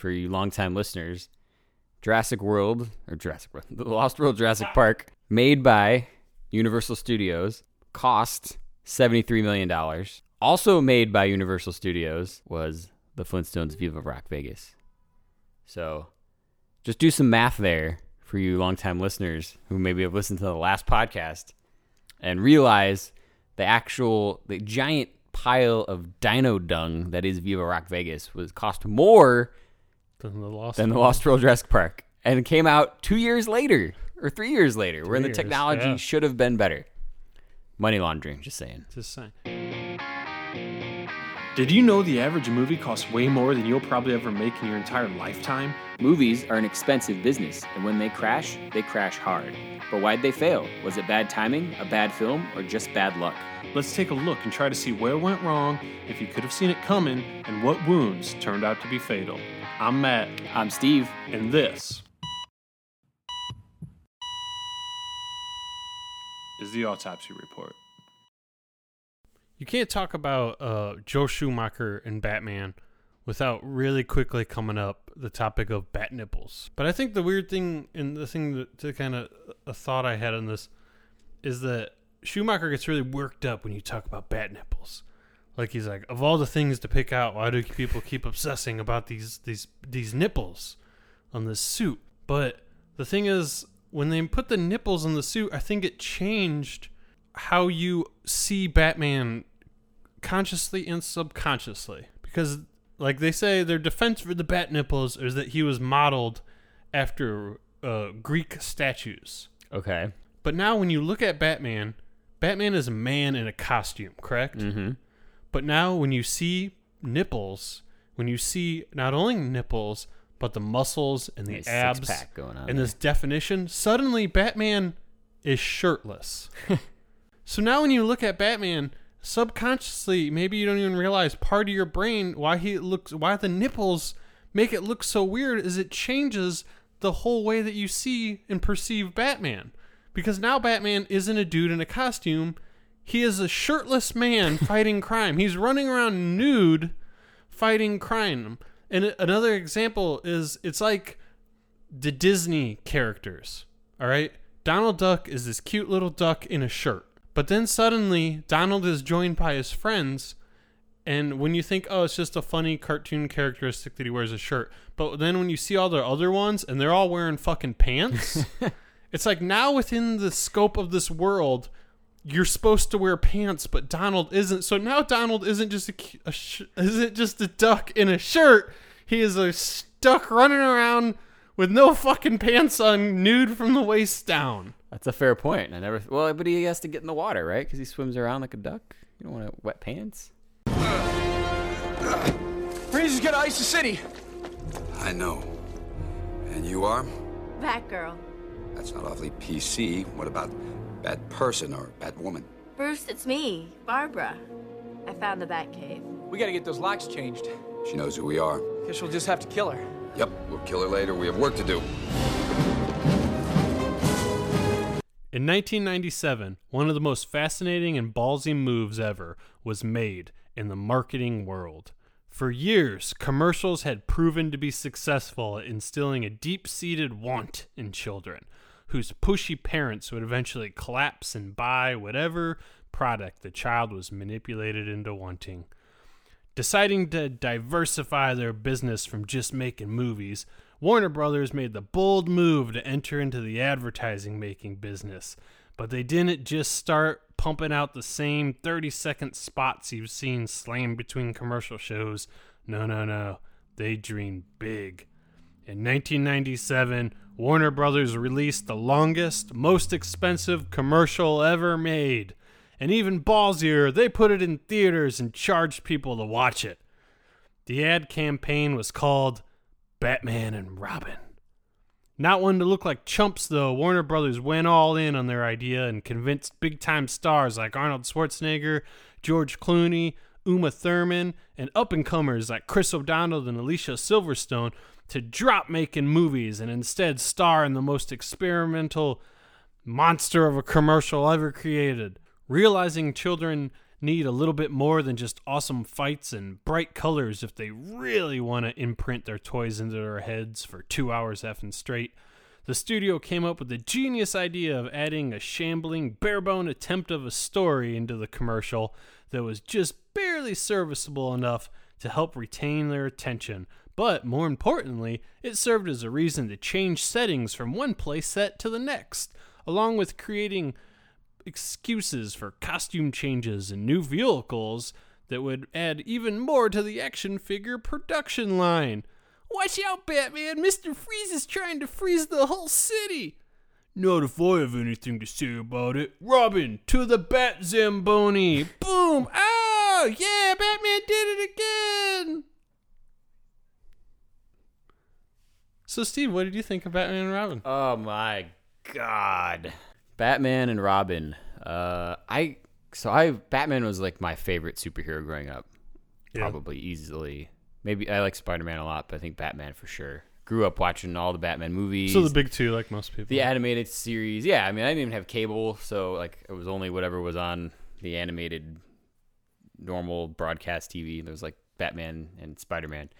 for you longtime listeners. Jurassic World or Jurassic World, The Lost World Jurassic ah. Park, made by Universal Studios, cost $73 million. Also made by Universal Studios was the Flintstones Viva Rock Vegas. So just do some math there for you longtime listeners who maybe have listened to the last podcast and realize the actual the giant pile of dino dung that is Viva Rock Vegas was cost more Than the Lost. than the World. Lost World Jurassic Park and it came out two years later or three years later where the years, technology yeah. should have been better. Money laundering, just saying. Just saying. Did you know the average movie costs way more than you'll probably ever make in your entire lifetime? Movies are an expensive business, and when they crash, they crash hard. But why'd they fail? Was it bad timing, a bad film, or just bad luck? Let's take a look and try to see where it went wrong, if you could have seen it coming, and what wounds turned out to be fatal. I'm Matt, I'm Steve. and this is the autopsy report. You can't talk about uh, Joel Schumacher and Batman without really quickly coming up the topic of bat nipples. But I think the weird thing and the thing to kind of a thought I had on this is that Schumacher gets really worked up when you talk about bat nipples. Like he's like, of all the things to pick out, why do people keep obsessing about these these these nipples on this suit? But the thing is, when they put the nipples on the suit, I think it changed how you see Batman consciously and subconsciously. Because, like they say, their defense for the bat nipples is that he was modeled after uh, Greek statues. Okay. But now, when you look at Batman, Batman is a man in a costume, correct? Mm-hmm. But now, when you see nipples, when you see not only nipples, but the muscles and the Nice abs going on and there. this definition, suddenly Batman is shirtless. so now, when you look at Batman, subconsciously, maybe you don't even realize part of your brain why he looks, why the nipples make it look so weird is it changes the whole way that you see and perceive Batman. Because now Batman isn't a dude in a costume. He is a shirtless man fighting crime. He's running around nude fighting crime. And another example is it's like the Disney characters. All right? Donald Duck is this cute little duck in a shirt. But then suddenly Donald is joined by his friends and when you think, oh, it's just a funny cartoon characteristic that he wears a shirt, but then when you see all the other ones and they're all wearing fucking pants, it's like now within the scope of this world, you're supposed to wear pants, but Donald isn't. So now Donald isn't just a, a sh- isn't just a duck in a shirt. He is a duck running around with no fucking pants on, nude from the waist down. That's a fair point. I never. Well, but he has to get in the water, right? Because he swims around like a duck. You don't want wet pants. Freeze is gonna ice the city. I know. And you are? Batgirl. That's not awfully PC. What about bad person or bad woman? Bruce, it's me, Barbara. I found the Batcave. We gotta get those locks changed. She knows who we are. Guess we'll just have to kill her. Yep, we'll kill her later. We have work to do. In 1997, one of the most fascinating and ballsy moves ever was made in the marketing world. For years, commercials had proven to be successful at instilling a deep seated want in children, whose pushy parents would eventually collapse and buy whatever product the child was manipulated into wanting. Deciding to diversify their business from just making movies, Warner Brothers made the bold move to enter into the advertising making business. But they didn't just start pumping out the same 30 second spots you've seen slammed between commercial shows. No, no, no. They dreamed big. In 1997, Warner Brothers released the longest, most expensive commercial ever made. And even ballsier, they put it in theaters and charged people to watch it. The ad campaign was called Batman and Robin. Not one to look like chumps, though, Warner Brothers went all in on their idea and convinced big time stars like Arnold Schwarzenegger, George Clooney, Uma Thurman, and up and comers like Chris O'Donnell and Alicia Silverstone to drop making movies and instead star in the most experimental monster of a commercial ever created. Realizing children need a little bit more than just awesome fights and bright colors if they really want to imprint their toys into their heads for two hours effing straight. The studio came up with the genius idea of adding a shambling, barebone attempt of a story into the commercial that was just barely serviceable enough to help retain their attention. But more importantly, it served as a reason to change settings from one play set to the next, along with creating excuses for costume changes and new vehicles that would add even more to the action figure production line. Watch out, Batman! Mr. Freeze is trying to freeze the whole city! Not if I have anything to say about it. Robin, to the Bat Zamboni! Boom! Oh, yeah, Batman did it again! So, Steve, what did you think of Batman and Robin? Oh my god. Batman and Robin. Uh I so I Batman was like my favorite superhero growing up. Yeah. Probably easily. Maybe I like Spider-Man a lot, but I think Batman for sure. Grew up watching all the Batman movies. So, the big two, like most people. the animated series. Yeah, I mean, I didn't even have cable, so like it was only whatever was on the animated normal broadcast TV. There was like Batman and Spider-Man.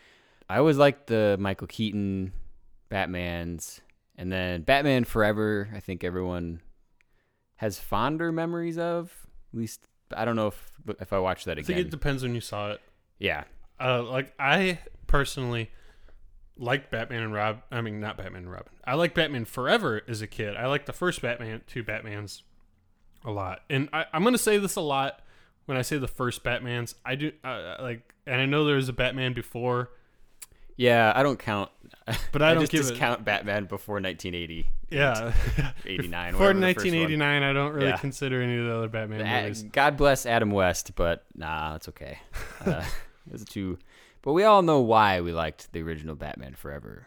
I always liked the Michael Keaton Batmans, and then Batman Forever. I think everyone has fonder memories of. At least I don't know if if I watch that again. I think it depends when you saw it. yeah, Uh, like I personally like Batman and Rob. I mean, not Batman and Robin. I like Batman Forever as a kid. I like the first Batman, two Batmans, a lot. And I, I'm gonna say this a lot when I say the first Batmans. I do uh, like, and I know there was a Batman before. Yeah. I don't count, But I don't just give it- discount Batman before 1980. Yeah, 89. for whatever the first one. 1989, I don't really Yeah. consider any of the other Batman movies. God bless Adam West, but nah, it's okay. Uh, it's too. But we all know why we liked the original Batman Forever.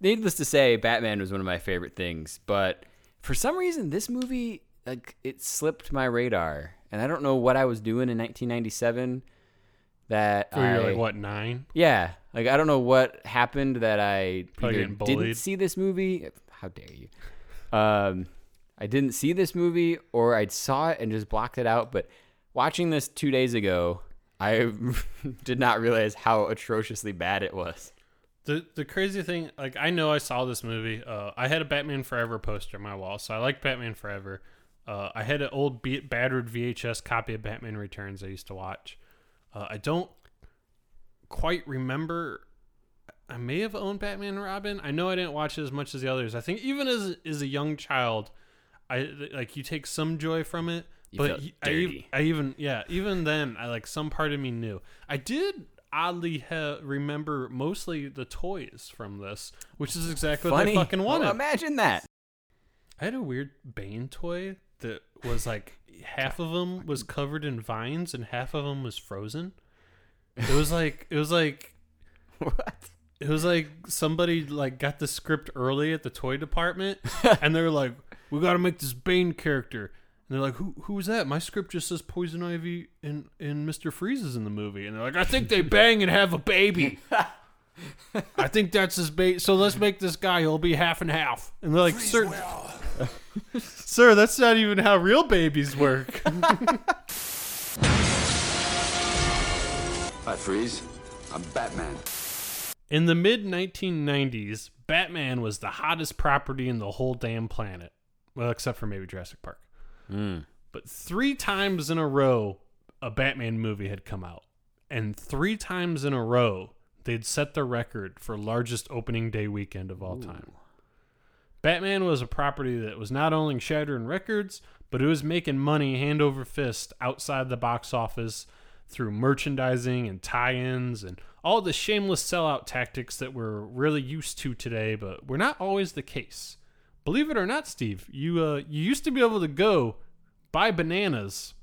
Needless to say, Batman was one of my favorite things, but for some reason, this movie like it slipped my radar, and I don't know what I was doing in 1997. That So you're I, like what nine? yeah, like I don't know what happened that I Probably either getting didn't see this movie. How dare you? Um, I didn't see this movie, or I saw it and just blocked it out. But watching this two days ago, I did not realize how atrociously bad it was. The the crazy thing, like I know I saw this movie. Uh, I had a Batman Forever poster on my wall, so I like Batman Forever. Uh, I had an old be- battered VHS copy of Batman Returns I used to watch. Uh, I don't quite remember. I may have owned Batman and Robin. I know I didn't watch it as much as the others. I think even as as a young child, I like you take some joy from it. You but I, dirty. I even yeah even then I like some part of me knew. I did oddly ha- remember mostly the toys from this, which is exactly what I fucking wanted. Well, imagine that. I had a weird Bane toy that was like half of them was covered in vines and half of them was frozen. It was like it was like What? it was like somebody like got the script early at the toy department and they're like, "We got to make this Bane character." And they're like, "Who who's that? My script just says Poison Ivy and and Mister Freeze is in the movie." And they're like, "I think they bang and have a baby." I think that's his bait. So let's make this guy. He'll be half and half. And they're like, "Sir, sir, that's not even how real babies work." Hi, Freeze. I'm Batman. In the mid 1990s, Batman was the hottest property in the whole damn planet. Well, except for maybe Jurassic Park. Hmm. But three times in a row, a Batman movie had come out. And three times in a row, they'd set the record for largest opening day weekend of all time. Batman was a property that was not only shattering records, but it was making money hand over fist outside the box office through merchandising and tie-ins and all the shameless sellout tactics that we're really used to today, but were not always the case. Believe it or not, Steve, you uh, you used to be able to go buy bananas,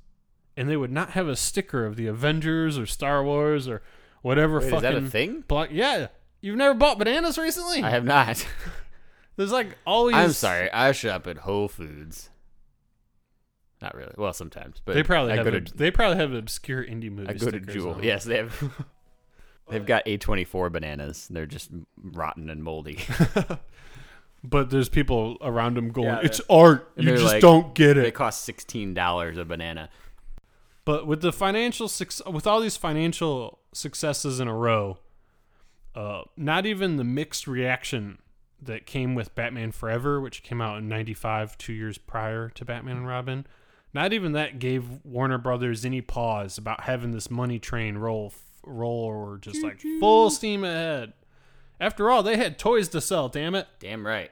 and they would not have a sticker of the Avengers or Star Wars or whatever Wait, is that a thing? block. Yeah, you've never bought bananas recently. I have not. There's like always. I'm sorry. I shop at Whole Foods. Not really. Well, sometimes, but They probably I have to they probably have obscure indie movie. I go to Jewel. Yes, they have. They've got A24 bananas. They're just rotten and moldy. But there's people around him going, Yeah, "It's art. You they're just like- don't get it. they it." cost $16 a banana. But with the financial suc- with all these financial successes in a row, uh, not even the mixed reaction that came with Batman Forever, which came out in '95, two years prior to Batman and Robin, not even that gave Warner Brothers any pause about having this money train roll roll or just like full steam ahead. After all, they had toys to sell. Damn it. Damn right.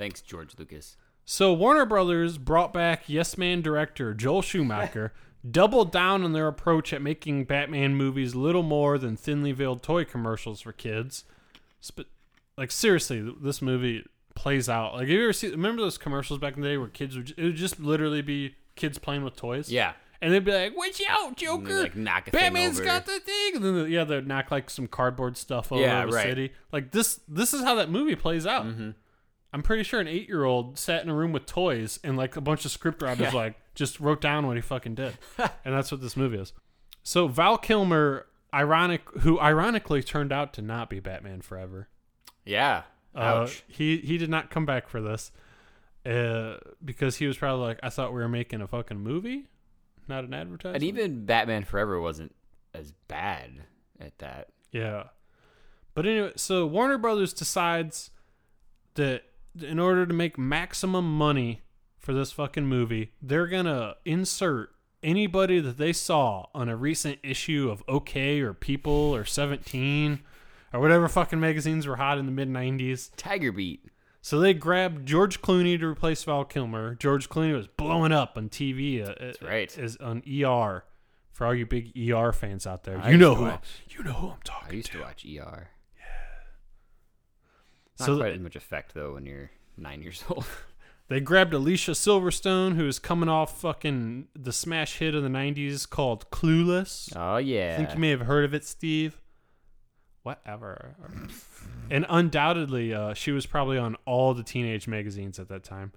Thanks, George Lucas. So Warner Brothers brought back Yes Man director Joel Schumacher, doubled down on their approach at making Batman movies little more than thinly veiled toy commercials for kids. Sp- like seriously, this movie plays out. Like have you ever seen? Remember those commercials back in the day where kids would? It would just literally be kids playing with toys. Yeah. And they'd be like, "Watch out, Joker! like, knock a thing Batman's over. got the thing!" And then the, yeah, they'd knock like some cardboard stuff over Yeah, the right. city. Like this, this is how that movie plays out. Mm-hmm. I'm pretty sure an eight year old sat in a room with toys and like a bunch of script writers Yeah. like just wrote down what he fucking did, and that's what this movie is. So Val Kilmer, ironic, who ironically turned out to not be Batman Forever. Yeah. Uh, Ouch. he he did not come back for this, uh, because he was probably like, I thought we were making a fucking movie, not an advertisement. and even Batman Forever wasn't as bad at that. Yeah. But anyway, so Warner Brothers decides that in order to make maximum money for this fucking movie, they're going to insert anybody that they saw on a recent issue of OK or People or 17 or whatever fucking magazines were hot in the mid 90s. Tiger Beat. So they grabbed George Clooney to replace Val Kilmer. George Clooney was blowing up on TV. Uh, That's right. Is on ER. For all you big ER fans out there, I you know who watch- you know who I'm talking to. I used to. to watch ER. Not So quite as much effect though when you're nine years old. They grabbed Alicia Silverstone, who was coming off fucking the smash hit of the '90s called "Clueless." oh yeah. I think you may have heard of it, Steve. Whatever. and undoubtedly, uh, she was probably on all the teenage magazines at that time.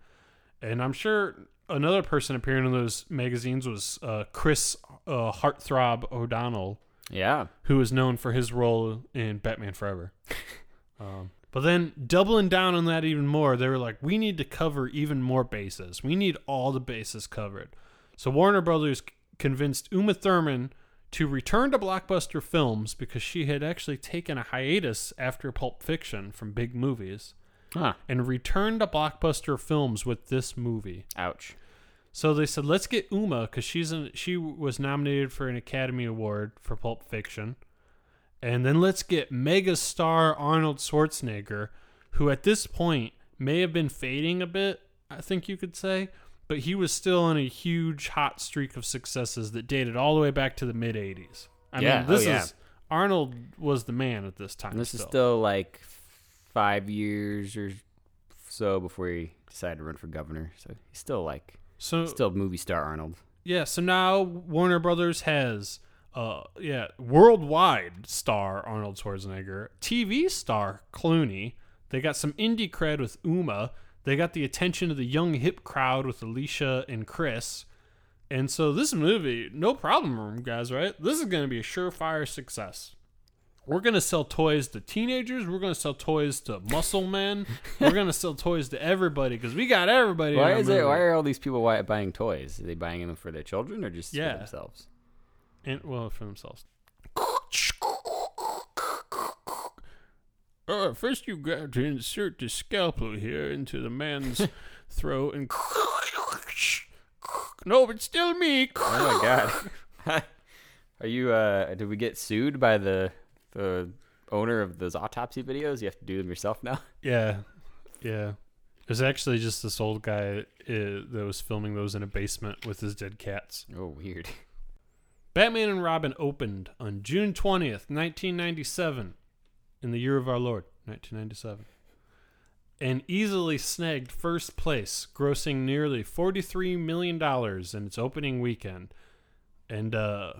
And I'm sure another person appearing in those magazines was uh, Chris uh, Heartthrob O'Donnell, yeah. who is known for his role in Batman Forever. um, but then doubling down on that even more, they were like, we need to cover even more bases. We need all the bases covered. So Warner Brothers convinced Uma Thurman to return to blockbuster films because she had actually taken a hiatus after Pulp Fiction from big movies Huh. and returned to blockbuster films with this movie. Ouch. So they said, let's get Uma because she's an, she was nominated for an Academy Award for Pulp Fiction, and then let's get mega star Arnold Schwarzenegger, who at this point may have been fading a bit. I think you could say, but he was still on a huge hot streak of successes that dated all the way back to the mid '80s. I Yeah, mean, this oh, yeah. is Arnold was the man at this time. And this still. is still like five years or so before he decided to run for governor. So he's still like so still movie star Arnold. Yeah, so now Warner Brothers has uh yeah, worldwide star Arnold Schwarzenegger, TV star Clooney. They got some indie cred with Uma. They got the attention of the young hip crowd with Alicia and Chris. And so this movie, no problem, guys, right? This is going to be a surefire success. We're going to sell toys to teenagers. We're going to sell toys to muscle men. We're going to sell toys to everybody because we got everybody. Why is it? Why are all these people buying toys? Are they buying them for their children or just Yeah. for themselves? And well, for themselves. Uh, first you got to insert the scalpel here into the man's throat and no, but still me. Oh my god. Are you? uh Did we get sued by the the owner of those autopsy videos? You have to do them yourself now. Yeah, yeah. It was actually just this old guy uh, that was filming those in a basement with his dead cats. Oh, weird. Batman and Robin opened on June 20th, 1997, in the year of our Lord, 1997, and easily snagged first place, grossing nearly $43 million in its opening weekend. And uh,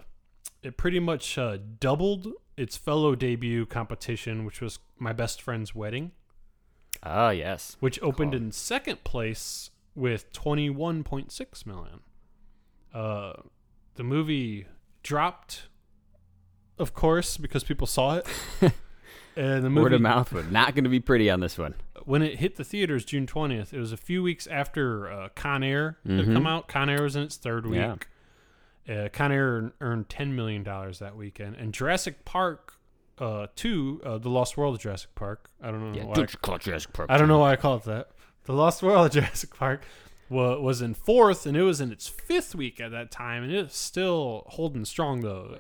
it pretty much uh, doubled its fellow debut competition, which was My Best Friend's Wedding, Ah, yes. which opened in second place with 21.6 million. Uh, the movie dropped of course, because people saw it. and the movie Word of mouth was not going to be pretty on this one. when it hit the theaters June 20th, it was a few weeks after uh, Con Air had Mhm. come out. Con Air was in its third Yeah. week. Uh, Con Air earned- $10 million that weekend. And Jurassic Park uh, 2, uh, The Lost World of Jurassic Park. I don't know Yeah, why. don't you call it Jurassic Park I don't know why I call it that. The Lost World of Jurassic Park was in fourth, and it was in its fifth week at that time, and it's still holding strong though.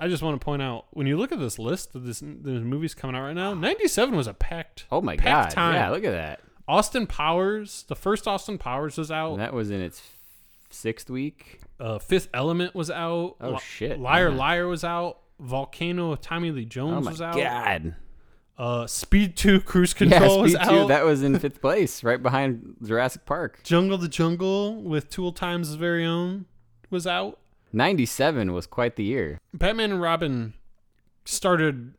I just want to point out when you look at this list of this the movies coming out right now, '97 was a packed. Oh my packed god! Time. Yeah, look at that. Austin Powers, the first Austin Powers was out. And that was in its sixth week. Uh, Fifth Element was out. Oh, shit, Liar yeah. Liar was out. Volcano Tommy Lee Oh Jones my was out. god! Uh, Speed Two Cruise Yeah, Control was Speed out. That was in fifth place, right behind Jurassic Park. Jungle the Jungle with Tool Time's very own was out. Ninety-seven was quite the year. Batman and Robin started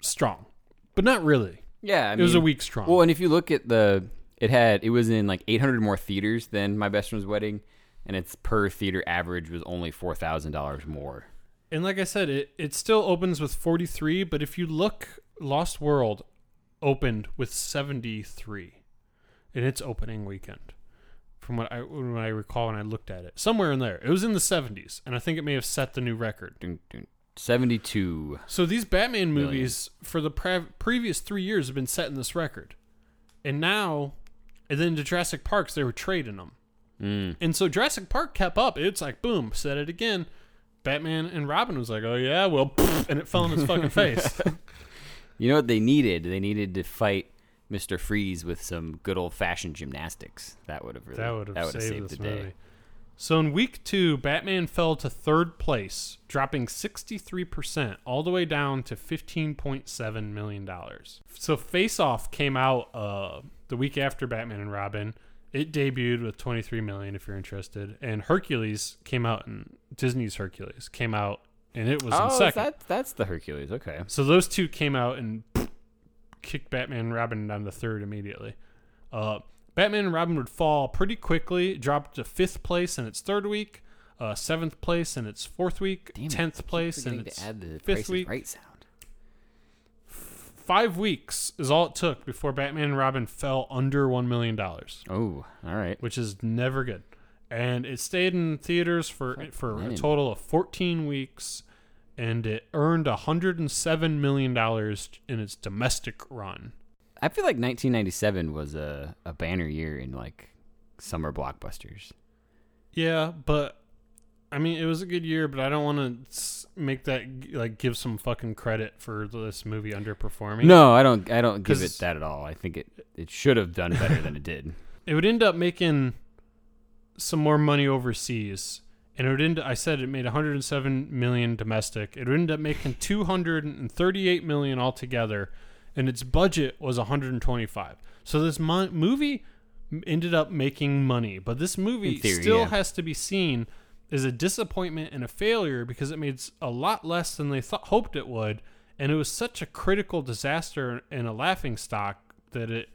strong, but not really. Yeah, I it was a mean- week strong. Well, and if you look at the, it had it was in like 800 more theaters than My Best Friend's Wedding, and its per theater average was only four thousand dollars more. and like I said, it, it still opens with 43, but if you look, Lost World opened with 73 in its opening weekend. From what I when I recall when I looked at it, somewhere in there, it was in the 70s, and I think it may have set the new record. Dun, dun. Seventy-two. So these Batman Million. movies for the pre- previous three years have been setting this record, and now, and then to Jurassic Parks they were trading them, Mm. and so Jurassic Park kept up. It's like boom, said it again. Batman and Robin was like, oh yeah, well, and it fell in his fucking face. You know what they needed? They needed to fight Mister Freeze with some good old-fashioned gymnastics. That would have really that would have saved, this the day. movie. So in week two, Batman fell to third place, dropping 63%, all the way down to $15.7 million. So Face Off came out uh, the week after Batman and Robin. It debuted with 23 million if you're interested. And Hercules came out in Disney's Hercules came out and it was in Oh, second. that that's the Hercules. Okay. So those two came out and kicked Batman and Robin down to third immediately. Uh, Batman and Robin would fall pretty quickly, it dropped to fifth place in its third week, uh, seventh place in its fourth week, Damn tenth keep place in its to add the fifth week. Right sound. Five weeks is all it took before Batman and Robin fell under one million dollars, Oh, all right. which is never good. And it stayed in theaters for for a total of 14 weeks, and it earned 107 million dollars in its domestic run. I feel like 1997 was a, a banner year in like summer blockbusters. Yeah, but I mean, it was a good year, but I don't want to make that like give some fucking credit for this movie underperforming. No, I don't. I don't give it that at all. I think it it should have done better than it did. it would end up making some more money overseas, and it would end. I said it made 107 million domestic. It would end up making 238 million altogether, and its budget was 125. So this mon- movie ended up making money, but this movie theory, still yeah. has to be seen as a disappointment and a failure because it made a lot less than they thought hoped it would, and it was such a critical disaster and a laughing stock that it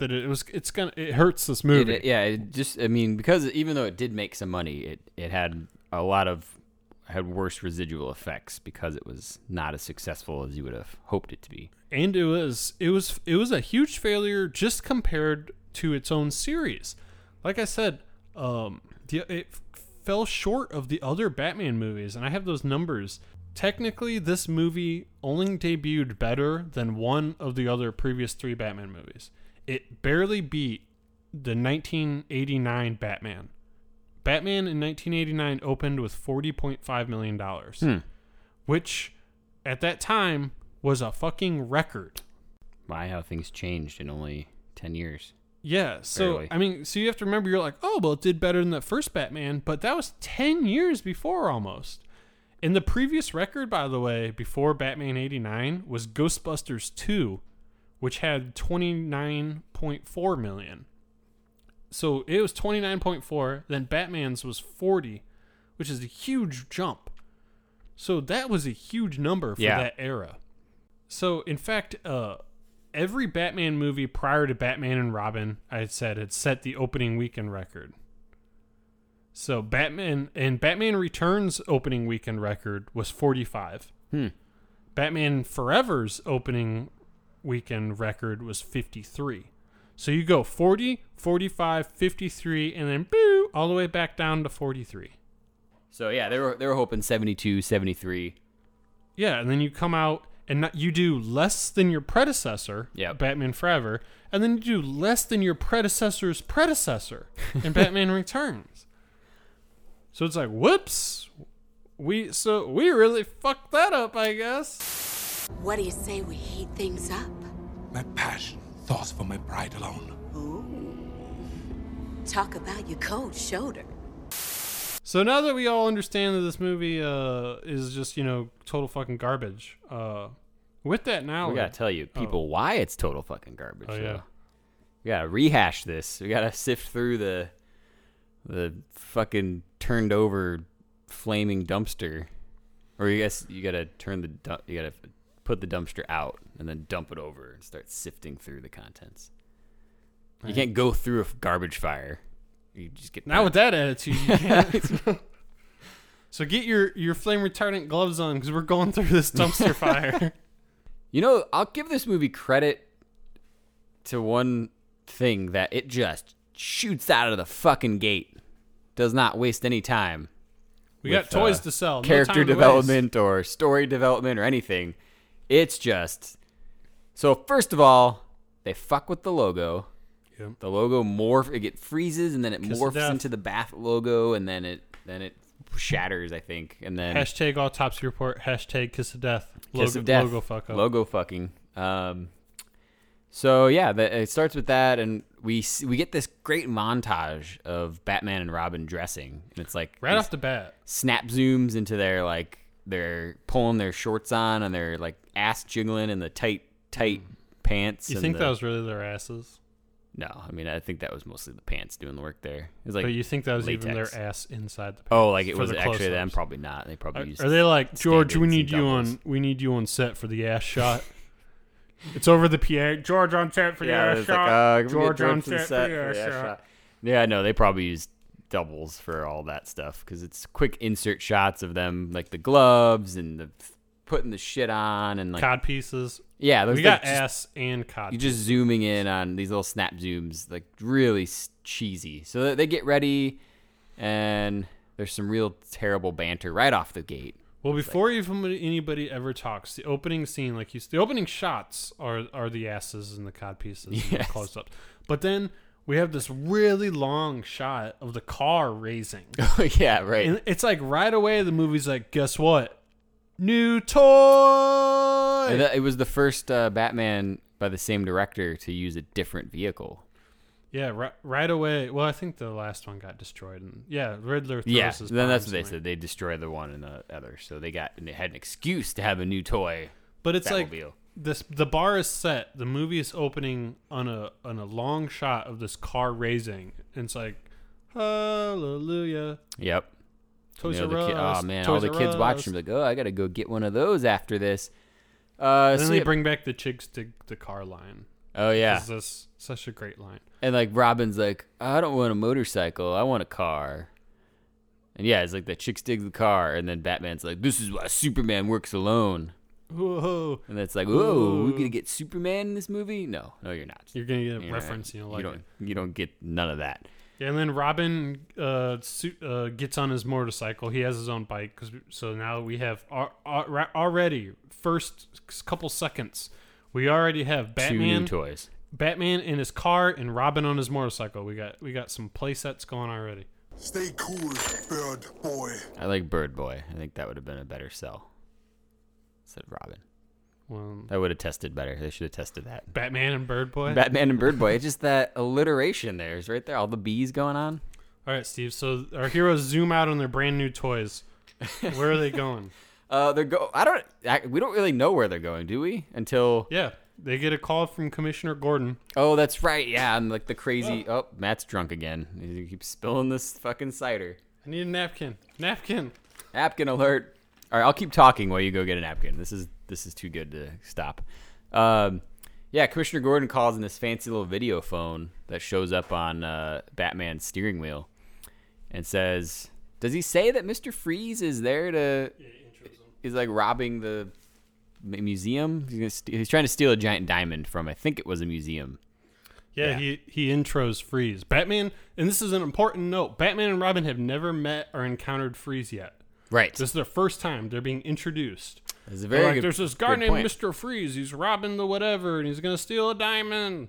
that it was it's gonna it hurts this movie. It, yeah, it just I mean because even though it did make some money, it it had a lot of had worse residual effects because it was not as successful as you would have hoped it to be. and it was it was it was a huge failure just compared to its own series. Like I said, um, the, it fell short of the other Batman movies, and I have those numbers. Technically, this movie only debuted better than one of the other previous three Batman movies. It barely beat the 1989 Batman. Batman in 1989 opened with 40.5 million dollars, Hmm. which at that time was a fucking record. Why how things changed in only ten years? Yeah, so Barely. I mean, so you have to remember you're like, oh, well, it did better than the first Batman, but that was 10 years before almost. And the previous record, by the way, before Batman 89 was Ghostbusters 2, which had 29.4 million. So it was 29.4, then Batman's was 40, which is a huge jump. So that was a huge number for Yeah. that era. So in fact, uh, every Batman movie prior to Batman and Robin, I had said had set the opening weekend record. So Batman and Batman Returns opening weekend record was 45. Hmm. Batman Forever's opening weekend record was 53. So you go 40, 45, 53, and then boo, all the way back down to 43. So yeah, they were they were hoping 72, 73. Yeah, and then you come out and not, you do less than your predecessor, Yep. Batman Forever, and then you do less than your predecessor's predecessor in Batman Returns. So it's like, whoops, we so we really fucked that up, I guess. What do you say we heat things up? My passion, thoughts for my bride alone. Ooh. Talk about your cold shoulder. So now that we all understand that this movie uh, is just you know total fucking garbage, uh, with that knowledge, We gotta tell you, people, why it's total fucking garbage. Oh, so yeah. We gotta rehash this. We gotta sift through the the fucking turned over flaming dumpster, or you guess you gotta turn the du- you gotta put the dumpster out and then dump it over and start sifting through the contents. You can't go through a garbage fire. You just get Now with that attitude, you can't. so get your your flame retardant gloves on because we're going through this dumpster fire. You know, I'll give this movie credit to one thing that it just shoots out of the fucking gate. Does not waste any time. We with, got toys uh, to sell. No character time to development or story development or anything. It's just so. First of all, they fuck with the logo. Yep. The logo morph. It get freezes and then it Kiss morphs death. into the Bat logo and then it then it shatters. I think and then. Hashtag autopsy report. Hashtag kiss of death. Kiss logo, of death. Logo fuck up. Logo fucking. Um, so yeah, the, it starts with that, and we we get this great montage of Batman and Robin dressing, and it's like right off the bat. snap zooms into their like they're pulling their shorts on and they're like ass jiggling in the tight tight pants. You think the- that was really their asses? no? I mean, I think that was mostly the pants doing the work there. Was like, but you think that was even their ass inside the pants? oh, like it was the actually them? Probably not. They probably Are, used. are they like George? We need you doubles." on. We need you on set for the ass shot. It's over the PA. George on set for the yeah, ass shot. like, uh, George George on set, set for the ass shot. shot. Yeah, no, they probably use doubles for all that stuff because it's quick insert shots of them, like the gloves and the putting the shit on and like Cod pieces. yeah, those We like got just- ass and cod. You're just zooming in on these little snap zooms, like really cheesy. So they- get ready, and there's some real terrible banter right off the gate. Well, before even anybody ever talks, the opening scene, like you, the opening shots are are the asses and the cod pieces and the Yes. close ups. But then we have this really long shot of the car raising, yeah, right. and it's like right away the movie's like, guess what? New toy. And it was the first uh, Batman by the same director to use a different vehicle. yeah, right, right away. Well, I think the last one got destroyed, and yeah, Riddler. Throws Yeah, then that's what they said. They destroyed the one and the other, so they got and they had an excuse to have a new toy. But it's like Batmobile. This the bar is set. The movie is opening on a on a long shot of this car raising. And it's like hallelujah. Yep. Toys You know, R ki- oh man, Toys all the kids watching like, oh, I gotta go get one of those after this. Uh, And then so they yeah- bring back the chicks to the car line. oh yeah, This is such a great line. and like Robin's like, I don't want a motorcycle, I want a car. And yeah, it's like the chicks dig the car, and then Batman's like, this is why Superman works alone. Whoa. And it's like, whoa, we're gonna get Superman in this movie? No, no, you're not. You're gonna get a You're reference, not. you know, like you don't, you don't get none of that. And then Robin uh, su- uh, gets on his motorcycle. He has his own bike. 'cause we- so now we have al- al- already first couple seconds. We already have Two Batman, new toys. Batman in his car, and Robin on his motorcycle. We got we got some play sets going already. Stay cool, bird boy. I like Bird Boy. I think that would have been a better sell. Instead of Robin. Well, That would have tested better. They should have tested that. Batman and Bird Boy. Batman and Bird Boy. It's just that alliteration there is right there. All the bees going on. All right, Steve. So our heroes zoom out on their brand new toys. Where are they going? Uh, they're go. I don't. I, we don't really know where they're going, do we? Until Yeah, they get a call from Commissioner Gordon. oh, that's right. Yeah, and like the crazy. Oh, Matt's drunk again. He keeps spilling this fucking cider. I need a napkin. Napkin. Napkin alert. All right, I'll keep talking while you go get a napkin. This is this is too good to stop. Um, yeah, Commissioner Gordon calls in this fancy little video phone that shows up on uh, Batman's steering wheel, and says, "Does he say that Mister Freeze is there to?" he's like robbing the museum. He's, gonna st- he's trying to steal a giant diamond from I think it was a museum. Yeah, Yeah. he he intros Freeze. Batman, and this is an important note. Batman and Robin have never met or encountered Freeze yet. Right. This is their first time they're being introduced. It's a very like, good. There's this guy named point. Mr. Freeze. He's robbing the whatever, and he's gonna steal a diamond.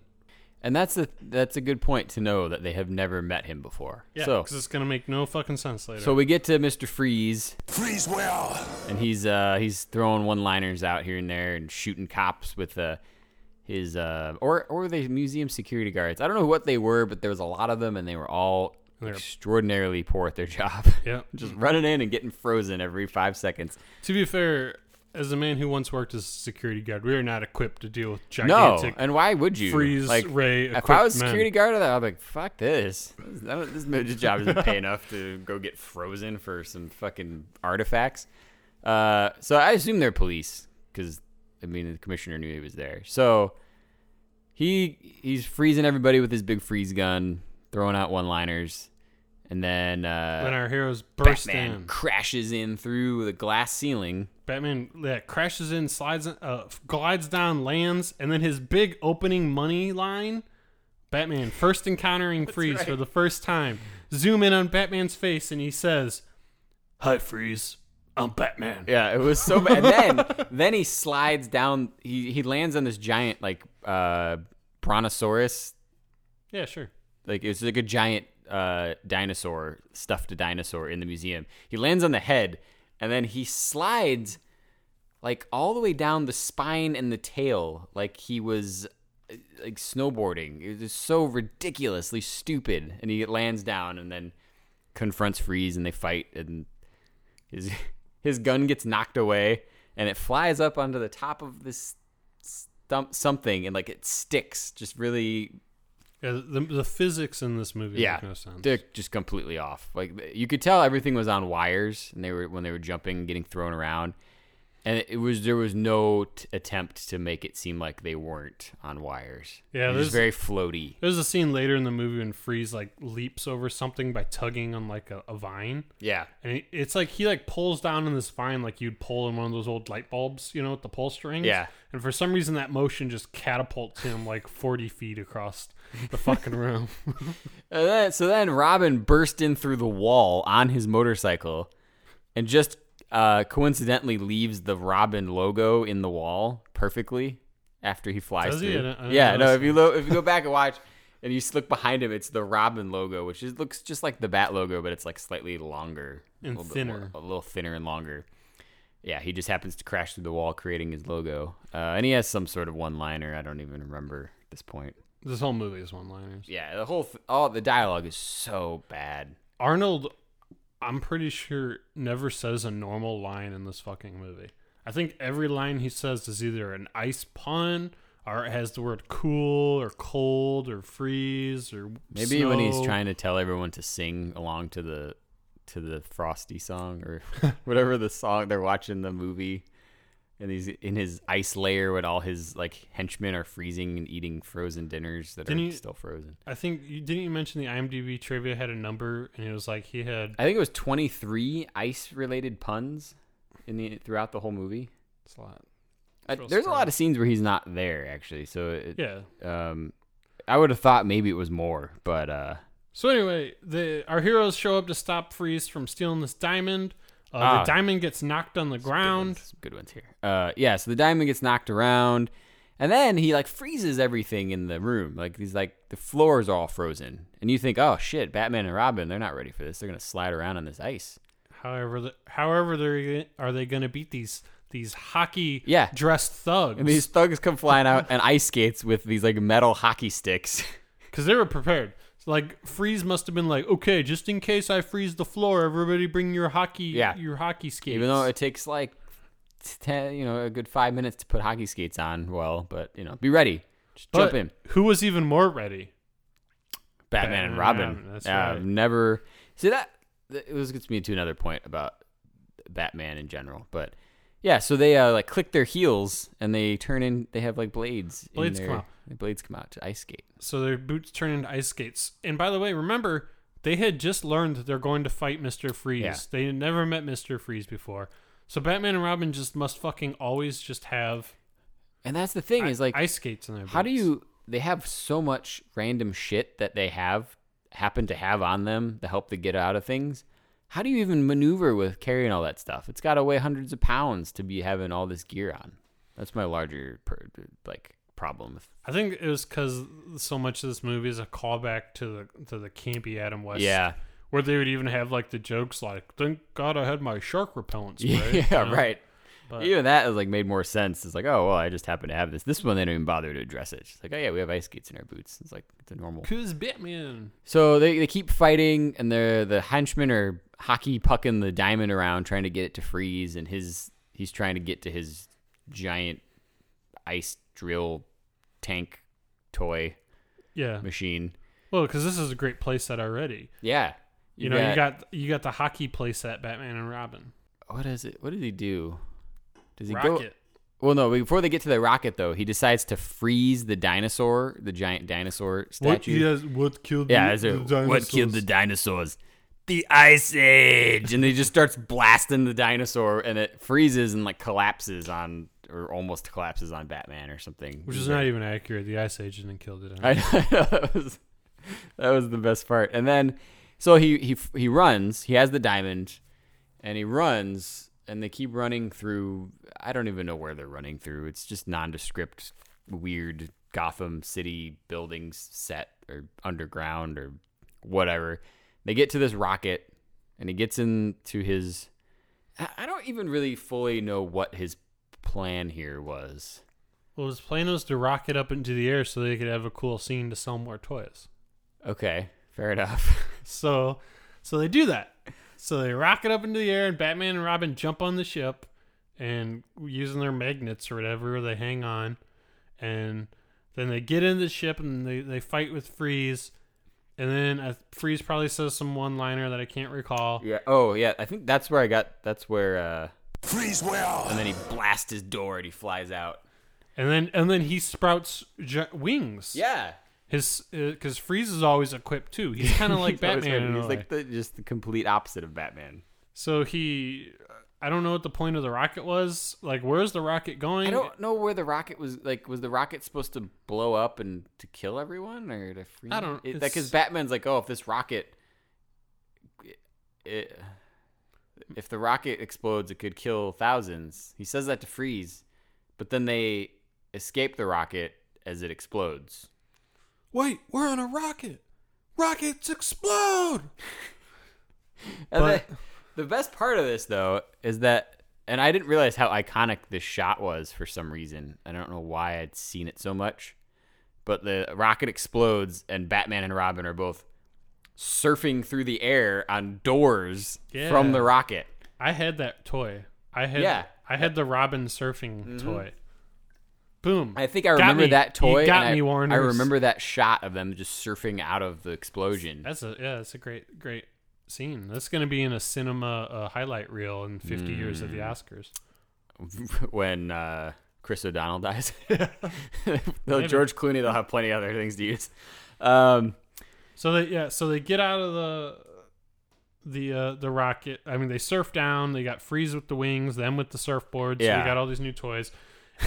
And that's a that's a good point to know that they have never met him before. Yeah, so because it's gonna make no fucking sense later. so we get to Mr. Freeze, Freeze well. and he's uh he's throwing one liners out here and there and shooting cops with uh his uh or or the museum security guards. I don't know what they were, but there was a lot of them, and they were all They're- extraordinarily poor at their job. Yeah. just running in and getting frozen every five seconds. to be fair, as a man who once worked as a security guard, we are not equipped to deal with gigantic. No, and why would you? freeze like, ray If I was men. security guard, I'd be like, "Fuck this! This, this job doesn't pay enough to go get frozen for some fucking artifacts." Uh, so I assume they're police because I mean the commissioner knew he was there. So he he's freezing everybody with his big freeze gun, throwing out one-liners, and then uh, when our heroes burst Batman in, crashes in through the glass ceiling. Batman yeah, crashes in, slides, uh, glides down, lands, and then his big opening money line. Batman first encountering Freeze for the first time. Zoom in on Batman's face, and he says, "Hi, Freeze. I'm Batman." Yeah, it was so bad. And then then he slides down. He he lands on this giant like uh brontosaurus. Yeah, sure. Like it's like a giant uh dinosaur stuffed a dinosaur in the museum. He lands on the head, and then he slides like all the way down the spine and the tail, like he was uh, like snowboarding. It was so ridiculously stupid. And he lands down and then confronts Freeze, and they fight, and his his gun gets knocked away, and it flies up onto the top of this stump something, and like it sticks, just really Yeah, the, the physics in this movie yeah, no sense. they're just completely off. Like you could tell everything was on wires, and they were when they were jumping, and getting thrown around, and it was there was no t- attempt to make it seem like they weren't on wires. Yeah, it was very floaty. There's a scene later in the movie when Freeze like leaps over something by tugging on like a, a vine. Yeah, And it- it's like he like pulls down on this vine like you'd pull in one of those old light bulbs, you know, with the pull strings. Yeah. And for some reason that motion just catapults him like 40 feet across the fucking room. And then, so then Robin burst in through the wall on his motorcycle, and just uh, coincidentally leaves the Robin logo in the wall perfectly after he flies Does he? through. I didn't- I didn't yeah, no. If you lo- if you go back and watch, and you look behind him, it's the Robin logo, which is, looks just like the Bat logo, but it's like slightly longer And a little thinner. more- a little thinner and longer. Yeah, he just happens to crash through the wall, creating his logo, uh, and he has some sort of one-liner. I don't even remember at this point. This whole movie is one liners. Yeah, the whole th- all the dialogue is so bad. Arnold, I'm pretty sure, never says a normal line in this fucking movie. I think every line he says is either an ice pun or it has the word cool or cold or freeze or Maybe when he's trying to tell everyone to sing along to the to the Frosty song or whatever the song they're watching the movie, and he's in his ice layer when all his like henchmen are freezing and eating frozen dinners that Didn't are you- still frozen. I think you didn't you mention the IMDb trivia had a number and it was like he had I think it was twenty three ice related puns in the throughout the whole movie. it's a lot. Uh, real there's a lot of scenes where he's not there actually, so it, Yeah. um, I would have thought maybe it was more, but uh, So anyway, the our heroes show up to stop Freeze from stealing this diamond. Uh, Ah. the diamond gets knocked on the Good ground. ones, some good ones here. Uh, yeah, so the diamond gets knocked around, and then he like freezes everything in the room. Like he's like the floors are all frozen, and you think, oh shit, Batman and Robin, they're not ready for this. They're gonna slide around on this ice. However, the, however, they are they going to beat these these hockey Yeah. dressed thugs? And these thugs come flying out on ice skates with these like metal hockey sticks. because they were prepared. Like Freeze must have been like, okay, just in case I freeze the floor, everybody bring your hockey, Yeah. your hockey skates. Even though it takes like ten, you know, a good five minutes to put hockey skates on. Well, but you know, be ready. Just jump in. Who was even more ready? Batman, Batman and Robin. That's Yeah, right. I've never see that. that- It was gets me to another point about Batman in general, but yeah. So they uh, like click their heels and they turn in. They have like blades. in Blades come out. Blades come out to ice skate. So their boots turn into ice skates. And by the way, remember they had just learned that they're going to fight Mister Freeze. Yeah. They had never met Mister Freeze before. So Batman and Robin just must fucking always just have And that's the thing i- is like ice skates in their how do you they have so much random shit that they have happen to have on them to help to get out of things. How do you even maneuver with carrying all that stuff? It's got to weigh hundreds of pounds to be having all this gear on. That's my larger per, like problem. I think it was because so much of this movie is a callback to the to the campy Adam West. Yeah. where they would even have like the jokes like, "Thank God I had my shark repellent spray." Yeah, you know? right. But- Even that is like made more sense. It's like, oh well, I just happen to have this. This one they don't even bother to address it. It's like, oh yeah, we have ice skates in our boots. It's like it's a normal. Cause Batman. So they, they keep fighting, and the the henchmen are hockey pucking the diamond around, trying to get it to freeze, and his he's trying to get to his giant ice drill tank toy Yeah. machine. Well, because this is a great playset already. Yeah, You, know, you got you got the hockey playset, Batman and Robin. what is it? What does he do? Does he go? Well, no. Before they get to the rocket, though, he decides to freeze the dinosaur, the giant dinosaur statue. has what killed Yeah, is it, what killed the dinosaurs? The Ice Age, and he just starts blasting the dinosaur, and it freezes and like collapses on, or almost collapses on Batman or something. Which is not even accurate. The Ice Age didn't kill it. I know that was that was the best part. And then, so he he he runs. He has the diamond, and he runs, and they keep running through. I don't even know where they're running through. It's just nondescript, weird Gotham City buildings set or underground or whatever. They get to this rocket, and he gets into his. I don't even really fully know what his plan here was. Well, his plan was to rocket up into the air so they could have a cool scene to sell more toys. Okay, fair enough. So, so they do that. So they rocket up into the air, and Batman and Robin jump on the ship, and using their magnets or whatever, they hang on, and then they get in the ship and they, they fight with Freeze, and then uh, Freeze probably says some one liner that I can't recall. Yeah. Oh, yeah. I think that's where I got. That's where. uh Freeze well. And then he blasts his door and he flies out. And then and then he sprouts gi- wings. Yeah. His because Freeze is always equipped too. He's kind of like Batman. got- in a He's like the, just the complete opposite of Batman. So he, I don't know what the point of the rocket was. Like, where's the rocket going? I don't know where the rocket was. Like, was the rocket supposed to blow up and to kill everyone, or to free? I don't- It, it's- because Batman's like, oh, if this rocket, it, if the rocket explodes, it could kill thousands. He says that to Freeze, but then they escape the rocket as it explodes. Wait, we're on a rocket. Rockets explode. And But- the, the best part of this, though, is that, and I didn't realize how iconic this shot was for some reason. I don't know why I'd seen it so much, but the rocket explodes, and Batman and Robin are both surfing through the air on doors from the rocket. I had that toy. I had. Yeah. I had the Robin surfing mm-hmm. toy. Boom. I think I Got remember me. that toy. You got and me, I. I remember that shot of them just surfing out of the explosion. That's a yeah. That's a great great scene. That's gonna be in a cinema uh, highlight reel in 50 years Mm. of the Oscars. when uh, Chris O'Donnell dies. Though. George Clooney, they'll have plenty of other things to use. Um, So they yeah, so they get out of the the uh, the rocket. I mean, they surf down. They got Freeze with the wings, them with the surfboard. So Yeah. they got all these new toys,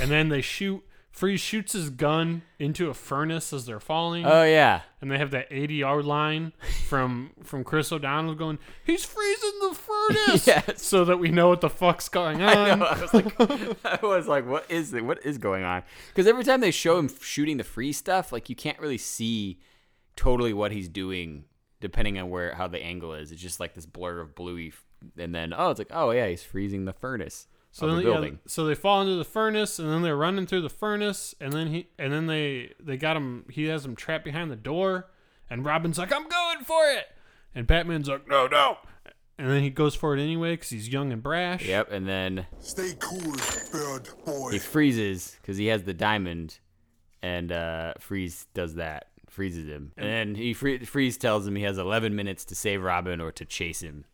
and then they shoot. Freeze shoots his gun into a furnace as they're falling. oh yeah, and they have that ADR line from from Chris O'Donnell going, "He's freezing the furnace," Yes. so that we know what the fuck's going on. I know. I was like, I was like, what is it? What is going on? Because every time they show him shooting the free stuff, like you can't really see totally what he's doing, depending on where how the angle is. It's just like this blur of bluey, f- and then oh, it's like oh yeah, he's freezing the furnace So of then, the yeah, building. so they fall into the furnace, and then they're running through the furnace, and then he, and then they, they got him. He has him trapped behind the door, and Robin's like, "I'm going for it," and Batman's like, "No, no," and then he goes for it anyway because he's young and brash. Yep, and then Stay cool, bird boy. he freezes because he has the diamond, and uh, Freeze does that, freezes him, and then he free- Freeze tells him he has 11 minutes to save Robin or to chase him.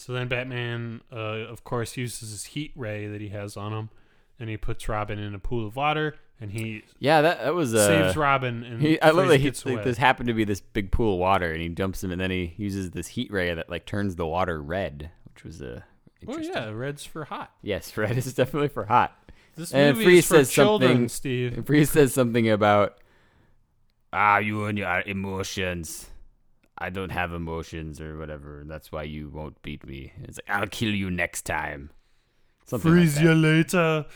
So then Batman, uh, of course, uses his heat ray that he has on him, and he puts Robin in a pool of water, and he Yeah, that that was uh, saves Robin. And He, I love that he, like, this happened to be this big pool of water, and he dumps him, and then he uses this heat ray that like turns the water red, which was a Well, Interesting. yeah, red's for hot. Yes, red is definitely for hot. This And movie Freeze is for says children, something- Steve. Freeze says something about ah, you and your emotions. I don't have emotions or whatever. That's why you won't beat me. It's like I'll kill you next time. Something Freeze that. you later.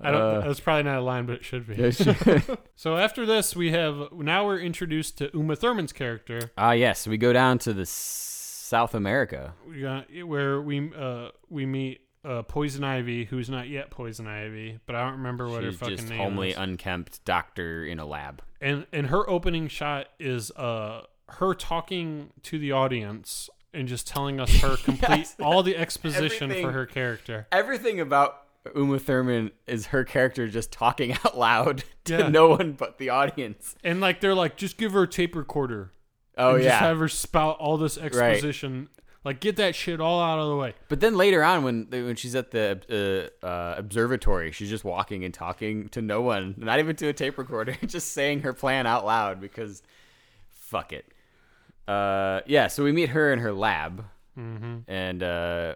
I don't. Uh, that's probably not a line, but it should be. yeah, sure. So after this, we have now we're introduced to Uma Thurman's character, Ah, yes, we go down to the South America. we got, where we uh we meet uh Poison Ivy, who's not yet Poison Ivy, but I don't remember what She's her fucking just name homely, is. unkempt doctor in a lab. and and her opening shot is uh her talking to the audience and just telling us her complete Yes. all the exposition Everything. for her character. Everything about Uma Thurman is her character just talking out loud to Yeah. no one but the audience. And like they're like, just give her a tape recorder. Oh yeah. Just have her spout all this exposition. Like get that shit all out of the way. But then later on, when when she's at the uh, uh, observatory, she's just walking and talking to no one, not even to a tape recorder, just saying her plan out loud because fuck it. Uh, yeah, so we meet her in her lab, Mm-hmm. and uh,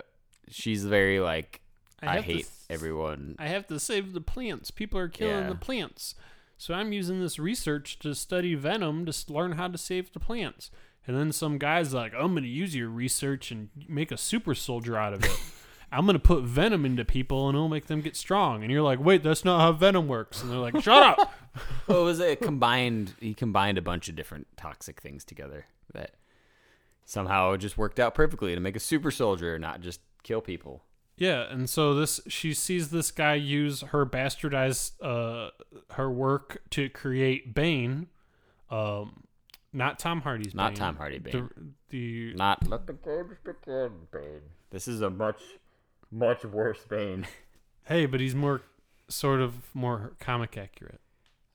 she's very like, I I, hate s- everyone. I have to save the plants. People are killing Yeah. the plants. So I'm using this research to study venom to learn how to save the plants. And then some guy's like, I'm going to use your research and make a super soldier out of it. I'm going to put venom into people and it'll make them get strong. And you're like, wait, that's not how venom works. And they're like, shut up. well, it was a combined. He combined a bunch of different toxic things together that somehow just worked out perfectly to make a super soldier, not just kill people. Yeah, and so this she sees this guy use her bastardized uh her work to create Bane, um, not Tom Hardy's Not Bane. Tom Hardy Bane. The, the Not let the games begin, Bane. This is a much, much worse Bane. hey, but he's more sort of more comic accurate.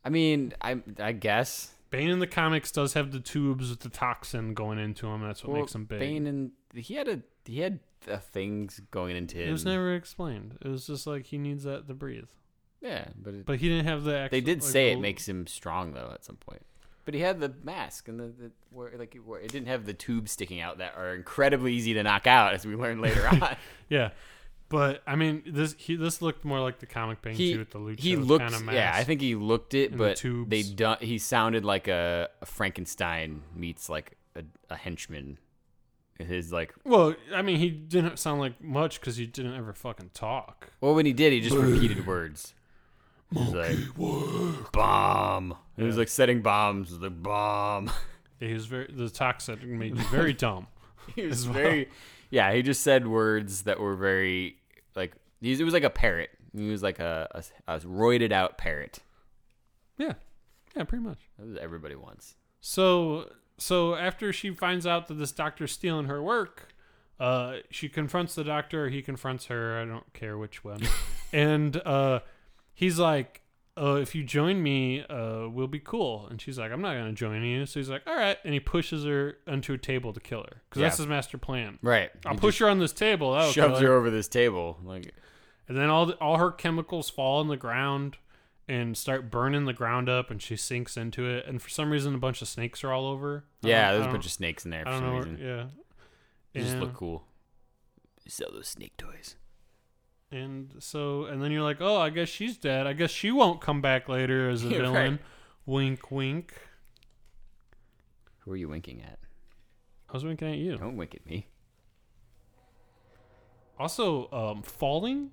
I mean, I I guess Bane in the comics does have the tubes with the toxin going into him. That's what Well, makes him big. Bane and he had a he had uh, things going into him. it was never explained. It was just like he needs that to breathe. yeah, but, it, But he didn't have the. Actual, they did like, say the- it makes him strong though at some point. But he had the mask and the, the where like where it didn't have the tubes sticking out that are incredibly easy to knock out, as we learned later on. Yeah, but I mean, this he this looked more like the comic he too with the lucha he looked kind of mask yeah i think he looked it and the but they done he sounded like a, a frankenstein meets like a, a henchman his like Well, I mean, he didn't sound like much because he didn't ever fucking talk. well when he did he just repeated words he was like bomb he was like setting bombs he was like bomb He was very the toxic made you very dumb. he was as well. very yeah he just said words that were very like he, it was like a parrot he was like a, a, a roided out parrot Yeah, yeah, pretty much. that was everybody wants So, so after she finds out that this doctor's stealing her work, uh, she confronts the doctor. He confronts her. I don't care which one. and uh, he's like, uh, "If you join me, uh, we'll be cool." And she's like, "I'm not gonna join you." So he's like, "All right." And he pushes her onto a table to kill her because that's his master plan. right I'll He push her on this table. That'll kill shoves her. over this table like And then all the, all her chemicals fall on the ground and start burning the ground up, and she sinks into it. And for some reason, a bunch of snakes are all over. I Yeah, don't- there's I a bunch don't- of snakes in there I for don't some know. reason. Yeah, They just look cool. Sell those snake toys. And so, and then you're like, oh, I guess she's dead. I guess she won't come back later as a Yeah, right. villain. Wink, wink. Who are you winking at? I was winking at you. Don't wink at me. Also, um, falling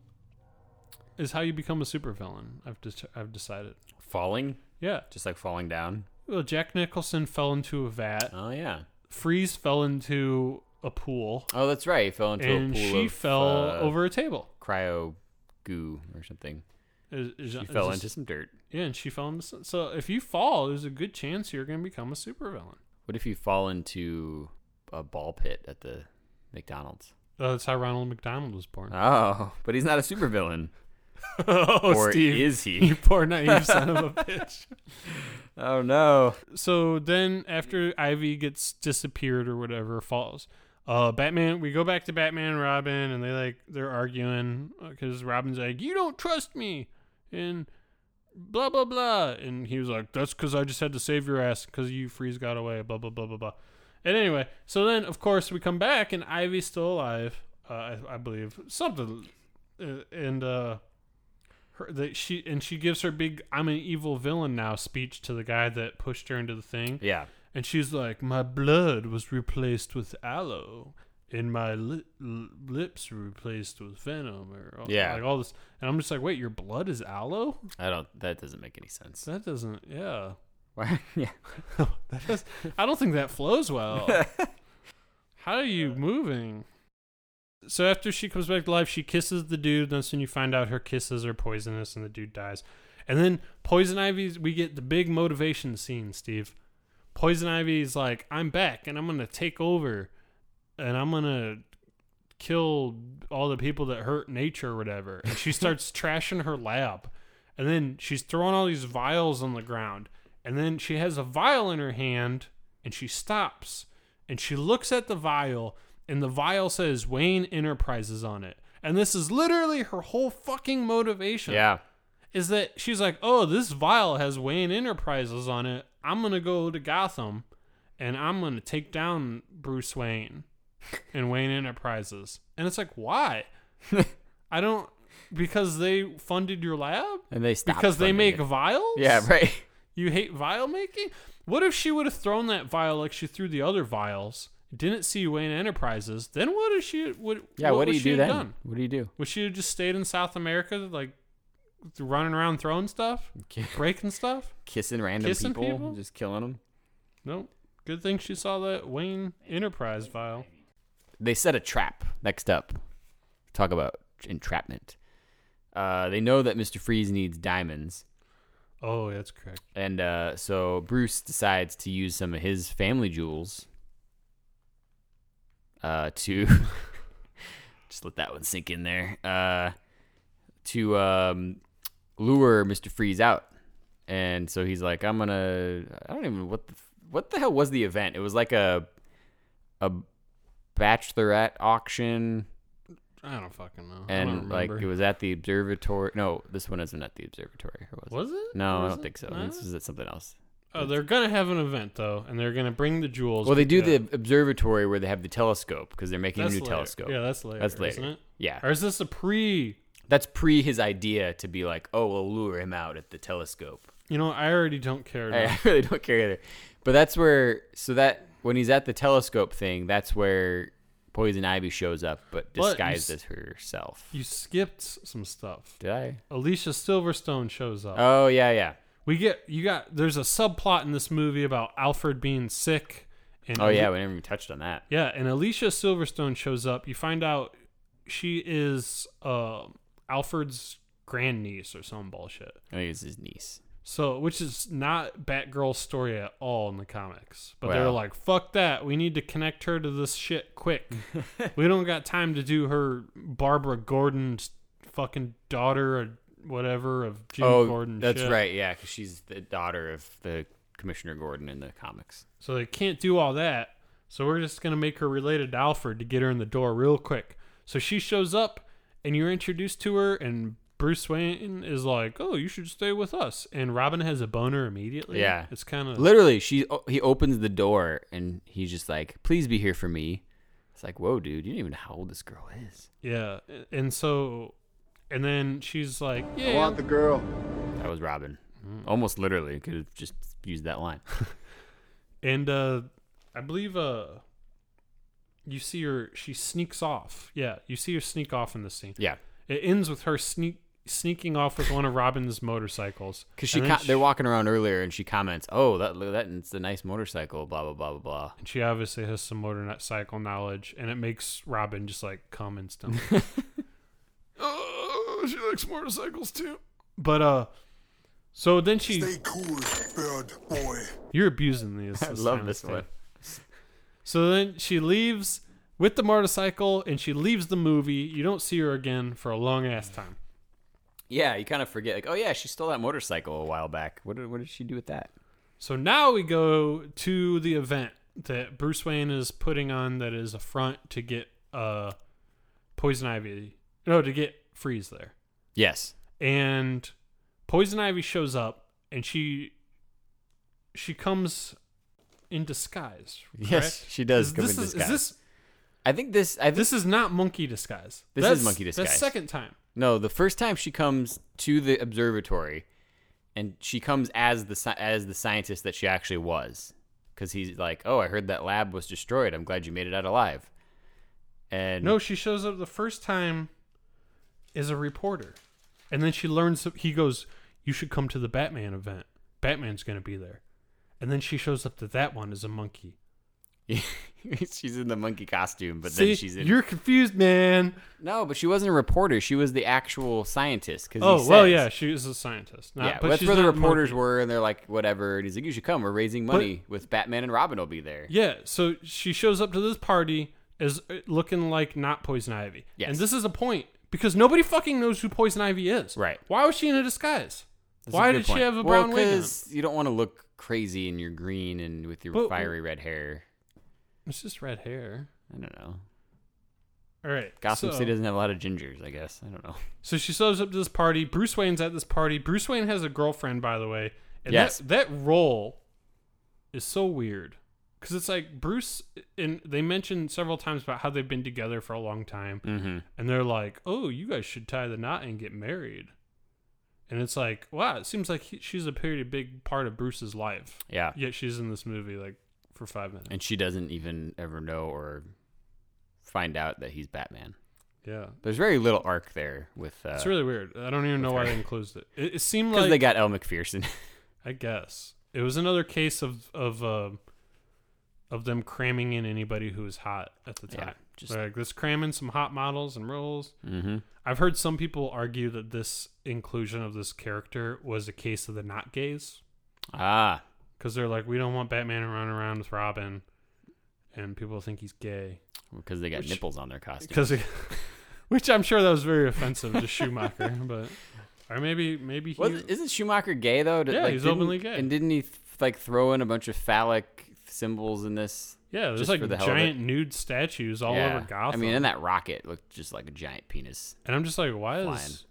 is how you become a supervillain. I've just I've decided. Falling, Yeah. just like falling down. Well, Jack Nicholson fell into a vat. Oh yeah. Freeze fell into a pool, Oh, that's right. He fell into and a pool she of, fell uh, over a table. Cryo goo or something. Is- is- She fell into some dirt. Yeah, and she fell into. So if you fall, there's a good chance you're going to become a supervillain. What if you fall into a ball pit at the McDonald's? Uh, that's how Ronald McDonald was born. Oh, but he's not a supervillain. oh, or Steve, is you he? poor naive son of a bitch. Oh no. So then, after Ivy gets disappeared or whatever, falls. Uh, Batman. We go back to Batman and Robin, and they like they're arguing because Robin's like, "You don't trust me," and blah blah blah, and he was like, "That's because I just had to save your ass because you freeze got away." Blah blah blah blah blah, And anyway, so then of course we come back and Ivy's still alive, uh, I, I believe something, uh, and uh, her that she and she gives her big "I'm an evil villain now" speech to the guy that pushed her into the thing. Yeah. And she's like, "My blood was replaced with aloe, and my li- lips were replaced with venom, or all- Yeah. like all this." And I'm just like, "Wait, your blood is aloe? I don't. That doesn't make any sense. That doesn't, yeah." Why? yeah. that does, I don't think that flows well. How are you moving? So after she comes back to life, she kisses the dude. That's when you find out her kisses are poisonous, and the dude dies. And then Poison Ivy's, we get the big motivation scene. Steve, Poison Ivy is like, "I'm back, and I'm gonna take over, and I'm gonna kill all the people that hurt nature or whatever." And she starts trashing her lab, and then she's throwing all these vials on the ground, and then she has a vial in her hand, and she stops, and she looks at the vial, and the vial says Wayne Enterprises on it. And this is literally her whole fucking motivation Yeah. is that she's like, oh, this vial has Wayne Enterprises on it. I'm gonna go to Gotham, and I'm gonna take down Bruce Wayne and Wayne Enterprises. And it's like, why? I don't because they funded your lab And they stopped because they make it. vials. Yeah. Right. You hate vial making? What if she would have thrown that vial like she threw the other vials? Didn't see Wayne Enterprises. Then what if she would? Yeah. What, do you do then? Done? What do you do? Would she have just stayed in South America, like running around throwing stuff, breaking stuff? Kissing random Kissing people, people? just killing them. Nope. Good thing she saw that Wayne Enterprise file. They set a trap. Next up, talk about entrapment. Uh, they know that Mister Freeze needs diamonds, Oh, that's correct. and uh, so Bruce decides to use some of his family jewels uh, to just let that one sink in there. Uh, to um, lure Mister Freeze out, and so he's like, "I'm gonna." I don't even what the what the hell was the event? It was like a a bachelorette auction I don't fucking know. I don't and like it was at the observatory. No, this one isn't at the observatory. Or was, Was it? No, I don't it? think so. No? This is at something else. Oh, they're gonna have an event though, and they're gonna bring the jewels. Well, they do the observatory where they have the telescope because they're making That's a new later. telescope. Yeah, that's later. That's later. isn't it? Yeah, Or is this a pre? That's pre his idea to be like, oh, we'll lure him out at the telescope. You know, I already don't care. I. I really don't care either. But that's where so that when he's at the telescope thing, that's where Poison Ivy shows up, but But you disguised s- as herself. You skipped some stuff. Did I? Alicia Silverstone shows up. Oh yeah, yeah. we get you got. There's a subplot in this movie about Alfred being sick. And Oh yeah, we never even touched on that. Yeah, and Alicia Silverstone shows up. You find out she is uh, Alfred's grandniece or some bullshit. I think it's his niece. So, which is not Batgirl's story at all in the comics. But they're like, "Fuck that! We need to connect her to this shit quick. we don't got time to do her Barbara Gordon's fucking daughter or whatever of Jim oh, Gordon." that's shit. right. Yeah, because she's the daughter of the Commissioner Gordon in the comics. So they can't do all that. So we're just gonna make her related to Alfred to get her in the door real quick. So she shows up, and you're introduced to her, and Bruce Wayne is like, "Oh, you should stay with us." And Robin has a boner immediately. Yeah. it's kind of Literally, she he opens the door and he's just like, "Please be here for me." It's like, "Whoa, dude, you don't even know how old this girl is." yeah. And so, and then she's like, "Yeah, I want the girl. That was Robin. Mm. Almost literally could have just used that line. And uh I believe uh you see her she sneaks off. Yeah, you see her sneak off in the scene. yeah, It ends with her sneak sneaking off with one of Robin's motorcycles. because she, And then co- they're walking around earlier and she comments, "Oh, that look, that it's a nice motorcycle." Blah blah blah blah blah. and she obviously has some motorcycle knowledge and it makes Robin just like come instantly. oh, she likes motorcycles too. But uh so then she Stay cool, bird boy. you're abusing these. I this love time, this Steve. one. So then she leaves with the motorcycle and she leaves the movie. You don't see her again for a long ass time. Yeah, you kind of forget, like, oh yeah, she stole that motorcycle a while back. What did what did she do with that? So now we go to the event that Bruce Wayne is putting on that is a front to get uh Poison Ivy no, to get Freeze there. Yes, And Poison Ivy shows up and she she comes in disguise. Yes, she does Is come this in is, disguise. Is this I think this. I think this is not monkey disguise. This is monkey That's disguise. second time. No, the first time she comes to the observatory, and she comes as the as the scientist that she actually was, because he's like, "Oh, I heard that lab was destroyed. I'm glad you made it out alive." And No, she shows up the first time as a reporter, and then she learns. He goes, "You should come to the Batman event. Batman's gonna be there." And then she shows up to that one as a monkey. she's in the monkey costume, but See, then she's in. you're confused, man. No, but she wasn't a reporter. She was the actual scientist. Cause he Oh well, yeah, she is a scientist. Not, yeah, but that's where the reporters were, and they're like, whatever. And he's like, you should come. We're raising money with Batman and Robin will be there. Yeah, so she shows up to this party as uh, looking like not Poison Ivy. Yes. And this is a point because nobody fucking knows who Poison Ivy is. Right. Why was she in a disguise? That's Why good did point. she have a well, brown wig? Because you don't want to look crazy and you're green and with your But- fiery red hair. It's just red hair. I don't know. All right. Gotham so, City doesn't have a lot of gingers, I guess. I don't know. So she shows up to this party. Bruce Wayne's at this party. Bruce Wayne has a girlfriend, by the way. And Yes. that, that role is so weird. Because it's like Bruce, and they mentioned several times about how they've been together for a long time. Mm-hmm. and they're like, "Oh, you guys should tie the knot and get married." And it's like, wow, it seems like he, she's a pretty big part of Bruce's life. Yeah. Yet she's in this movie like for five minutes. And she doesn't even ever know or find out that he's Batman. yeah, There's very little arc there with. Uh, it's really weird. I don't even know why they included it. It, it seemed like they got Elle Macpherson. I guess it was another case of of uh, of them cramming in anybody who was hot at the Yeah, time. Just- like let's cram in some hot models and roles. mm-hmm. I've heard some people argue that this inclusion of this character was a case of the not gays. Ah, because they're like, we don't want Batman running around with Robin, and people think he's gay. because they got Which- nipples on their costume. Which I'm sure that was very offensive to Schumacher, but or maybe maybe he. Was, isn't Schumacher gay though? Did- Yeah, like, he's openly gay. And didn't he like throw in a bunch of phallic symbols in this? Yeah, there's just like for the hell of it? giant nude statues all Yeah. over Gotham. I mean, and that rocket looked just like a giant penis. and I'm just like, why flying. is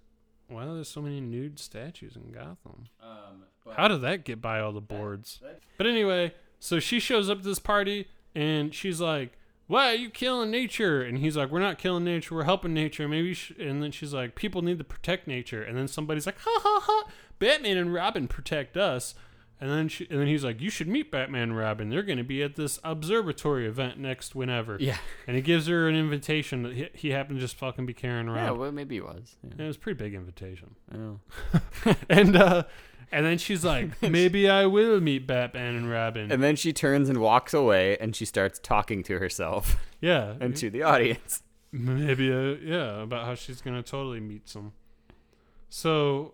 why are there so many nude statues in Gotham? Um, How did that get by all the boards? But anyway, so she shows up to this party and she's like, "Why are you killing nature?" And he's like, "We're not killing nature. We're helping nature. Maybe." Sh-. And then she's like, "People need to protect nature." And then somebody's like, "Ha ha ha! Batman and Robin protect us." And then she, and then he's like, "You should meet Batman and Robin. They're going to be at this observatory event next whenever." Yeah. And he gives her an invitation that he, he happened to just fucking be carrying around. Yeah, well, maybe it was. And Yeah. it was a pretty big invitation Oh. and uh and then she's like maybe i will meet batman and robin And then she turns and walks away, and she starts talking to herself yeah and to the audience. maybe uh, yeah about how she's gonna totally meet some so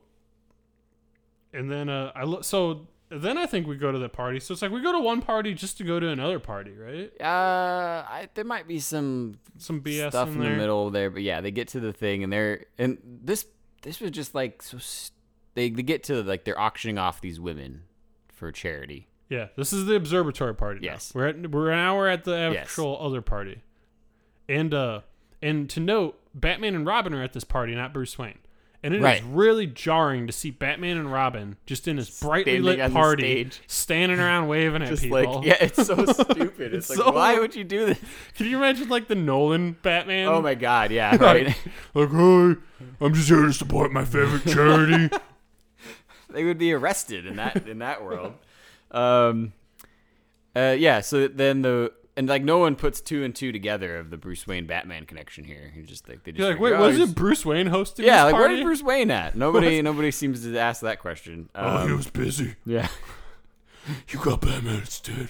and then uh i lo- so then i think we go to the party so it's like we go to one party just to go to another party right Uh, I, there might be some some bs stuff in, in, the middle there, but yeah, they get to the thing, and they're and this this was just like so. s they they get to like they're auctioning off these women for charity. yeah this is the observatory party now. Yes. we're at we're an hour at the Yes. actual other party and uh and to note batman and robin are at this party not bruce wayne and it is Right. really jarring to see Batman and Robin just in this brightly Standing lit party, standing around waving at people. like yeah, it's so stupid. It's, It's like so- why would you do this? Can you imagine like the Nolan Batman? Oh my god, yeah, right. Like, hey, I'm just here to support my favorite charity. they would be arrested in that in that world. Um, uh, yeah. So then the and like no one puts two and two together of the Bruce Wayne Batman connection here. You just like they just You're like, wait, oh, was it Bruce Wayne hosting Yeah, like where party? did Bruce Wayne at? Nobody nobody seems to ask that question. Oh, he Um, was busy. yeah. You got Batman instead.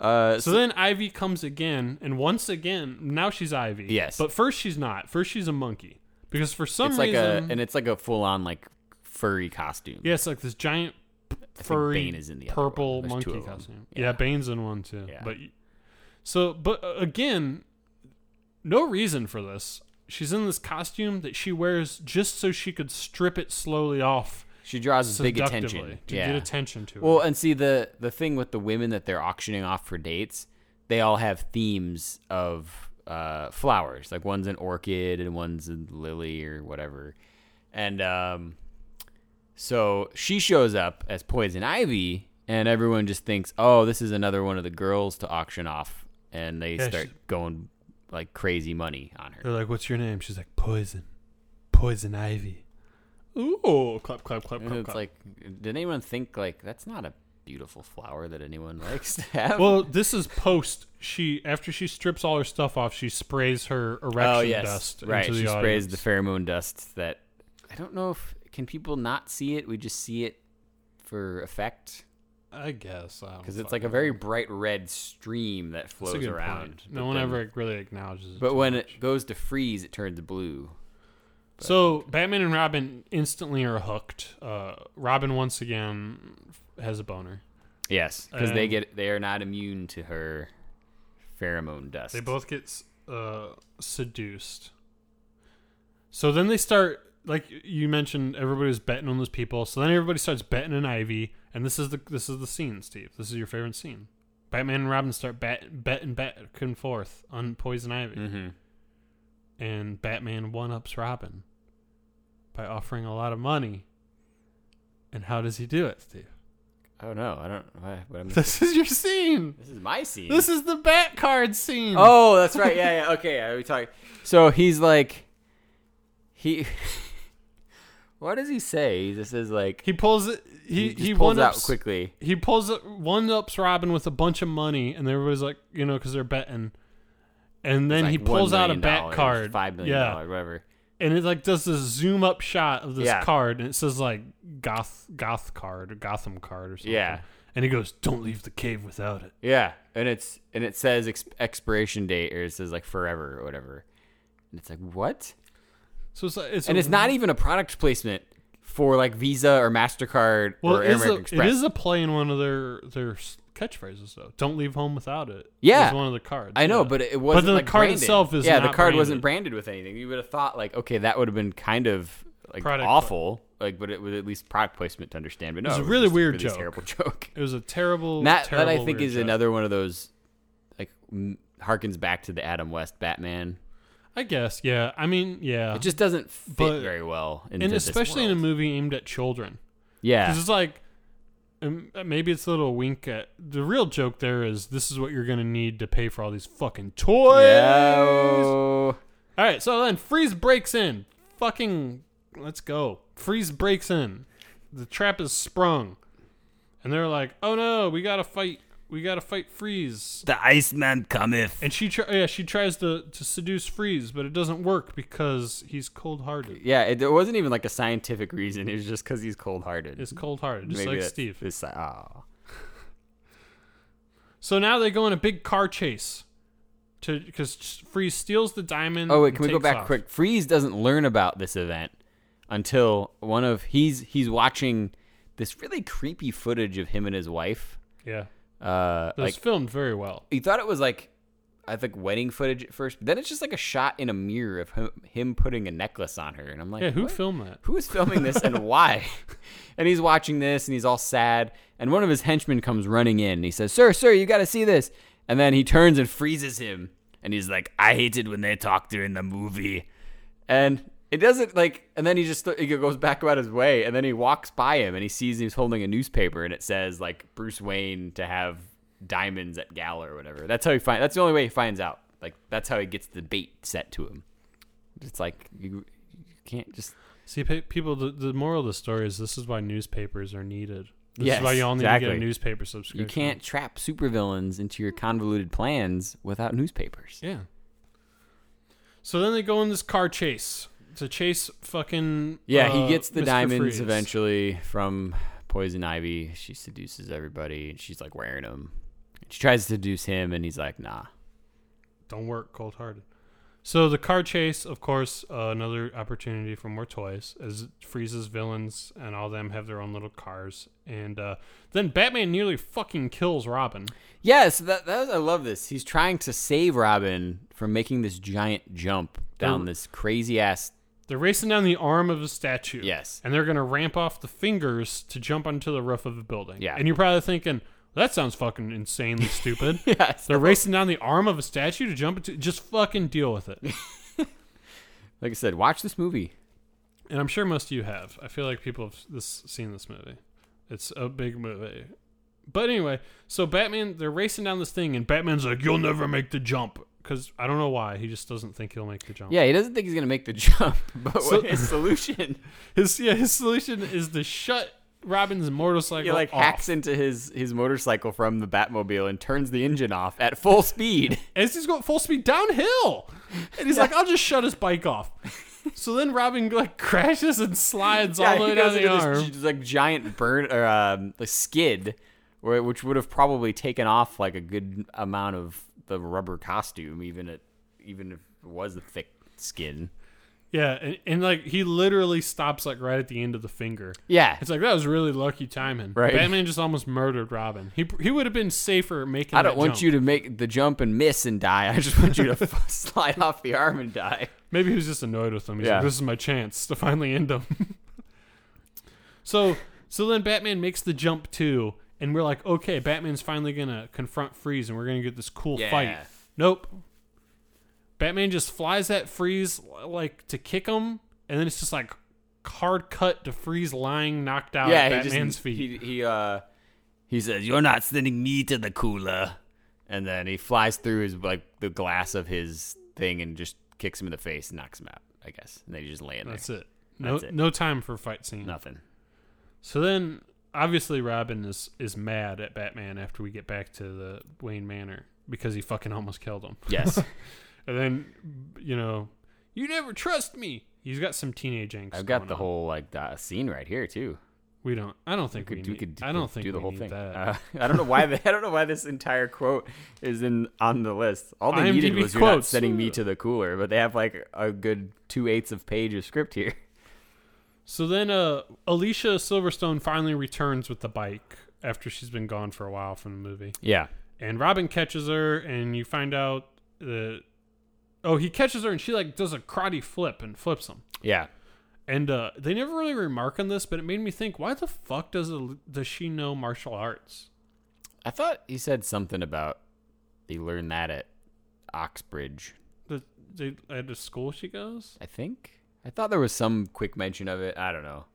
Uh, so then Ivy comes again, and once again, now she's Ivy. Yes. But first she's not. First she's a monkey. Because for some it's like reason. a and it's like a full on like furry costume. yeah, it's like this giant I furry Bane is in the purple one. There's two monkey costume. Yeah. Yeah. Bane's in one too. Yeah. But so, but uh, again, no reason for this. She's in this costume that she wears just so she could strip it slowly off. She draws big attention. to yeah. get attention to it. Well, her. and see the the thing with the women that they're auctioning off for dates, they all have themes of uh, flowers. Like one's an orchid and one's a lily or whatever. And um, so she shows up as Poison Ivy and everyone just thinks, "Oh, this is another one of the girls to auction off," and they Yeah, start she- going like crazy money on her. They're like, "What's your name?" She's like, "Poison, Poison Ivy." Ooh, clap, clap, clap, And clap. it's clap. like, did anyone think like that's not a beautiful flower that anyone likes to have? well, this is post. She after she strips all her stuff off, she sprays her oh, erection oh yes, dust right. into She the sprays the pheromone dust that I don't know if can people not see it. We just see it for effect I guess because it's like a very bright red stream that flows around. point. No one then- ever really acknowledges it. But when much. it goes to freeze, it turns blue. So Batman and Robin instantly are hooked. Uh, Robin once again has a boner. Yes, because they get they are not immune to her pheromone dust. They both get uh, seduced. So then they start, like you mentioned, everybody's betting on those people. So then everybody starts betting on Ivy, and this is the this is the scene, Steve. This is your favorite scene. Batman and Robin start bet, betting back and forth on Poison Ivy, hmm and Batman one ups Robin by offering a lot of money. And how does he do it, Steve? Oh no, I don't. What, what am This is your scene. this is my scene. This is the Bat card scene. Oh, that's right. Yeah, yeah. Okay, are we talking? So he's like, he. what does he say? He just says like He pulls it. He he, he, pulls out quickly. He pulls it, one ups Robin with a bunch of money, and everybody's like, you know, because they're betting. And then It's he pulls out a bat card, five million yeah, dollars, whatever. and it like does this zoom up shot of this Yeah. card, and it says like Goth Goth card or Gotham card or something. Yeah. and he goes, "Don't leave the cave without it." Yeah, and it's and it says ex- expiration date or it says like forever or whatever, and it's like what? So it's it's and a- it's not even a product placement for like Visa or Mastercard well, or it American a, Express. it is a play in one of their their catchphrases though. Don't leave home without it. Yeah. is one of the cards. I know, yeah. but it wasn't. then the like, card branded. itself is yeah. the card wasn't branded. branded with anything. You would have thought like, okay, that would have been kind of like Product awful, like, but it was at least product placement to understand. But no, was a it was really just weird really joke. terrible joke. It was a terrible. And that that I think is joke. another one of those like m- harkens back to the Adam West Batman. I guess, yeah. I mean, yeah. It just doesn't fit But- very well into and especially in a movie aimed at children. Yeah, Because it's like, um, maybe it's a little wink at the real joke. There is this is what you're gonna need to pay for all these fucking toys. Yeah. oh. All right, so then Freeze breaks in. Fucking, let's go. Freeze breaks in. The trap is sprung, and they're like, "Oh no, we gotta fight. We gotta fight Freeze." The Iceman cometh. And she, yeah, she tries to to seduce Freeze, but it doesn't work because he's cold-hearted. Yeah, it, it wasn't even like a scientific reason. It was just because he's cold hearted. It's cold-hearted, just like that's- Steve. it's- ah. So now they go in a big car chase to because Freeze steals the diamond. Oh wait, and can we go takes back off. quick? Freeze doesn't learn about this event until one of he's he's watching this really creepy footage of him and his wife. Yeah, Uh, it was like filmed very well. he thought it was like I think wedding footage at first, but then it's just like a shot in a mirror of him, him putting a necklace on her, and I'm like, Yeah, who what? filmed that? who is filming this and why? and he's watching this and he's all sad. And one of his henchmen comes running in and he says, Sir, sir, you got to see this. And then he turns and freezes him. And he's like, I hated when they talked during the movie. And it doesn't like, and then he just he goes back about his way. And then he walks by him and he sees he's holding a newspaper and it says, like, Bruce Wayne to have diamonds at Gala or whatever. That's how he find. That's the only way he finds out. Like, that's how he gets the bait set to him. It's like, you, you can't just. See, people. The, the moral of the story is this is why newspapers are needed. This Yes, is why you all need to get a newspaper subscription. You can't trap supervillains into your convoluted plans without newspapers. Yeah. So then they go in this car chase to chase fucking. Yeah, uh, he gets the Mr. diamonds Freeze. eventually from Poison Ivy. She seduces everybody, and she's like wearing them. She tries to seduce him, and he's like, "Nah." Don't work cold hearted. So the car chase, of course, uh, another opportunity for more toys, as Freeze's villains and all them have their own little cars, and uh, then Batman nearly fucking kills Robin. Yes, that, that I love this. He's trying to save Robin from making this giant jump down They're- this crazy ass. They're racing down the arm of a statue. Yes. and they're gonna ramp off the fingers to jump onto the roof of a building. Yeah. and you're probably thinking that sounds fucking insanely stupid. Yes, They're racing down the arm of a statue to jump into. Just fucking deal with it. Like I said, watch this movie. and I'm sure most of you have. I feel like people have this, seen this movie. It's a big movie. But anyway, so Batman, they're racing down this thing, and Batman's like, "You'll never make the jump," because I don't know why. He just doesn't think he'll make the jump. Yeah, he doesn't think he's gonna make the jump, but So- what his solution, His yeah, his solution is to shut Robin's motorcycle he like off. hacks into his his motorcycle from the Batmobile and turns the engine off at full speed. as he's going full speed downhill, and he's like, "I'll just shut his bike off." So then Robin like crashes and slides all the way down the arm. this like giant burn or um, skid, which would have probably taken off like a good amount of the rubber costume, even at even if it was a thick skin. Yeah, and, and like he literally stops like right at the end of the finger. Yeah, It's like that was really lucky timing. Right. Batman just almost murdered Robin. He he would have been safer making. I don't want jump. you to make the jump and miss and die. I just want you to slide off the arm and die. Maybe he was just annoyed with him. He's Yeah. like, "This is my chance to finally end him." so so then Batman makes the jump too, and we're like, okay, Batman's finally gonna confront Freeze, and we're gonna get this cool fight. Nope. Batman just flies at Freeze like to kick him, and then it's just like hard cut to Freeze lying knocked out yeah, at he Batman's just, feet. He, he uh he says, "You're not sending me to the cooler," and then he flies through his like the glass of his thing and just kicks him in the face and knocks him out. I guess, and they just lay in there. That's it. No, That's it. no time for a fight scene. Nothing. So then, obviously, Robin is is mad at Batman after we get back to the Wayne Manor because he fucking almost killed him. Yes, And then, you know, you never trust me. He's got some teenage angst. I've got the on. whole like uh, scene right here too. We don't. I don't think we, We could, need. we could I don't think do the we whole thing. That. Uh, I don't know why. The, I don't know why this entire quote is in on the list. All they needed IMDb was you're not quotes. sending me to the cooler, but they have like a good two eighths of page of script here. So then, uh, Alicia Silverstone finally returns with the bike after she's been gone for a while from the movie. Yeah, and Robin catches her, and you find out that oh, he catches her, and she like does a karate flip and flips him. yeah. And uh, they never really remark on this, but it made me think: Why the fuck does does she know martial arts? I thought he said something about they learned that at Oxbridge. The, they, at the school she goes. I think. I thought there was some quick mention of it. I don't know.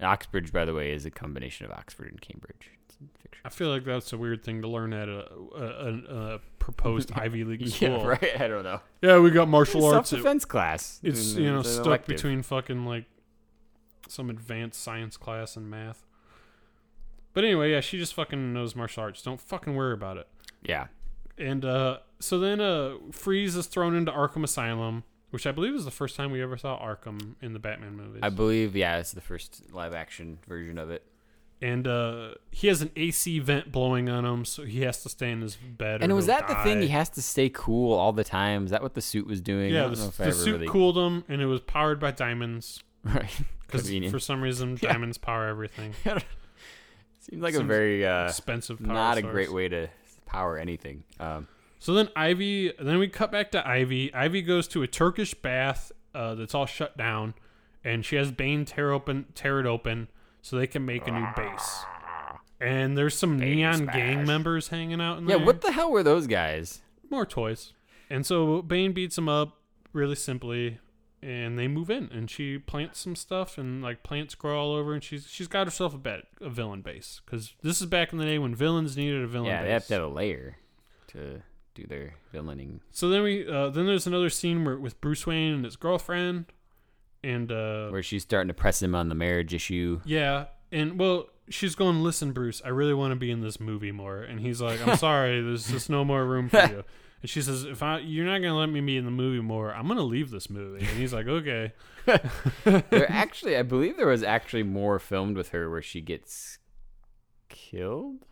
Oxbridge, by the way, is a combination of Oxford and Cambridge. It's. I feel like that's a weird thing to learn at a, a, a, proposed Ivy League school. Yeah, right. I don't know. Yeah, we got martial arts. Self defense class. it's you know it's stuck elective. between fucking like some advanced science class and math. But anyway, yeah, she just fucking knows martial arts. Don't fucking worry about it. Yeah. And uh, so then uh, Freeze is thrown into Arkham Asylum, which I believe is the first time we ever saw Arkham in the Batman movies. I believe, yeah, it's the first live action version of it. and uh, he has an AC vent blowing on him, so he has to stay in his bed. or And was that the thing? He has to stay cool all the time. Is that what the suit was doing? Yeah, the, know if I the suit really- cooled him, and it was powered by diamonds. Right. Because for some reason, Yeah. diamonds power everything. Seems like a very uh, expensive not a great way to power anything. Um, So then Ivy, then we cut back to Ivy. Ivy goes to a Turkish bath uh, that's all shut down, and she has Bane tear open, tear it open, so they can make a new base. And there's some neon gang members hanging out in yeah, there. what the hell were those guys? More toys. And so Bane beats them up really simply, and they move in, and she plants some stuff, and like plants grow all over, and she's she's got herself a bed, a villain base, because this is back in the day when villains needed a villain yeah, base. they have to have a layer to do their villaining. So then we uh, then there's another scene where with Bruce Wayne and his girlfriend, and uh, Where she's starting to press him on the marriage issue. yeah, and well, she's going, listen, Bruce, I really want to be in this movie more, and he's like, I'm sorry, there's just no more room for you. And she says, if I you're not gonna let me be in the movie more, I'm gonna leave this movie. And he's like, okay. there actually, I believe there was actually more filmed with her where she gets killed.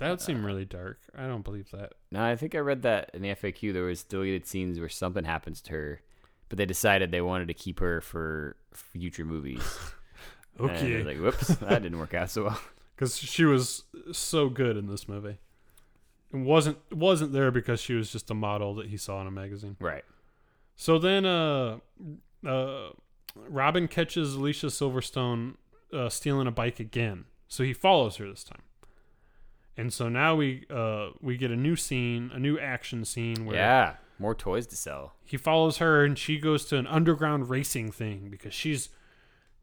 That would seem really dark. I don't believe that. No, I think I read that in the FAQ. There was deleted scenes where something happens to her, but they decided they wanted to keep her for future movies. Okay. like, whoops, that didn't work out so well. because she was so good in this movie. It wasn't wasn't there because she was just a model that he saw in a magazine. Right. So then, uh, uh, Robin catches Alicia Silverstone uh, stealing a bike again. So he follows her this time. And so now we uh, we get a new scene, a new action scene where Yeah, more toys to sell. he follows her and she goes to an underground racing thing because she's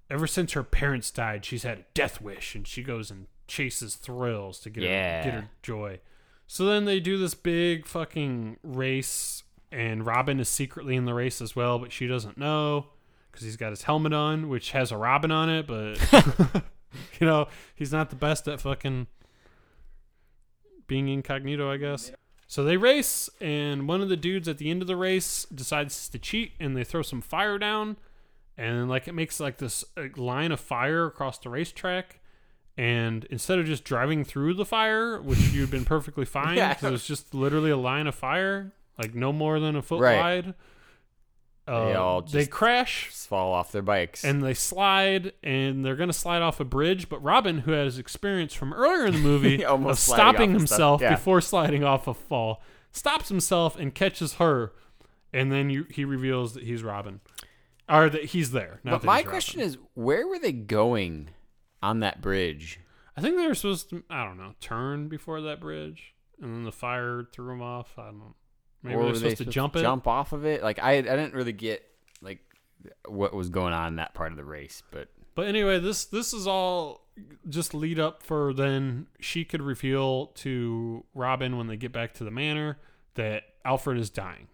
ever since her parents died, she's had a death wish and she goes and chases thrills to get her, get her joy. So then they do this big fucking race, and Robin is secretly in the race as well, but she doesn't know because he's got his helmet on, which has a Robin on it, but you know he's not the best at fucking being incognito, I guess. So they race, and one of the dudes at the end of the race decides to cheat, and they throw some fire down, and like it makes like this uh, line of fire across the racetrack. And instead of just driving through the fire, which you'd been perfectly fine, Yeah. it was just literally a line of fire, like no more than a foot Right. wide. Uh, They all they crash fall off their bikes. and they slide and they're going to slide off a bridge but robin who has experience from earlier in the movie of stopping himself yeah. before sliding off a fall stops himself and catches her and then you, he reveals that he's robin or that he's there but my question is, where were they going on that bridge? i think they were supposed to i don't know turn before that bridge and then the fire threw them off i don't know maybe or they're supposed they to jump it jump off of it? Like I, I didn't really get like what was going on in that part of the race, but But anyway, this this is all just lead up for then she could reveal to Robin when they get back to the manor that Alfred is dying.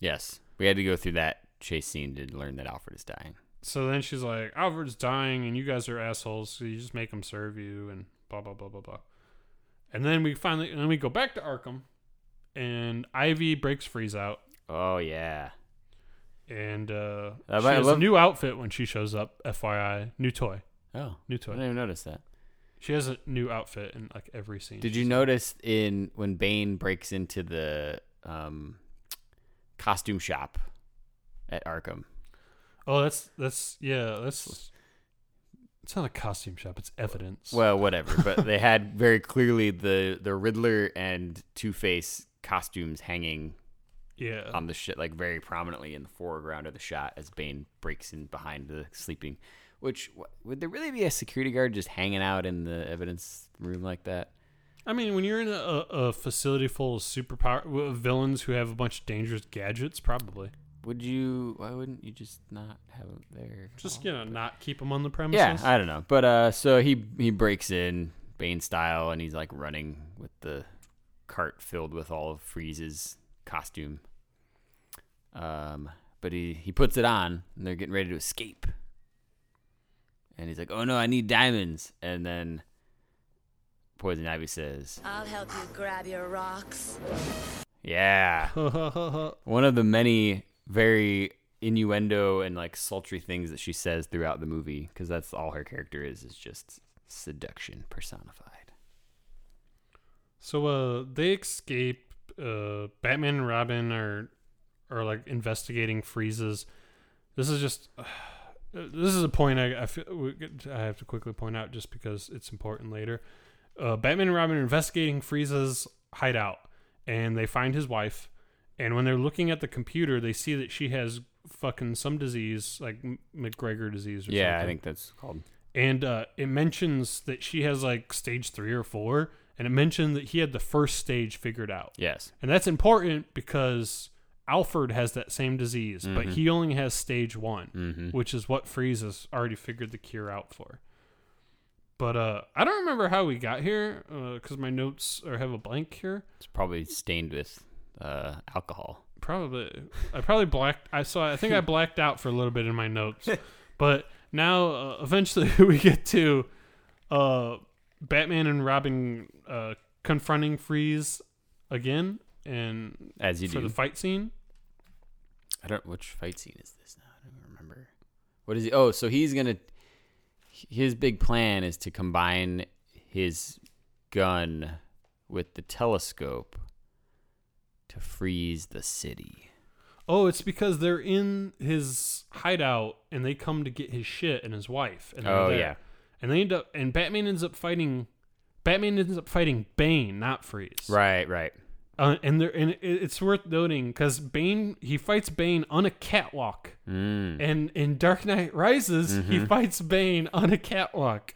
yes, we had to go through that chase scene to learn that Alfred is dying. So then she's like, Alfred's dying and you guys are assholes, so you just make him serve you and blah blah blah blah blah. And then we finally and then we go back to Arkham and Ivy breaks Freeze out Oh yeah, and uh, I she has love- a new outfit when she shows up, FYI. New toy. oh, New toy. I didn't even notice that. She has a new outfit in like every scene. Did you notice in when Bane breaks into the um, costume shop at Arkham? Oh, that's that's yeah, that's it's not a costume shop. It's evidence. Well, whatever, but they had very clearly the the Riddler and Two Face costumes hanging yeah, on the shit like very prominently in the foreground of the shot as Bane breaks in behind the sleeping. Which would there really be a security guard just hanging out in the evidence room like that? I mean, when you're in a, a facility full of superpower villains who have a bunch of dangerous gadgets, probably Would you? Why wouldn't you just not have them there? just you know but- not keep them on the premises. Yeah, I don't know, but uh, so he he breaks in Bane style, and he's like running with the cart filled with all of Freeze's costume. Um, but he he puts it on, and they're getting ready to escape. And he's like, "Oh no, I need diamonds!" And then Poison Ivy says, I'll help you grab your rocks. "Yeah." One of the many very innuendo and like sultry things that she says throughout the movie, because that's all her character is, is just seduction personified. So uh, they escape. Uh, Batman and Robin are are like investigating Freeze's. This is just. this is a point I I, feel, we- I have to quickly point out just because it's important later. Uh, Batman and Robin are investigating Freeze's hideout, and they find his wife. And when they're looking at the computer, they see that she has fucking some disease, like McGregor disease. Or something. Yeah, I think that's called. and uh, it mentions that she has like stage three or four, and it mentioned that he had the first stage figured out, Yes. and that's important because Alfred has that same disease, but he only has stage one, Mhm. which is what Freeze has already figured the cure out for. But uh, I don't remember how we got here because my notes are have a blank here. It's probably stained with uh, alcohol. Probably, I probably blacked. I saw. I think I blacked out for a little bit in my notes, but now uh, eventually we get to uh, Batman and Robin uh, confronting Freeze again, and As you for do. the fight scene. I don't. Which fight scene is this now? I don't remember. What is he? Oh, so he's gonna. His big plan is to combine his gun with the telescope to freeze the city. Oh, it's because they're in his hideout and they come to get his shit and his wife. And Oh, yeah. And they end up and Batman ends up fighting. Batman ends up fighting Bane, not Freeze. Right. Right. Uh, and there, and it, it's worth noting because Bane he fights Bane on a catwalk, Mm. and in Dark Knight Rises he fights Bane on a catwalk.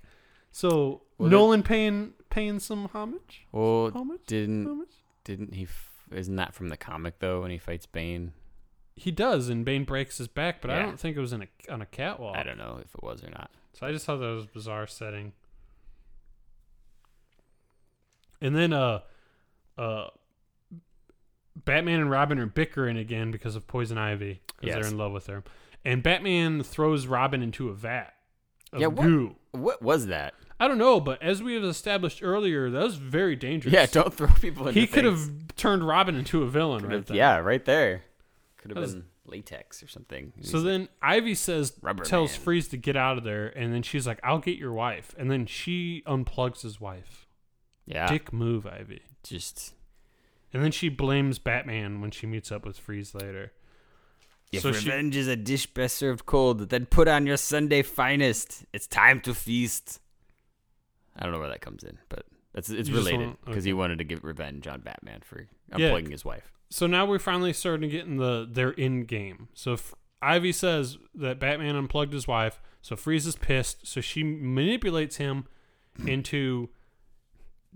So Well, Nolan paying paying some homage. Well, Homage? didn't Homage? didn't he? F- isn't that from the comic though? When he fights Bane, He does, and Bane breaks his back, but I don't think it was in a on a catwalk. I don't know if it was or not. So I just thought that was a bizarre setting. And then uh uh Batman and Robin are bickering again because of Poison Ivy because Yes. they're in love with her. And Batman throws Robin into a vat of Yeah, what- goo. What was that? I don't know, but as we have established earlier, that was very dangerous. Yeah, don't throw people into He could have turned Robin into a villain right. Yeah, right there. Could have been latex or something. So then Ivy says Rubber tells man. Freeze to get out of there, and then she's like, "I'll get your wife," and then she unplugs his wife. yeah, Dick move, Ivy. just And then she blames Batman when she meets up with Freeze later. if So she- revenge is a dish best served cold, then put on your Sunday finest. It's time to feast. I don't know where that comes in, but that's it's You related because okay. he wanted to get revenge on Batman for Yeah. unplugging his wife. So now we're finally starting to get in the their in game. So Ivy says that Batman unplugged his wife, so Freeze is pissed. So she manipulates him into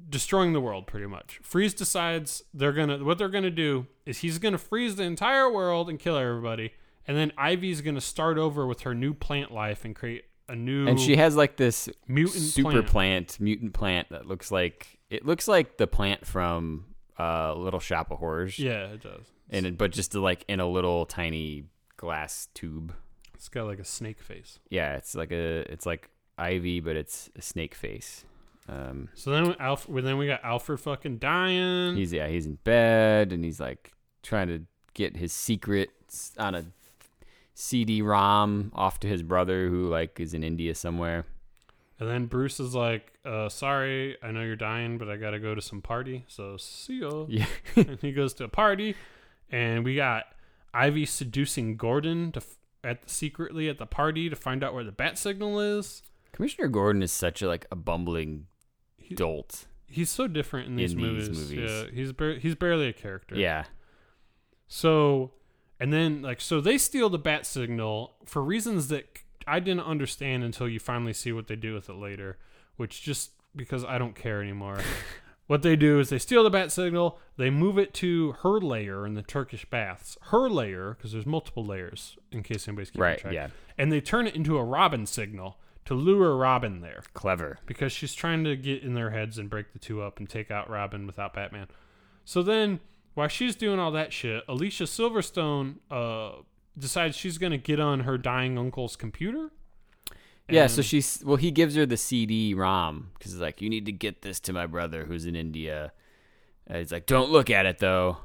destroying the world pretty much. Freeze decides they're gonna what they're gonna do is he's gonna freeze the entire world and kill everybody, and then Ivy's gonna start over with her new plant life and create a new And she has like this mutant super plant. plant. mutant plant that looks like it looks like the plant from uh, Little Shop of Horrors. Yeah, it does. and it, but just like in a little tiny glass tube. It's got like a snake face. Yeah, it's like a it's like ivy, but it's a snake face. Um, So then Alf, well, then we got Alfred fucking dying. he's yeah he's in bed and he's like trying to get his secrets on a CD-ROM off to his brother who like is in India somewhere. And then Bruce is like, uh, "Sorry, I know you're dying, but I gotta go to some party. So see ya." Yeah. and he goes to a party, and we got Ivy seducing Gordon to f- at secretly at the party to find out where the bat signal is. Commissioner Gordon is such a like a bumbling He- dolt. He's so different in these, In these movies. movies. Yeah, he's bar- he's barely a character. Yeah. So, and then like so they steal the bat signal for reasons that I didn't understand until you finally see what they do with it later, which just because I don't care anymore. what they do is they steal the bat signal, they move it to her layer in the Turkish baths. Her layer because there's multiple layers in case anybody's keeping Right, track. yeah. And they turn it into a Robin signal to lure Robin there Clever. because she's trying to get in their heads and break the two up and take out Robin without Batman. So then, while she's doing all that shit, Alicia Silverstone uh, decides she's gonna get on her dying uncle's computer. Yeah, so she's well. He gives her the CD-ROM because he's like, "You need to get this to my brother who's in India." And he's like, "Don't look at it though."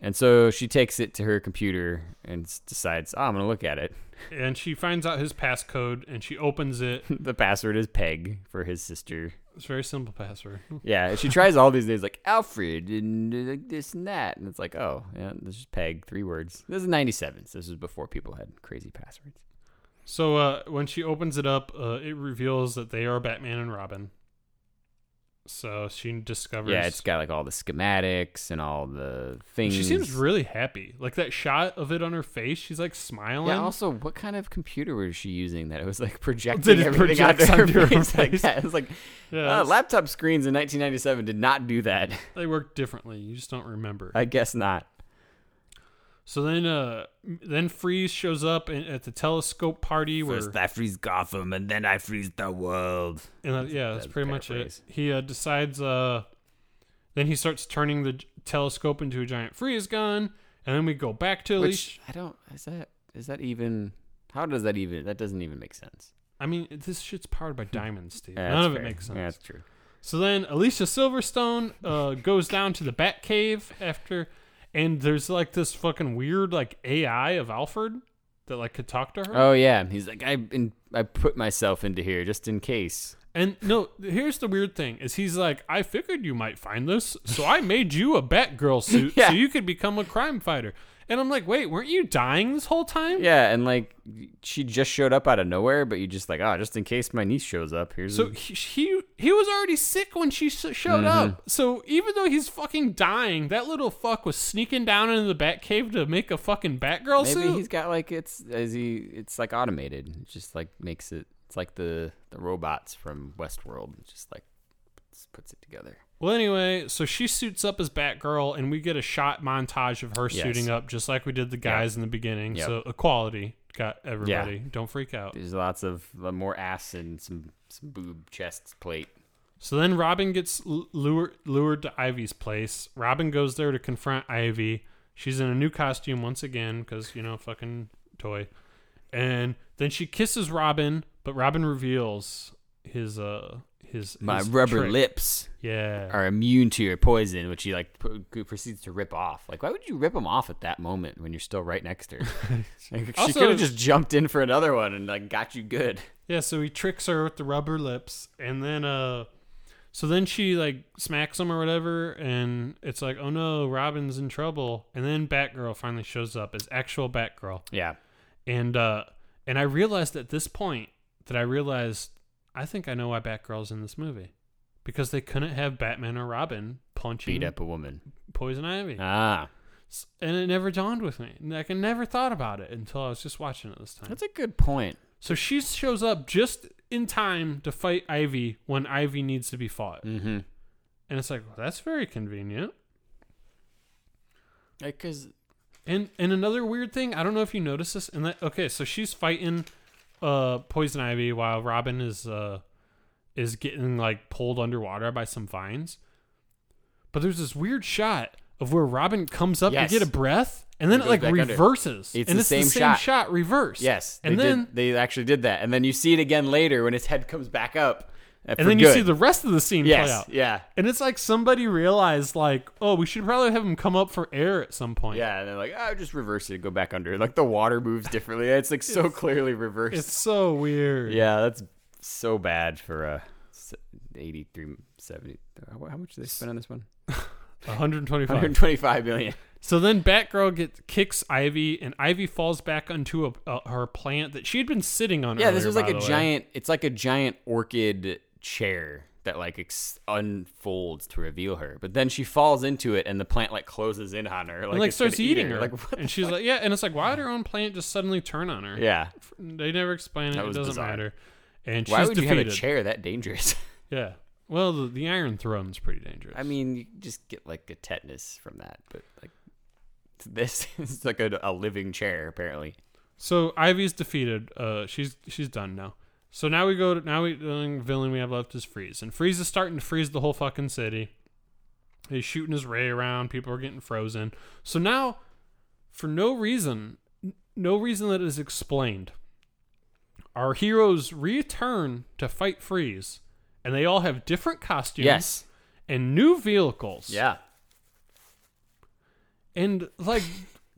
And so she takes it to her computer and decides, "Oh, I'm gonna look at it." and she finds out his passcode and she opens it. the password is Peg for his sister. It's a very simple password. Yeah, she tries all these names like Alfred and this and that, and it's like, oh, yeah, this is Peg, three words. This is '97, so this is before people had crazy passwords. So uh, when she opens it up, uh, it reveals that they are Batman and Robin. So she discovers. Yeah, it's got like all the schematics and all the things. She seems really happy. Like that shot of it on her face, she's like smiling. Yeah. Also, what kind of computer was she using that it was like projecting it everything onto her onto her face like that? It's like Yeah, uh, laptop screens in 1997 did not do that. they work differently. You just don't remember. I guess not. So then, uh, then Freeze shows up in, at the telescope party where, First I freeze Gotham and then I freeze the world. and, uh, yeah, that's That's pretty much it. He uh, decides, uh, then he starts turning the telescope into a giant freeze gun, and then we go back to Alicia. I don't. Is that is that even? How does that even? That doesn't even make sense. I mean, this shit's powered by diamonds, Steve. Yeah, None that's of it makes sense. Yeah, that's true. So then Alicia Silverstone uh, goes down to the Bat Cave after, and there's like this fucking weird like AI of Alfred that like could talk to her. Oh yeah, he's like I in, I put myself into here just in case. And no, here's the weird thing: is he's like, I figured you might find this, so I made you a Batgirl suit Yeah. so you could become a crime fighter. And I'm like, wait, weren't you dying this whole time? Yeah, and like she just showed up out of nowhere, but you just like, oh, just in case my niece shows up. Here's So a- he, he he was already sick when she showed Mm-hmm. up. So even though he's fucking dying, that little fuck was sneaking down into the Batcave to make a fucking Batgirl maybe suit. he's got like it's as he it's like automated. It just like makes it. It's like the the robots from Westworld. It just like puts it together. Well, anyway, so she suits up as Batgirl, and we get a shot montage of her Yes. suiting up, just like we did the guys in the beginning. Yep. So equality got everybody. Don't freak out. There's lots of uh, more ass and some some boob chest plate. So then Robin gets lured, lured to Ivy's place. Robin goes there to confront Ivy. She's in a new costume once again because, you know, fucking toy. And then she kisses Robin, but Robin reveals his, uh, his, My his rubber trick. lips Yeah. are immune to your poison, which he like p- proceeds to rip off. Like, why would you rip them off at that moment when you're still right next to her? Like, she could have just jumped in for another one and like got you good. Yeah, so he tricks her with the rubber lips, and then uh, so then she like smacks him or whatever, and it's like, oh no, Robin's in trouble. And then Batgirl finally shows up as actual Batgirl, Yeah. and uh, and I realized at this point that I realized I think I know why Batgirl's in this movie, because they couldn't have Batman or Robin punching Beat up a woman. Poison Ivy, Ah, and it never dawned with me. Like I never thought about it until I was just watching it this time. that's a good point. So she shows up just in time to fight Ivy when Ivy needs to be fought. Mm-hmm. And it's like, well, that's very convenient. Because And and another weird thing, I don't know if you noticed this, and that okay, so she's fighting uh Poison Ivy while Robin is uh is getting like pulled underwater by some vines. But there's this weird shot of where Robin comes up Yes. to get a breath and then And it like goes back under. reverses. It's and the it's same the same shot. shot, reversed. yes, And then did, they actually did that, and then you see it again later when his head comes back up. Uh, and then you see the rest of the scene yes, play out. yeah, And it's like somebody realized, like, oh, we should probably have him come up for air at some point. yeah, and they're like, oh, just reverse it, go back under. Like the water moves differently. It's like so clearly reversed. It's so weird. Yeah, that's so bad for uh, a 83 70 uh, how how much did they spend on this one 125. 125 million So then Batgirl gets kicks Ivy, and Ivy falls back onto a, a, her plant that she had been sitting on. yeah this was like a the way. giant it's like a giant orchid chair that like ex- unfolds to reveal her but then she falls into it and the plant like closes in on her like, and like starts eat eating her. like what and she's fuck? like, yeah, and it's like, why would her own plant just suddenly turn on her? yeah They never explain it. It doesn't bizarre. matter. And why she's would you have a chair that dangerous Yeah. Well, the, the Iron Throne's pretty dangerous. i mean you just get like a tetanus from that but like this is like a, a living chair apparently So Ivy's defeated. Uh, she's she's done now. So now we go to now we the only villain we have left is Freeze, and Freeze is starting to freeze the whole fucking city. He's shooting his ray around. People are getting frozen. So now, for no reason, no reason that is explained, our heroes return to fight Freeze, and they all have different costumes. yes And new vehicles. yeah And like,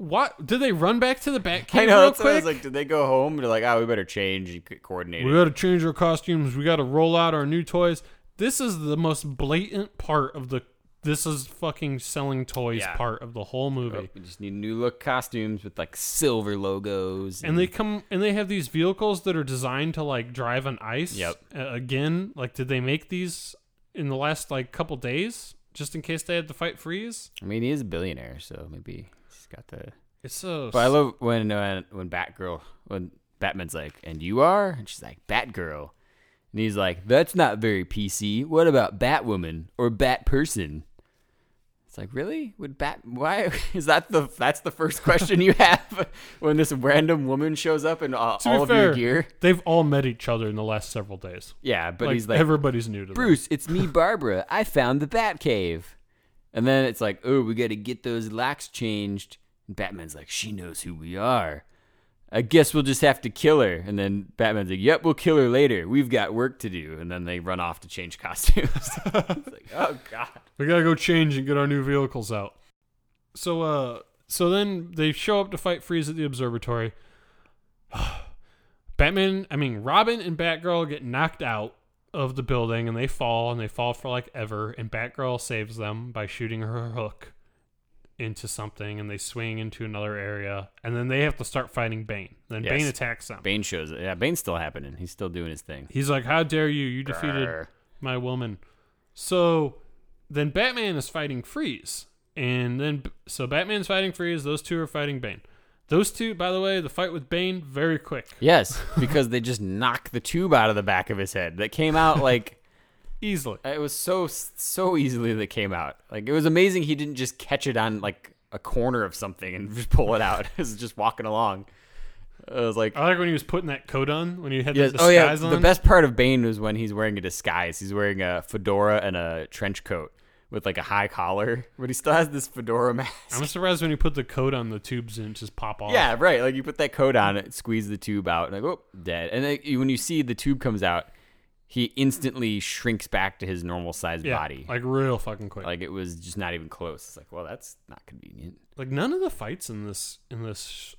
what did they run back to the Batcave I know. real That's what I was quick? like. Did they go home? They're like, oh, we better change and coordinate. We it. got to change our costumes. We got to roll out our new toys. This is the most blatant part of the. This is fucking selling toys Yeah. part of the whole movie. We just need new look costumes with like silver logos. And they come and they have these vehicles that are designed to like drive on ice. Yep. Uh, again, like did they make these in the last like couple days just in case they had to fight freeze? I mean, he is a billionaire, so maybe got the. It's so. But I love when uh, when Batgirl when Batman's like, "And you are?" and she's like, "Batgirl," and he's like, "That's not very PC. What about Batwoman or Batperson? It's like, really? Would Bat? Why is that the? That's the first question you have when this random woman shows up in uh, all of fair, your gear. they've all met each other in the last several days. Yeah, but like, he's like, everybody's new to them. Bruce, it's me, Barbara. I found the Batcave. And then it's like, oh, we got to get those locks changed. And Batman's like, she knows who we are. I guess we'll just have to kill her. And then Batman's like, yep, we'll kill her later. We've got work to do. And then they run off to change costumes. it's like, oh, God. We gotta go change and get our new vehicles out. So, uh, so then they show up to fight Freeze at the observatory. Batman, I mean, Robin and Batgirl get knocked out of the building and they fall and they fall for like ever. And Batgirl saves them by shooting her hook into something and they swing into another area. And then they have to start fighting Bane. Then Yes. Bane attacks them. Bane shows it. Yeah, Bane's still happening. He's still doing his thing. He's like, How dare you? You defeated Grr. my woman. So then Batman is fighting Freeze. And then, so Batman's fighting Freeze. Those two are fighting Bane. Those two, by the way, the fight with Bane, very quick. Yes, because they just knocked the tube out of the back of his head. That came out like. Easily. It was so so easily that came out. Like it was amazing he didn't just catch it on like a corner of something and just pull it out. It was just walking along. I was like, I like when he was putting that coat on when he had yes. the oh yeah. on. The best part of Bane was when he's wearing a disguise. He's wearing a fedora and a trench coat with like a high collar, but he still has this fedora mask. I'm surprised when he put the coat on the tubes and just pop off. Yeah, right. Like you put that coat on it, squeeze the tube out, and like, oh, dead. And then when you see the tube comes out, he instantly shrinks back to his normal sized yeah, body. like real fucking quick. Like, it was just not even close. It's like, well, that's not convenient. Like none of the fights in this in this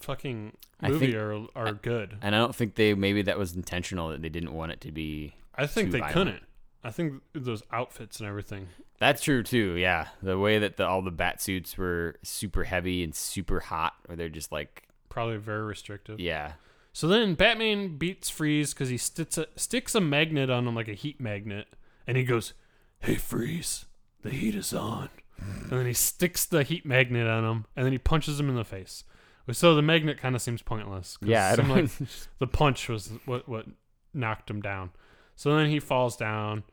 fucking movie think- are are good. And I don't think they maybe that was intentional that they didn't want it to be. I think they violent. couldn't. I think those outfits and everything. That's true too. Yeah, the way that the, all the bat suits were super heavy and super hot, or they're just like, Probably very restrictive. yeah, So then Batman beats Freeze because he sticks a, sticks a magnet on him like a heat magnet, and he goes, Hey, Freeze, the heat is on. and then he sticks the heat magnet on him, and then he punches him in the face. So the magnet kind of seems pointless. yeah. I it seemed don't, like the punch was what what knocked him down. So then he falls down,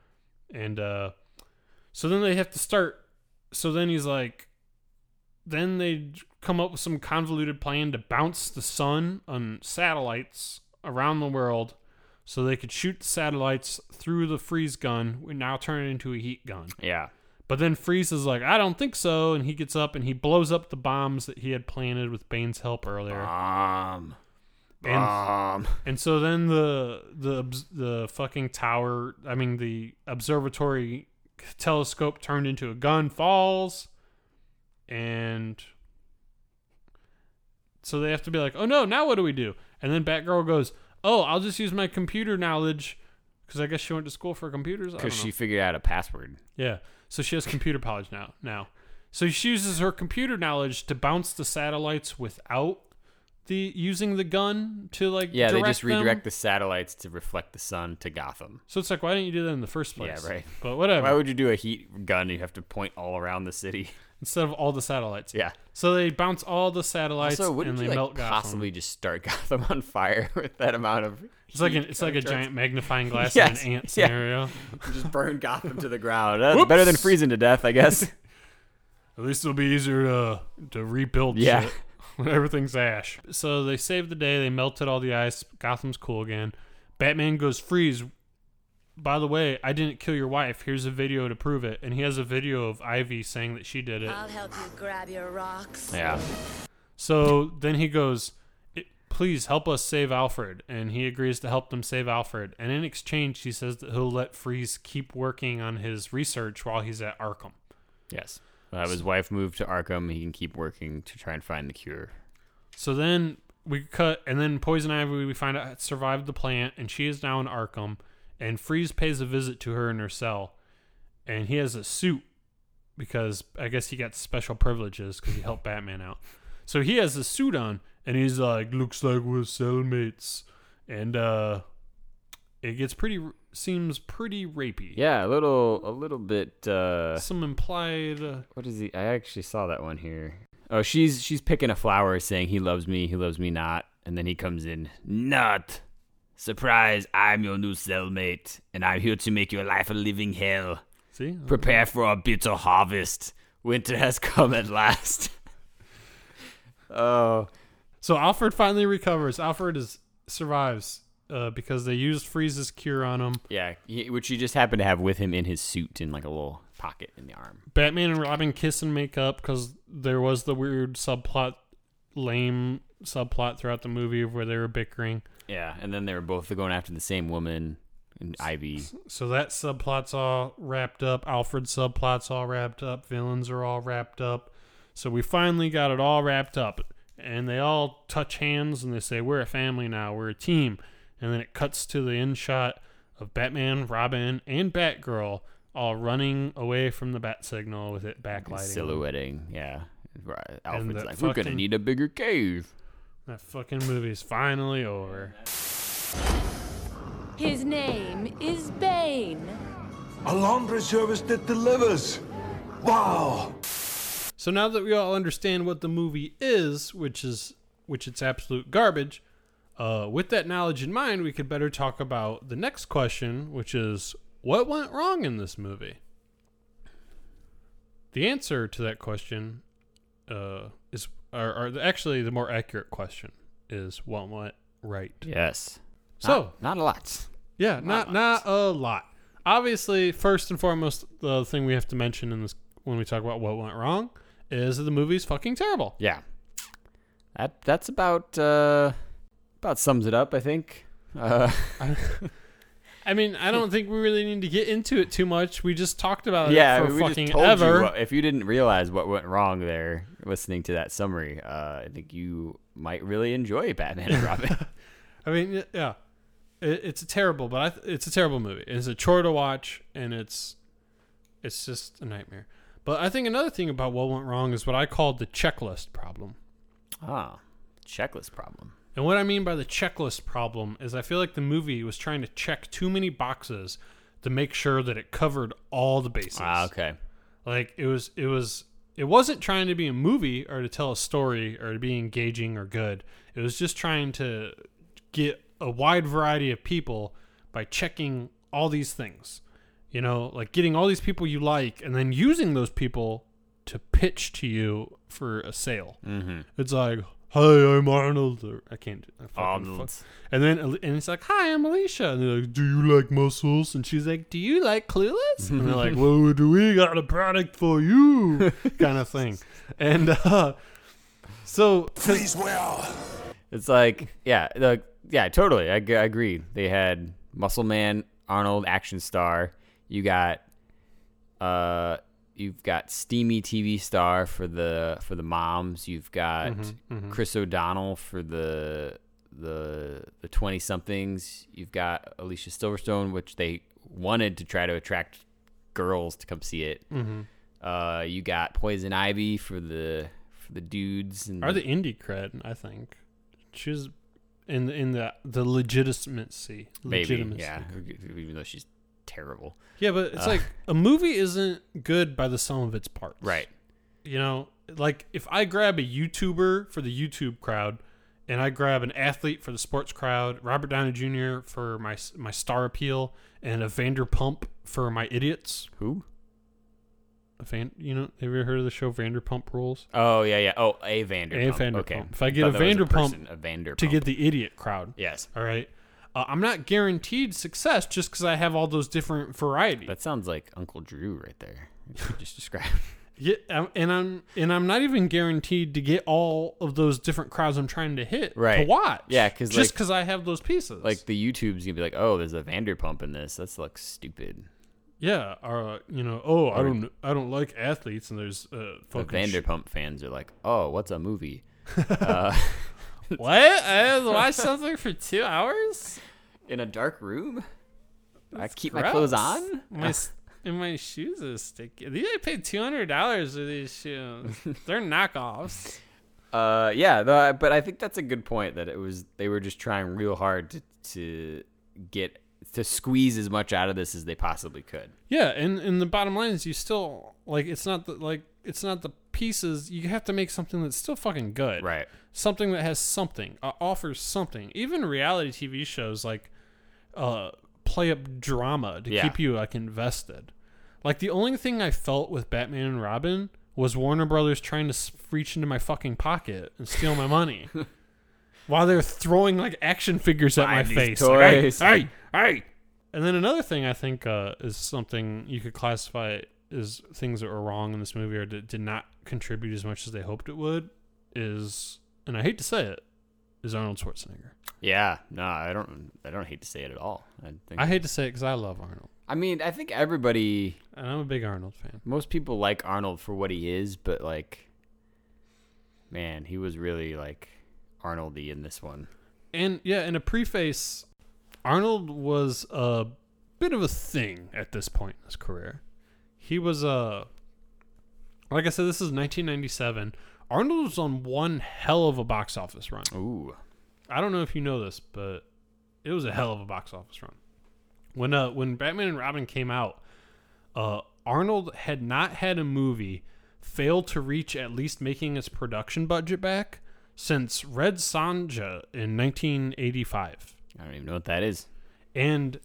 and uh, so then they have to start. So then he's like, then they come up with some convoluted plan to bounce the sun on satellites around the world, so they could shoot the satellites through the freeze gun. We now turn it into a heat gun. yeah, But then Freeze is like, I don't think so, and he gets up and he blows up the bombs that he had planted with Bane's help earlier. bomb, And- bomb. And so then the the the fucking tower, I mean the observatory telescope turned into a gun falls, and so they have to be like, oh no, now what do we do? And then Batgirl goes, oh, I'll just use my computer knowledge because I guess she went to school for computers. Because she figured out a password. yeah, so she has computer knowledge now. Now, so she uses her computer knowledge to bounce the satellites without the using the gun to like Yeah, they just them. redirect the satellites to reflect the sun to Gotham. So it's like, why didn't you do that in the first place? Yeah, right. But whatever. Why would you do a heat gun? You have to point all around the city. Instead of all the satellites. Yeah. So they bounce all the satellites Also, and they you like, melt Gotham. possibly just start Gotham on fire with that amount of? It's like an, it's like a giant magnifying glass Yes, in an ant scenario. towards- Just burn Gotham to the ground. That's better than freezing to death, I guess. At least it'll be easier to to rebuild Yeah. shit when everything's ash. So they saved the day. They melted all the ice. Gotham's cool again. Batman goes freeze. By the way, I didn't kill your wife. Here's a video to prove it. And he has a video of Ivy saying that she did it. I'll help you grab your rocks. yeah. So then he goes, Please help us save Alfred. And he agrees to help them save Alfred. And in exchange, he says that he'll let Freeze keep working on his research while he's at Arkham. Yes. We'll have his wife move to Arkham. He can keep working to try and find the cure. So then we cut, and then Poison Ivy, we find out, survived the plant, and she is now in Arkham. And Freeze pays a visit to her in her cell. And he has a suit because I guess he got special privileges because he helped Batman out. So he has a suit on, and he's like, "Looks like we're cellmates," and uh, it gets pretty, seems pretty rapey. Yeah, a little, a little bit. uh Some implied. Uh, What is he? I actually saw that one here. Oh, she's she's picking a flower, saying he loves me, he loves me not, and then he comes in. Not surprise! I'm your new cellmate, and I'm here to make your life a living hell. see, Prepare for a bitter harvest. Winter has come at last. oh, So Alfred finally recovers. Alfred is survives uh, because they used Freeze's cure on him. yeah, he, which he just happened to have with him in his suit in like a little pocket in the arm. Batman and Robin kiss and make up because there was the weird subplot, lame subplot throughout the movie where they were bickering. Yeah, and then they were both going after the same woman, and Ivy. So that subplot's all wrapped up. Alfred's subplot's all wrapped up. Villains are all wrapped up. So we finally got it all wrapped up. And they all touch hands and they say, We're a family now. We're a team. And then it cuts to the end shot of Batman, Robin, and Batgirl all running away from the bat signal with it backlighting. silhouetting. Yeah, right. Alfred's that like, we're gonna need a bigger cave. That fucking movie's finally over. His name is Bane. A laundry service that delivers. Wow. So now that we all understand what the movie is, which is which it's absolute garbage, uh, with that knowledge in mind, we could better talk about the next question, which is what went wrong in this movie. The answer to that question uh, is, or, or actually, the more accurate question is what went right. Yes. So Not a lot. yeah, not not a lot. Obviously, first and foremost, the thing we have to mention in this when we talk about what went wrong is that the movie's fucking terrible. Yeah. That that's about uh about sums it up, I think. Uh I mean, I don't think we really need to get into it too much. We just talked about yeah, it for we fucking just told ever. you what, if you didn't realize what went wrong there listening to that summary, uh I think you might really enjoy Batman and Robin. I mean, yeah, it, it's a terrible, but I th- it's a terrible movie. It's a chore to watch, and it's it's just a nightmare. But I think another thing about what went wrong is what I called the checklist problem. ah. Checklist problem. And what I mean by the checklist problem is I feel like the movie was trying to check too many boxes to make sure that it covered all the bases. Ah, okay. Like it was it was it wasn't trying to be a movie or to tell a story or to be engaging or good. It was just trying to get a wide variety of people by checking all these things. You know, like getting all these people you like and then using those people to pitch to you for a sale. Mm-hmm. It's like, "Hi, I'm Arnold." Or, I can't. I fucking Arnold. fuck- And then and it's like, "Hi, I'm Alicia." And they're like, "Do you like muscles?" And she's like, "Do you like Clueless?" And they're like, "Well, do we got a product for you?" kind of thing. And uh, so, 'cause- Please, well. It's like, yeah, the, yeah, totally. I agree. They had Muscle Man, Arnold, action star. You got, uh, you've got steamy TV star for the for the moms. You've got mm-hmm, mm-hmm. Chris O'Donnell for the the the twenty somethings. You've got Alicia Silverstone, which they wanted to try to attract girls to come see it. Mm-hmm. Uh, you got Poison Ivy for the for the dudes. And are the indie cred? I think she's in the, in the the legitimacy. Maybe, legitimacy. yeah. Even though she's terrible. Yeah, but it's uh, like a movie isn't good by the sum of its parts. Right. You know, like if I grab a YouTuber for the YouTube crowd, and I grab an athlete for the sports crowd, Robert Downey Jr. for my my star appeal, and a Vanderpump for my idiots. Who? A Van, you know, have you ever heard of the show Vanderpump Rules? Oh yeah, yeah. Oh, a Vanderpump. A Vanderpump. Okay. If I get thought a Vanderpump person, a Vanderpump To get the idiot crowd. yes, All right. Uh, I'm not guaranteed success just because I have all those different varieties. that sounds like Uncle Drew right there. Just described. Yeah, um, and I'm and I'm not even guaranteed to get all of those different crowds I'm trying to hit right. to Right. Yeah, because just like- because I have those pieces, like the YouTube's gonna be like, oh, there's a Vanderpump in this. That's looks stupid. yeah, or you know, oh, I don't I don't like athletes, and there's uh, The fucking sh- Vanderpump fans are like, oh, what's a movie? what? I watched something for two hours? In a dark room? I keep my clothes on. My and my shoes are sticky. These I paid two hundred dollars for these shoes. They're knockoffs. Uh, yeah, the, but I think that's a good point that it was they were just trying real hard to to get to squeeze as much out of this as they possibly could. Yeah, and and the bottom line is you still like it's not the like it's not the pieces. You have to make something that's still fucking good. Right. Something that has something, uh, offers something. Even reality TV shows like uh play up drama to Yeah. keep you like invested. Like the only thing I felt with Batman and Robin was Warner Brothers trying to reach into my fucking pocket and steal my money. While they're throwing like action figures at Buy my face. toys. Like, hey, hey, hey. And then another thing I think uh, is something you could classify as things that were wrong in this movie or did, did not contribute as much as they hoped it would is, and I hate to say it, is Arnold Schwarzenegger. Yeah, no, I don't. I don't hate to say it at all. I think. I hate to say it because I love Arnold, I mean, I think everybody, and I'm a big Arnold fan. most people like Arnold for what he is, but like, man, he was really like Arnoldy in this one. And yeah, in a preface, Arnold was a bit of a thing at this point in his career. He was a, like I said, this is 1997. Arnold was on one hell of a box office run. Ooh, I don't know if you know this, but it was a hell of a box office run. When uh when Batman and Robin came out, uh Arnold had not had a movie fail to reach at least making its production budget back since Red Sonja in 1985. I don't even know what that is. And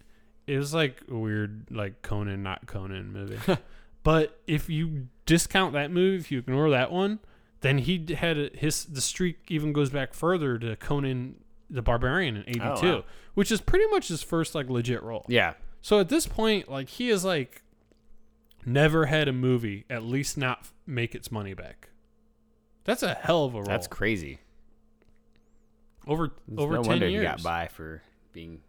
it was like a weird like Conan not Conan movie. but if you discount that movie, if you ignore that one, then he had a, his the streak even goes back further to Conan the Barbarian in '82, Oh, wow. which is pretty much his first like legit role. Yeah. So at this point, like he is like never had a movie at least not make its money back. That's a hell of a role. That's crazy. over It's over no ten wonder years. he got by for being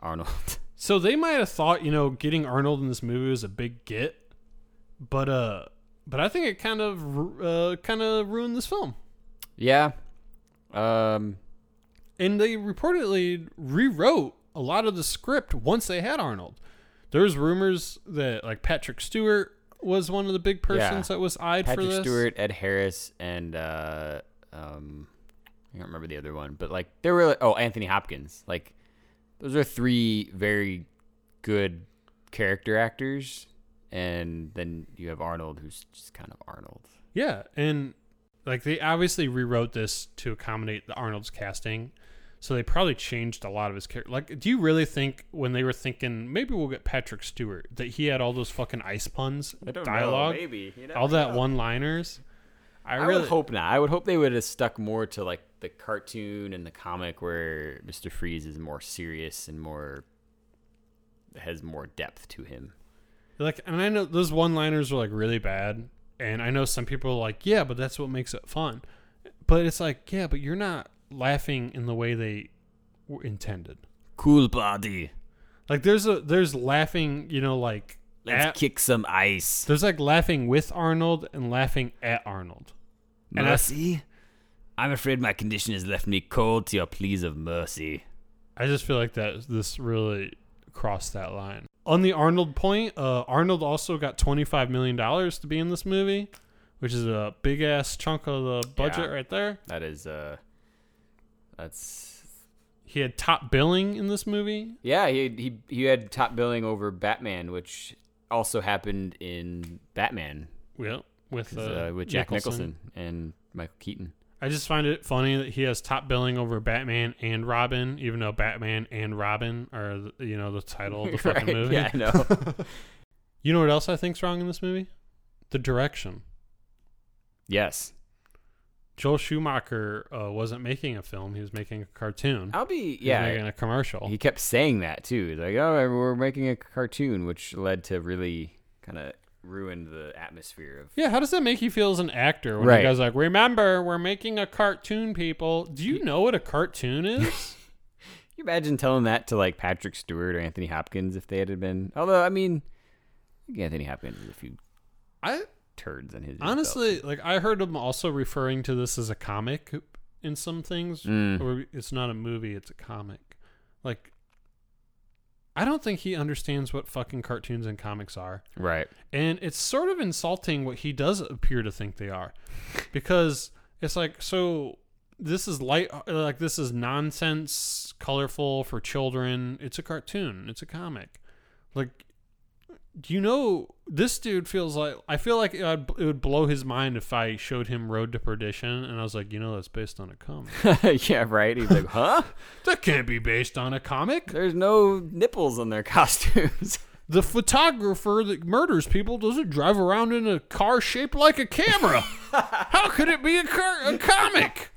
Arnold. So they might have thought, you know, getting Arnold in this movie was a big get, but uh, but I think it kind of uh kind of ruined this film. yeah. Um. And they reportedly rewrote a lot of the script once they had Arnold. There's rumors that like Patrick Stewart was one of the big persons Yeah. that was eyed for this. Stewart, Ed Harris, and uh, um, I don't remember the other one, but like there were oh Anthony Hopkins. Like those are three very good character actors, and then you have Arnold, who's just kind of Arnold. Yeah, and like they obviously rewrote this to accommodate the Arnold's casting. So they probably changed a lot of his character. Like, do you really think when they were thinking maybe we'll get Patrick Stewart that he had all those fucking ice puns, I don't know, dialogue, maybe. All that know. one-liners? I, I, really would hope not. I would hope they would have stuck more to like the cartoon and the comic, where Mister Freeze is more serious and more has more depth to him. Like, and I know those one-liners are like really bad, and I know some people are like, yeah, but that's what makes it fun. But it's like, yeah, but you're not laughing in the way they were intended. Cool body. Like, there's a there's laughing, you know, like Let's at- kick some ice. There's like laughing with Arnold and laughing at Arnold. And I- Mercy? I'm afraid my condition has left me cold to your pleas of mercy. I just feel like that this really crossed that line. On the Arnold point, uh, Arnold also got twenty five million dollars to be in this movie, which is a big ass chunk of the budget Yeah. right there. That is, uh, that's He had top billing in this movie. yeah. He he he had top billing over Batman, which also happened in Batman Yeah, with uh, uh, with Jack Nicholson. and Michael Keaton. I just find it funny that he has top billing over Batman and Robin, even though Batman and Robin are the- you know the title of the fucking Right, movie. Yeah, I know. You know what else I think's wrong in this movie? The direction. yes, Joel Schumacher uh, wasn't making a film; he was making a cartoon. I'll be yeah. making a commercial. He kept saying that too. He's like, "Oh, we're making a cartoon," which led to really kind of ruined the atmosphere of. yeah, how does that make you feel as an actor when Right. the guy's like, "Remember, we're making a cartoon, people." Do you know what a cartoon is? You imagine telling that to like Patrick Stewart or Anthony Hopkins if they had been? Although, I mean, Anthony Hopkins has a few I turds in his. honestly like. I heard him also referring to this as a comic in some things, Mm. or it's not a movie; it's a comic. Like, I don't think he understands what fucking cartoons and comics are. right? and it's sort of insulting what he does appear to think they are because it's like so this is light like this is nonsense colorful for children it's a cartoon it's a comic like you know this dude feels like i feel like it would, blow his mind if i showed him road to perdition and i was like you know that's based on a comic yeah, right. He's like, "Huh? that can't be based on a comic There's no nipples on their costumes." The photographer that murders people doesn't drive around in a car shaped like a camera. How could it be a, car- a comic?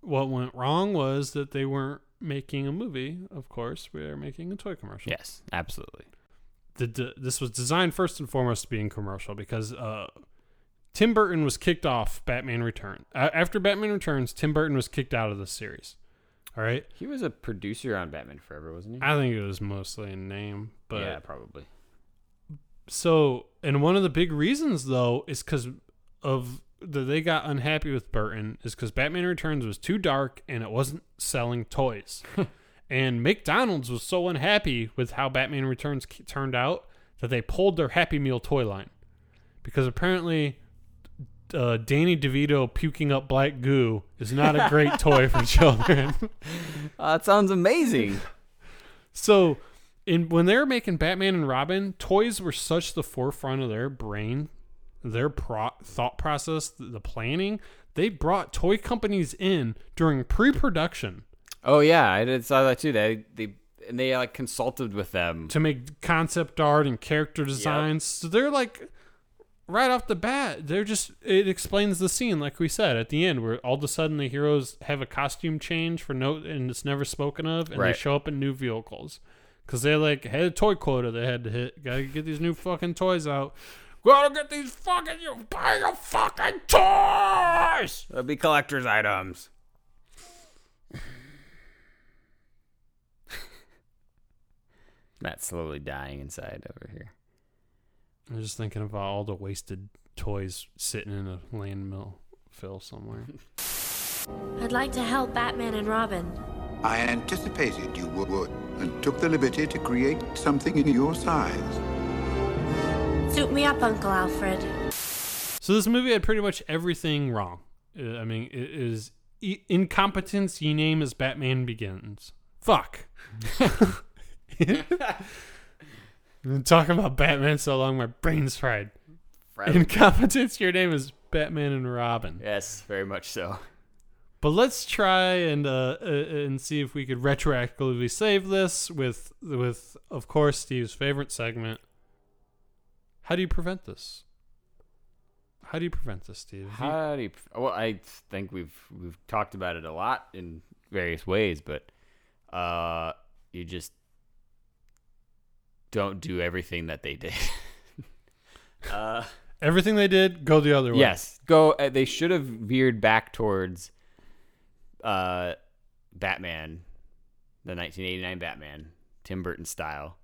What went wrong was that they weren't making a movie. Of course, we are making a toy commercial. yes, absolutely. The, the, this was designed first and foremost to be in commercial because uh, Tim Burton was kicked off Batman Returns. Uh, after Batman Returns, Tim Burton was kicked out of the series. All right. He was a producer on Batman Forever, wasn't he? I think it was mostly a name, but yeah, probably. So, and one of the big reasons though is because of that they got unhappy with Burton is because Batman Returns was too dark and it wasn't selling toys, and McDonald's was so unhappy with how Batman Returns turned out that they pulled their Happy Meal toy line because apparently. Uh, Danny DeVito puking up black goo is not a great toy for children. Uh, that sounds amazing. So, in when they were making Batman and Robin, toys were such the forefront of their brain, their pro- thought process, the, the planning. They brought toy companies in during pre-production oh yeah, I did saw that too. They they and they like consulted with them. to make concept art and character designs. So they're like right off the bat, they're just it explains the scene like we said at the end, where all of a sudden the heroes have a costume change for no, and it's never spoken of, and they show up in new vehicles because they like had a toy quota they had to hit. Gotta get these new fucking toys out. Gotta get these fucking you buy your fucking toys. They'll be collector's items. Matt's slowly dying inside over here. I'm just thinking about all the wasted toys sitting in a landfill fill somewhere. I'd like to help Batman and Robin. I anticipated you would and took the liberty to create something in your size. Suit me up, Uncle Alfred. So this movie had pretty much everything wrong. Uh, I mean, it is incompetence. You name as Batman Begins. Fuck. Been talking about Batman so long, my brain's fried. Incompetence. Your name is Batman and Robin. Yes, very much so. But let's try and uh, uh, and see if we could retroactively save this with with of course Steve's favorite segment. How do you prevent this? How do you prevent this, Steve? How do you? Well, I think we've we've talked about it a lot in various ways, but uh, you just don't do everything that they did. uh, Everything they did, go the other way. yes, go. Uh, they should have veered back towards uh, Batman, the 1989 Batman, Tim Burton style,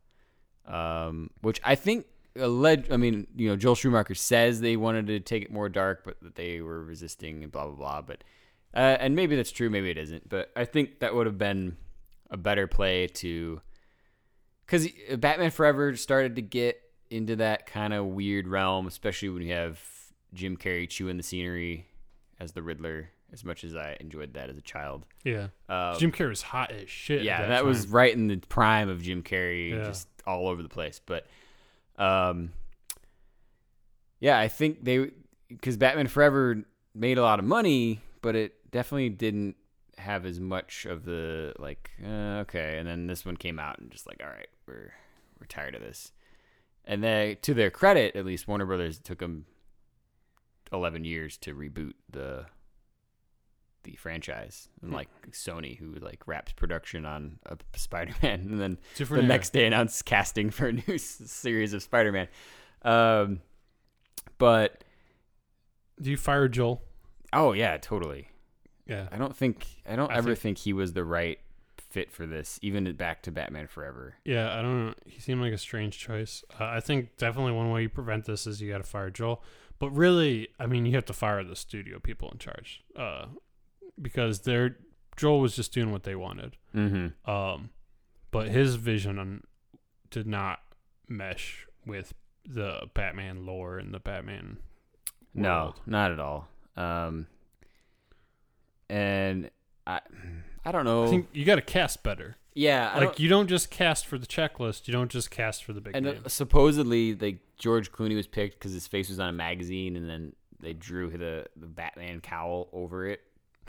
um, which I think. Alleged, I mean, you know, Joel Schumacher says they wanted to take it more dark, but that they were resisting and blah blah blah. But uh, and maybe that's true, maybe it isn't. But I think that would have been a better play to, because Batman Forever started to get into that kind of weird realm, especially when you have Jim Carrey chewing the scenery as the Riddler. As much as I enjoyed that as a child, Yeah. Uh, Jim Carrey was hot as shit. yeah, that, that, was right in the prime of Jim Carrey, Yeah. just all over the place. But, um, yeah, I think they because Batman Forever made a lot of money, but it definitely didn't have as much of the like uh, okay. And then this one came out and just like, all right, we're we're tired of this. And they, to their credit, at least Warner Brothers took them eleven years to reboot the the franchise, Hmm. and like Sony, who like wraps production on a Spider-Man, and then Different the era. next day announced casting for a new s- series of Spider-Man. Um, but Do you fire Joel? oh yeah, totally. Yeah. I don't think I don't I ever think- think, he was the right fit for this, even back to Batman Forever. Yeah, I don't know. He seemed like a strange choice. Uh, I think definitely one way you prevent this is you got to fire Joel. But really, I mean, you have to fire the studio people in charge uh, because they're Joel was just doing what they wanted. Mm-hmm. Um, but his vision on, did not mesh with the Batman lore and the Batman. No, not at all. Um, and I, I don't know. I think you got to cast better. yeah, I like don't- you don't just cast for the checklist. You don't just cast for the big and uh, supposedly, like George Clooney was picked because his face was on a magazine, and then they drew the the Batman cowl over it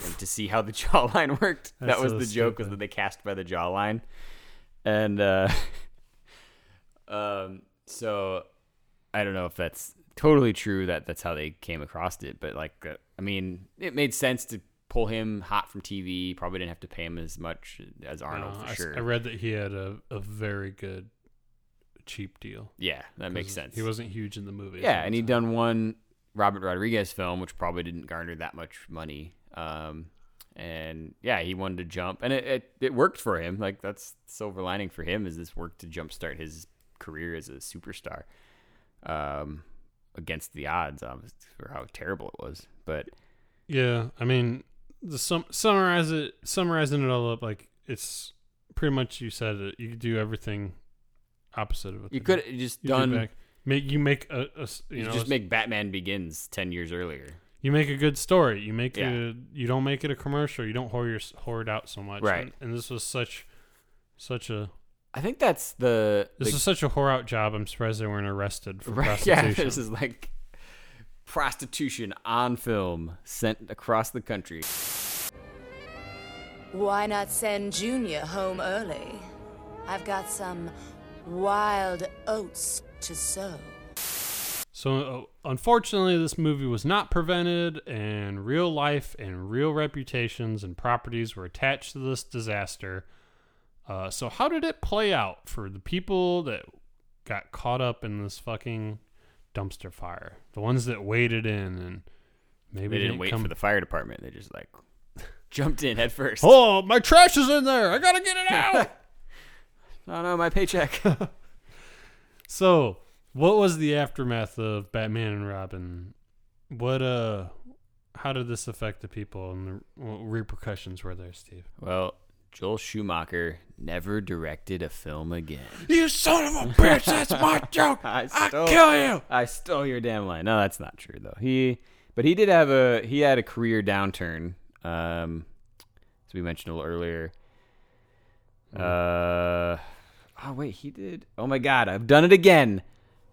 and to see how the jawline worked. That's that was so the joke, was that they cast by the jawline, and uh, um, so I don't know if that's totally true that that's how they came across it, but like, uh, I mean, it made sense to pull him hot from TV. Probably didn't have to pay him as much as Arnold Uh, for I sure. I read that he had a, a very good cheap deal. yeah, that makes sense. He wasn't huge in the movie. Yeah, and he'd done one Robert Rodriguez film, which probably didn't garner that much money. Um, and yeah, he wanted to jump, and it, it, it worked for him. Like that's silver lining for him is this worked to jumpstart his career as a superstar. Um, against the odds, obviously, for how terrible it was. But Yeah, I mean, the sum summarize it, summarizing it all up, like it's pretty much you said it. You could do everything opposite of what you could just You done. back- make you make a, a you, you know just make Batman Begins ten years earlier. you make a good story. You make Yeah. a you don't make it a commercial. You don't hoard your hoard out so much. Right. And, and this was such such a I think that's the, this the is such a whore out job. I'm surprised they weren't arrested for Right. Yeah, this is like prostitution on film sent across the country. Why not send Junior home early? I've got some wild oats to sow. So, uh, unfortunately, this movie was not prevented, and real life and real reputations and properties were attached to this disaster. Uh, so, how did it play out for the people that got caught up in this fucking dumpster fire? The ones that waded in and maybe They didn't wait come- for the fire department. They just like jumped in head first. Oh, my trash is in there. I gotta get it out. Oh no, my paycheck. So, what was the aftermath of Batman and Robin? What uh, how did this affect the people and the repercussions were there, Steve? well, Joel Schumacher never directed a film again. You son of a bitch, that's my joke. I I stole- kill you. I stole your damn line. No, that's not true though. He, but he did have a he had a career downturn. Um, as we mentioned a little earlier. Uh, oh wait, he did. Oh my God, I've done it again.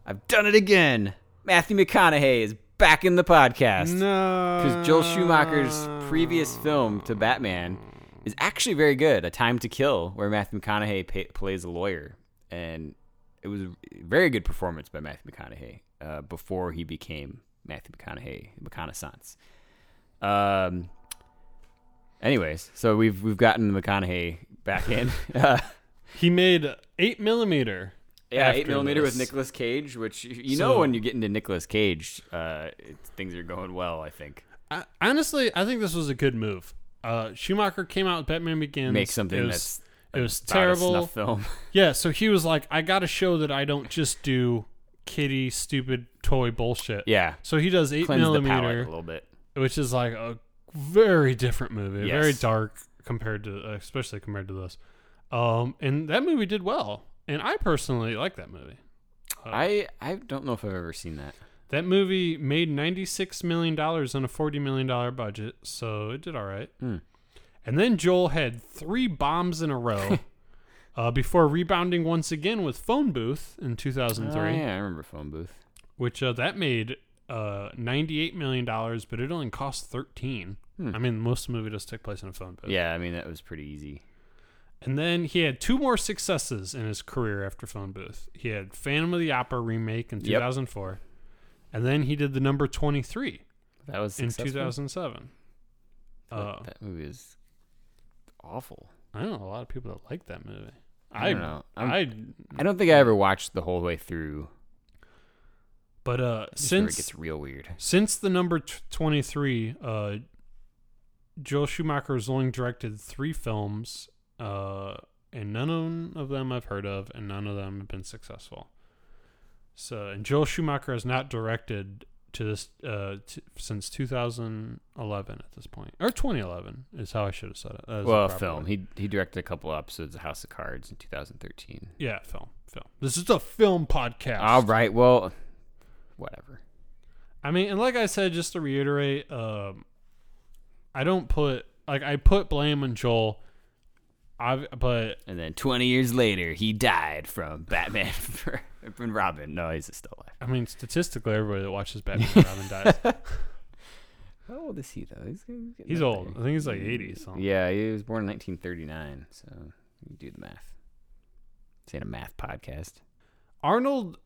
I've done it again. Matthew McConaughey is back in the podcast. No, because Joel Schumacher's previous film to Batman is actually very good, A Time to Kill, where Matthew McConaughey pa plays a lawyer, and it was a very good performance by Matthew McConaughey uh, before he became Matthew McConaughey, McConaissance. Um. Anyways, so we've we've gotten McConaughey back in. uh, he made eight millimeter. yeah, eight millimeter with. Nicolas Cage, which you you So- know when you get into Nicolas Cage, uh, things are going well. I think I, honestly, I think this was a good move. Uh, Schumacher came out with Batman Begins. make something it was, that's it was terrible. film. Yeah, so he was like, I got to show that I don't just do kitty stupid toy bullshit. Yeah. So he does eight Cleanse millimeter, a little bit. which is like a very different movie, very dark compared to, uh, especially compared to this. Um, and that movie did well, and I personally like that movie. I I don't know if I've ever seen that. That movie made ninety six million dollars on a forty million dollar budget, so it did all right. Hmm. And then Joel had three bombs in a row. Uh, before rebounding once again with Phone Booth in 2003. Oh, yeah, I remember Phone Booth. which uh, that made uh, $98 million, but it only cost 13 I mean, most of the movie does take place in a phone booth. Hmm. Yeah, I mean that was pretty easy. And then he had two more successes in his career after Phone Booth. He had Phantom of the Opera remake in Yep. 2004, and then he did the number 23 That was in successful? 2007. That- Uh, that movie is awful. I don't know a lot of people that like that movie. I don't know. I'm- I, I don't think I ever watched the whole way through. but uh, where it since gets real weird. Since the number t- 23, uh, Joel Schumacher has only directed three films, uh, and none of them I've heard of, and none of them have been successful. So, and Joel Schumacher has not directed to this uh, t- since 2011 at this point, or 2011 is how I should have said it. That Well, film. He he directed a couple episodes of House of Cards in 2013. yeah, film, film. This is a film podcast. All right. Well, whatever. I mean, and like I said, just to reiterate, um, I don't put like I put blame on Joel. I but And then 20 years later, he died from Batman for and Robin. No, he's still alive. I mean statistically, everybody that watches Batman and Robin dies. How old is he though? He's, getting He's up old. I think he's like 80 something. Yeah, he was born in 1939. So you do the math. This in a math podcast. Arnold,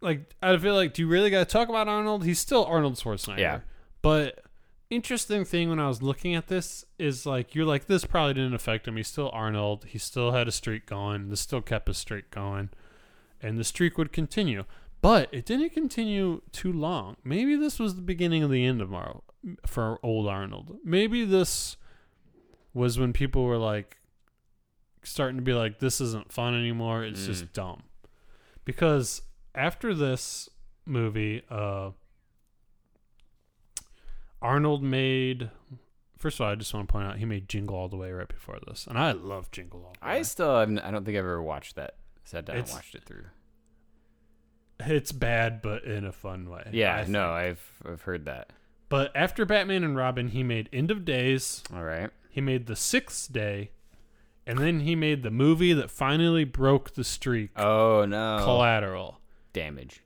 like I feel like, do you really got to talk about Arnold? He's still Arnold Schwarzenegger. Yeah. But interesting thing when I was looking at this is like you're like this probably didn't affect him. He's still Arnold. He still had a streak going. This still kept his streak going, and the streak would continue. But it didn't continue too long. Maybe this was the beginning of the end of Mar- for old Arnold. Maybe this was when people were like starting to be like, this isn't fun anymore. It's Mm. just dumb. Because after this movie, uh, Arnold made. First of all, I just want to point out he made Jingle All the Way right before this, and I love Jingle All the Way. I still haven't, I don't think I've ever watched that. Sat down It's- and watched it through. It's bad, but in a fun way. Yeah, I think. no, I've I've heard that. But after Batman and Robin, he made End of Days. All right. He made The Sixth Day, and then he made the movie that finally broke the streak. Oh no. Collateral damage.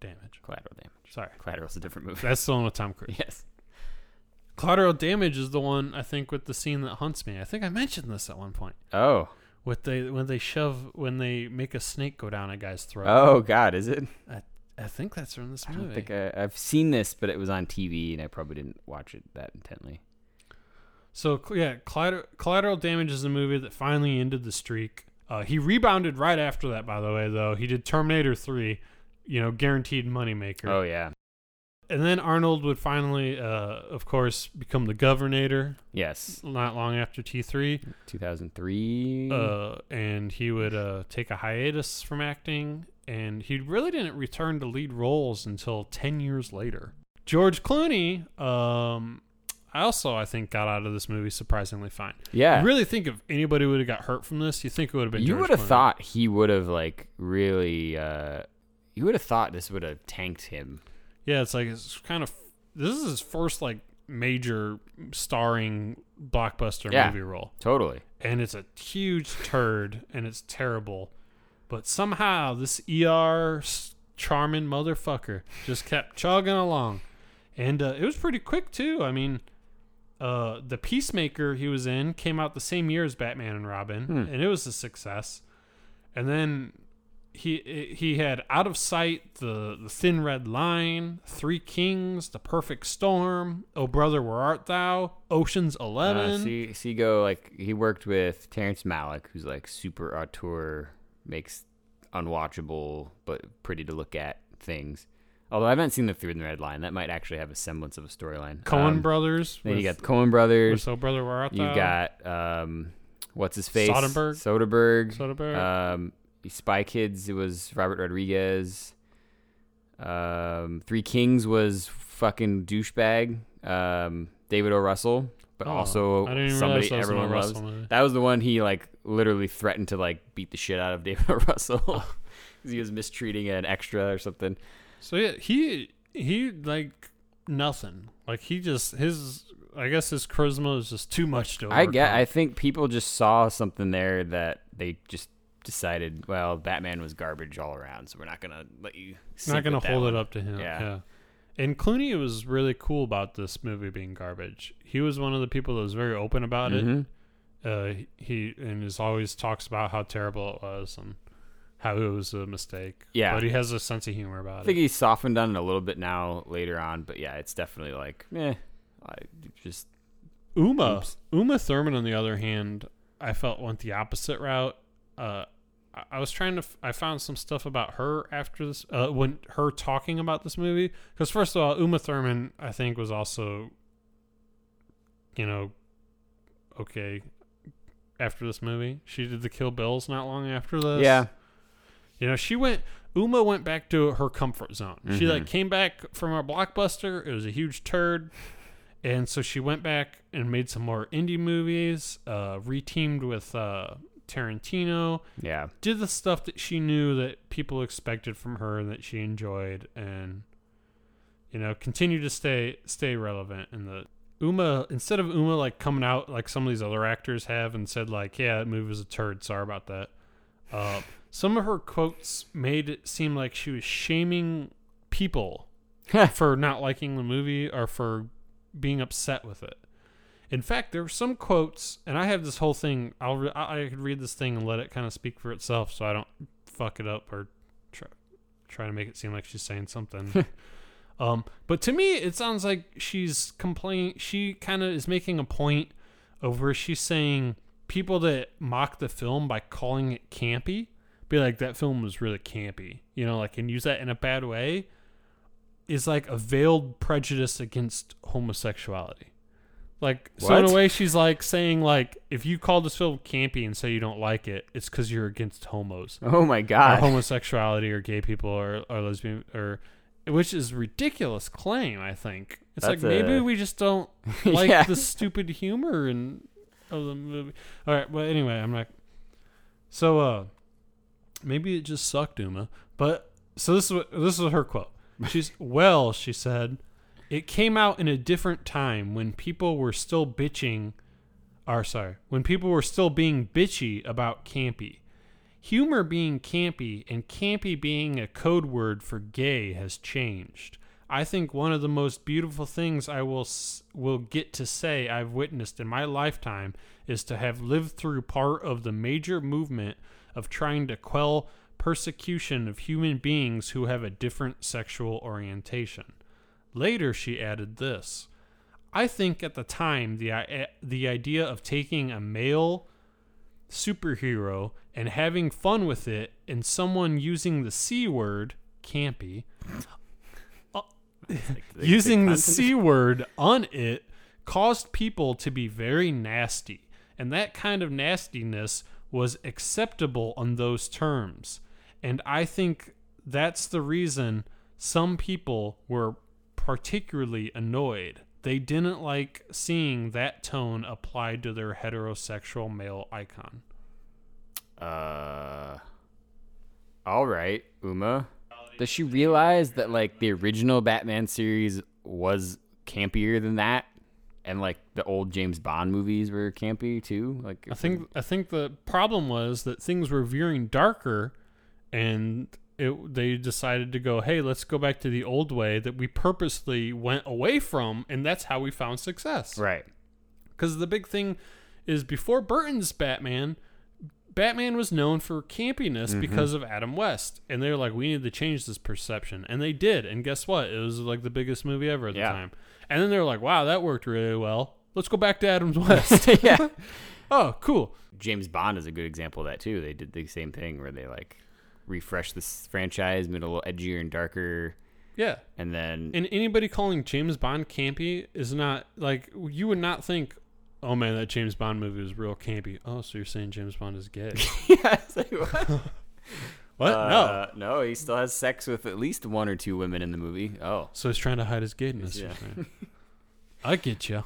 damage. Collateral damage. Sorry, Collateral's a different movie. that's the one with Tom Cruise. yes. Collateral damage is the one I think with the scene that hunts me. I think I mentioned this at one point. Oh. With they when they shove when they make a snake go down a guy's throat. Oh God, is it? I, I think that's from this I movie. don't think I, I've seen this, but it was on TV, and I probably didn't watch it that intently. So yeah, collateral, collateral damage is a movie that finally ended the streak. Uh, he rebounded right after that, by the way. Though he did Terminator Three, you know, guaranteed moneymaker. Oh yeah, And then Arnold would finally, uh, of course, become the governor. yes, Not long after T three, 2003. uh, and he would uh, take a hiatus from acting, and he really didn't return to lead roles until ten years later. George Clooney, um, I also I think got out of this movie surprisingly fine. yeah, You really think if anybody would have got hurt from this, you think it would have been. you would have thought he would have like really. Uh, you would have thought this would have tanked him. Yeah, it's like it's kind of. This is his first like major starring blockbuster Yeah. movie role, Totally. and it's a huge turd, and it's terrible. But somehow this ER charming motherfucker just kept chugging along, and uh, it was pretty quick too. I mean, uh, the Peacemaker he was in came out the same year as Batman and Robin, Hmm. and it was a success. And then he he had Out of Sight, the the Thin Red Line, Three Kings, The Perfect Storm, Oh Brother Where Art Thou, Ocean's Uh, Eleven. see, Seago, like he worked with Terrence Malick, who's like super auteur, makes unwatchable but pretty to look at things. Although I haven't seen the Through the Red Line, that might actually have a semblance of a storyline. Coen Um, Brothers. Then you got the Coen Brothers. with Oh Brother Where Art Thou. You've got um, what's his face? Soderbergh. Soderbergh. Soderbergh. Um, Spy Kids. It was Robert Rodriguez. Um, Three Kings was fucking douchebag. Um, David O. Russell, but Oh, also somebody everyone loves. Russell. That was the one he like literally threatened to like beat the shit out of David O. Russell because he was mistreating an extra or something. So yeah, he he like nothing. Like he just his I guess his charisma is just too much to Overcome. I get. I think people just saw something there that they just decided. Well, Batman was garbage all around, so we're not gonna let you. not gonna hold one. it up to him. Yeah. Yeah. And Clooney was really cool about this movie being garbage. He was one of the people that was very open about Mhm. it. Uh, he and is always talks about how terrible it was and how it was a mistake. Yeah. but he has a sense of humor about it. I think it. he's softened on it a little bit now later on, but yeah, it's definitely like, eh, I just Uma Oops. Uma Thurman, on the other hand, I felt went the opposite route. Uh, I- was trying to. F- I found some stuff about her after this. Uh, when her talking about this movie, because first of all, Uma Thurman, I think, was also, you know, okay. After this movie, she did the Kill Bills not long after this. yeah, You know, she went. Uma went back to her comfort zone. She Mhm. like came back from a blockbuster. It was a huge turd, and so she went back and made some more indie movies. Uh, reteamed with uh, Tarantino. yeah. Did the stuff that she knew that people expected from her and that she enjoyed, and you know, continued to stay stay relevant. And the Uma instead of Uma like coming out like some of these other actors have and said like, yeah, that movie was a turd. Sorry about that. Uh, some of her quotes made it seem like she was shaming people for not liking the movie or for being upset with it. In fact, there were some quotes, and I have this whole thing. I'll re- I could read this thing and let it kind of speak for itself, so I don't fuck it up or try try to make it seem like she's saying something. um, but to me, it sounds like she's complaining. She kind of is making a point of where she's saying people that mock the film by calling it campy, be like that film was really campy, you know, like and use that in a bad way, is like a veiled prejudice against homosexuality. Like so in a What? way she's like saying like if you call this film campy and say you don't like it, it's because you're against homos Oh my or god. homosexuality or gay people or, or lesbian or which is ridiculous claim i think it's That's like maybe a- we just don't like Yeah. the stupid humor and of the movie all right well anyway i'm like so uh maybe it just sucked uma but so this is what this is her quote she's well she said it came out in a different time when people were still bitching or sorry when people were still being bitchy about campy Humor being campy and campy being a code word for gay has changed. I think one of the most beautiful things I will will get to say I've witnessed in my lifetime is to have lived through part of the major movement of trying to quell persecution of human beings who have a different sexual orientation. Later, she added this I think at the time, the, the idea of taking a male superhero and having fun with it and someone using the C word, campy, uh, using the C word on it caused people to be very nasty. And that kind of nastiness was acceptable on those terms. And I think that's the reason some people were particularly annoyed. They didn't like seeing that tone applied to their heterosexual male icon. Uh, all right, Uma. Does she realize that like the original Batman series was campier than that, and like the old James Bond movies were campy too? Like I think I think the problem was that things were veering darker, and it, they decided to go, "Hey, let's go back to the old way that we purposely went away from, and that's how we found success." right. Because the big thing is before Burton's Batman, Batman was known for campiness Mm-hmm. because of Adam West, and they're like, "We need to change this perception," and they did. And guess what? It was like the biggest movie ever at the time. And then they're like, "Wow, that worked really well. Let's go back to Adam West." yeah. oh, cool. James Bond is a good example of that too. They did the same thing where they like refreshed this franchise, made it a little edgier and darker, Yeah. and then And anybody calling James Bond campy is not like you would not think, oh man, that James Bond movie was real campy. Oh, so you're saying James Bond is gay? yeah, like, what? what? Uh, no, he still has sex with at least one or two women in the movie. Oh, So he's trying to hide his gayness. Yeah. I get you.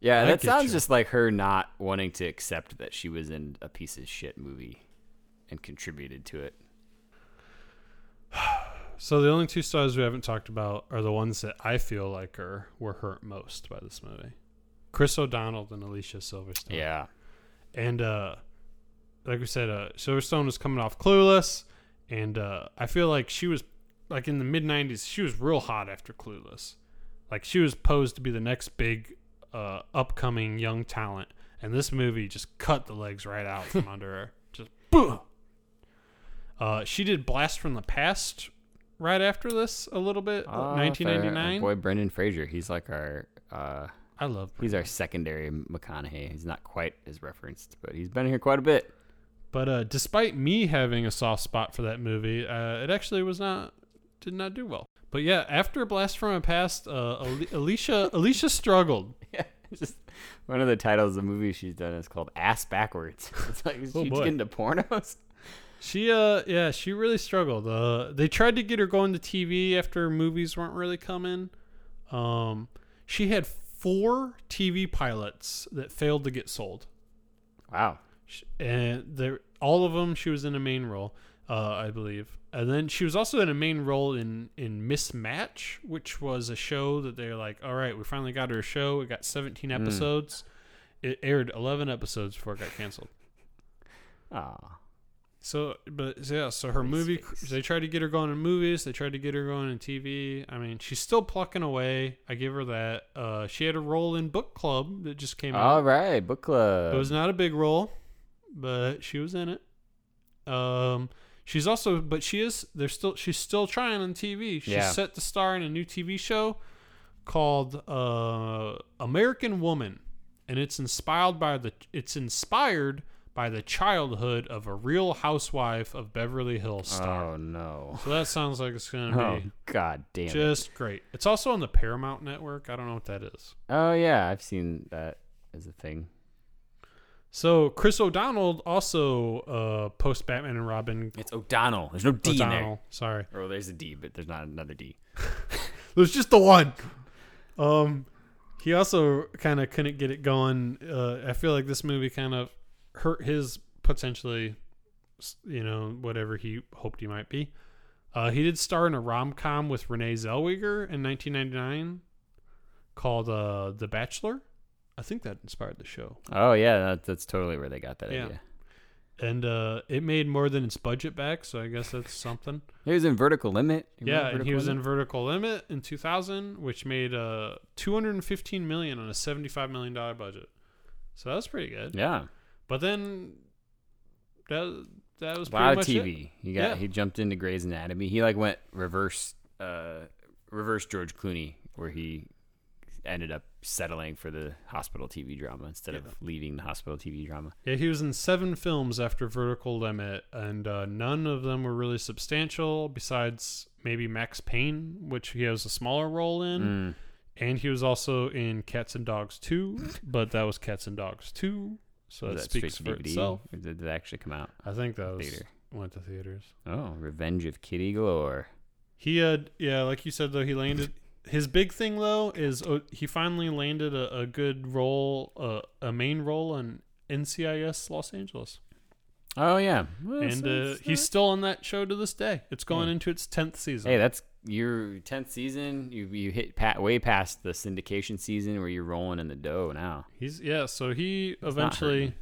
yeah, I that sounds you. just like her not wanting to accept that she was in a piece of shit movie and contributed to it. So the only two stars we haven't talked about are the ones that I feel like are were hurt most by this movie. Chris O'Donnell and Alicia Silverstone. Yeah, And uh like we said, uh Silverstone was coming off clueless and uh I feel like she was like in the mid nineties, she was real hot after Clueless. Like she was posed to be the next big uh upcoming young talent. And this movie just cut the legs right out from under her. Just boom. Uh she did Blast from the Past right after this a little bit. Uh, our- our boy Brendan Fraser. He's like our. Uh, I love he's our secondary McConaughey. He's not quite as referenced, but he's been here quite a bit. But uh, despite me having a soft spot for that movie, uh, it actually was not did not do well. But yeah, after Blast from the Past, uh, Alicia Alicia struggled. Yeah, just one of the titles of the movie she's done is called "Ass Backwards." It's like Oh, she's boy. getting into pornos. She uh yeah she really struggled. Uh, they tried to get her going to TV after movies weren't really coming. Um, she had four TV pilots that failed to get sold. Wow. Sh- and there all of them she was in a main role uh, i believe and then she was also in a main role in in Miss Match which was a show that they're like all right we finally got her a show it got 17 Hmm. episodes it aired 11 episodes before it got canceled Ah. So but yeah so her movie they tried to get her going in movies they tried to get her going in tv i mean she's still plucking away i give her that uh she had a role in book club that just came out All right, book club. It was not a big role, but she was in it. Um, she's also, but she is. They're still. She's still trying on TV. She's Yeah. set to star in a new TV show called uh, American Woman, and it's inspired by the. It's inspired by the childhood of a Real Housewife of Beverly Hills star. Oh no. So that sounds like it's gonna Oh be god damn it. just great. It's also on the Paramount Network. I don't know what that is. Oh yeah, I've seen that as a thing. So Chris O'Donnell also uh, post Batman and Robin. It's O'Donnell. There's no D in there. Sorry. Or there's a D, but there's not another D. There's just the one. Um, he also kind of couldn't get it going. Uh, I feel like this movie kind of hurt his potentially, you know, whatever he hoped he might be. Uh, he did star in a rom com with Renee Zellweger in 1999 called uh, The Bachelor. I think that inspired the show. Oh yeah, that, that's totally where they got that Yeah. idea. And uh, it made more than its budget back, so I guess that's something. He was in Vertical Limit. You Yeah, and he Vertical was in Vertical Limit in 2000, which made uh 215 million on a 75 million dollar budget. So that was pretty good. Yeah. But then that that was A pretty lot of much it. TV. He got Yeah. he jumped into Grey's Anatomy. He like went reverse uh reverse George Clooney where he ended up settling for the hospital TV drama instead of leaving the hospital TV drama. Yeah, he was in seven films after Vertical Limit, and uh, none of them were really substantial. Besides maybe Max Payne, which he has a smaller role in, Mm. and he was also in Cats and Dogs Two, but that was Cats and Dogs Two, so that, speaks for DVD? itself. Or did it actually come out? I think that was Theater. went to theaters. Oh, Revenge of Kitty Galore. He had, yeah, like you said though, he landed. His big thing though is uh, he finally landed a, a good role, uh, a main role in NCIS Los Angeles, Oh yeah, Well, and so uh, he's still on that show to this day. It's going Yeah. into its tenth season. Hey, that's your tenth season. You you hit pat way past the syndication season where you're rolling in the dough now. He's yeah. So he not eventually,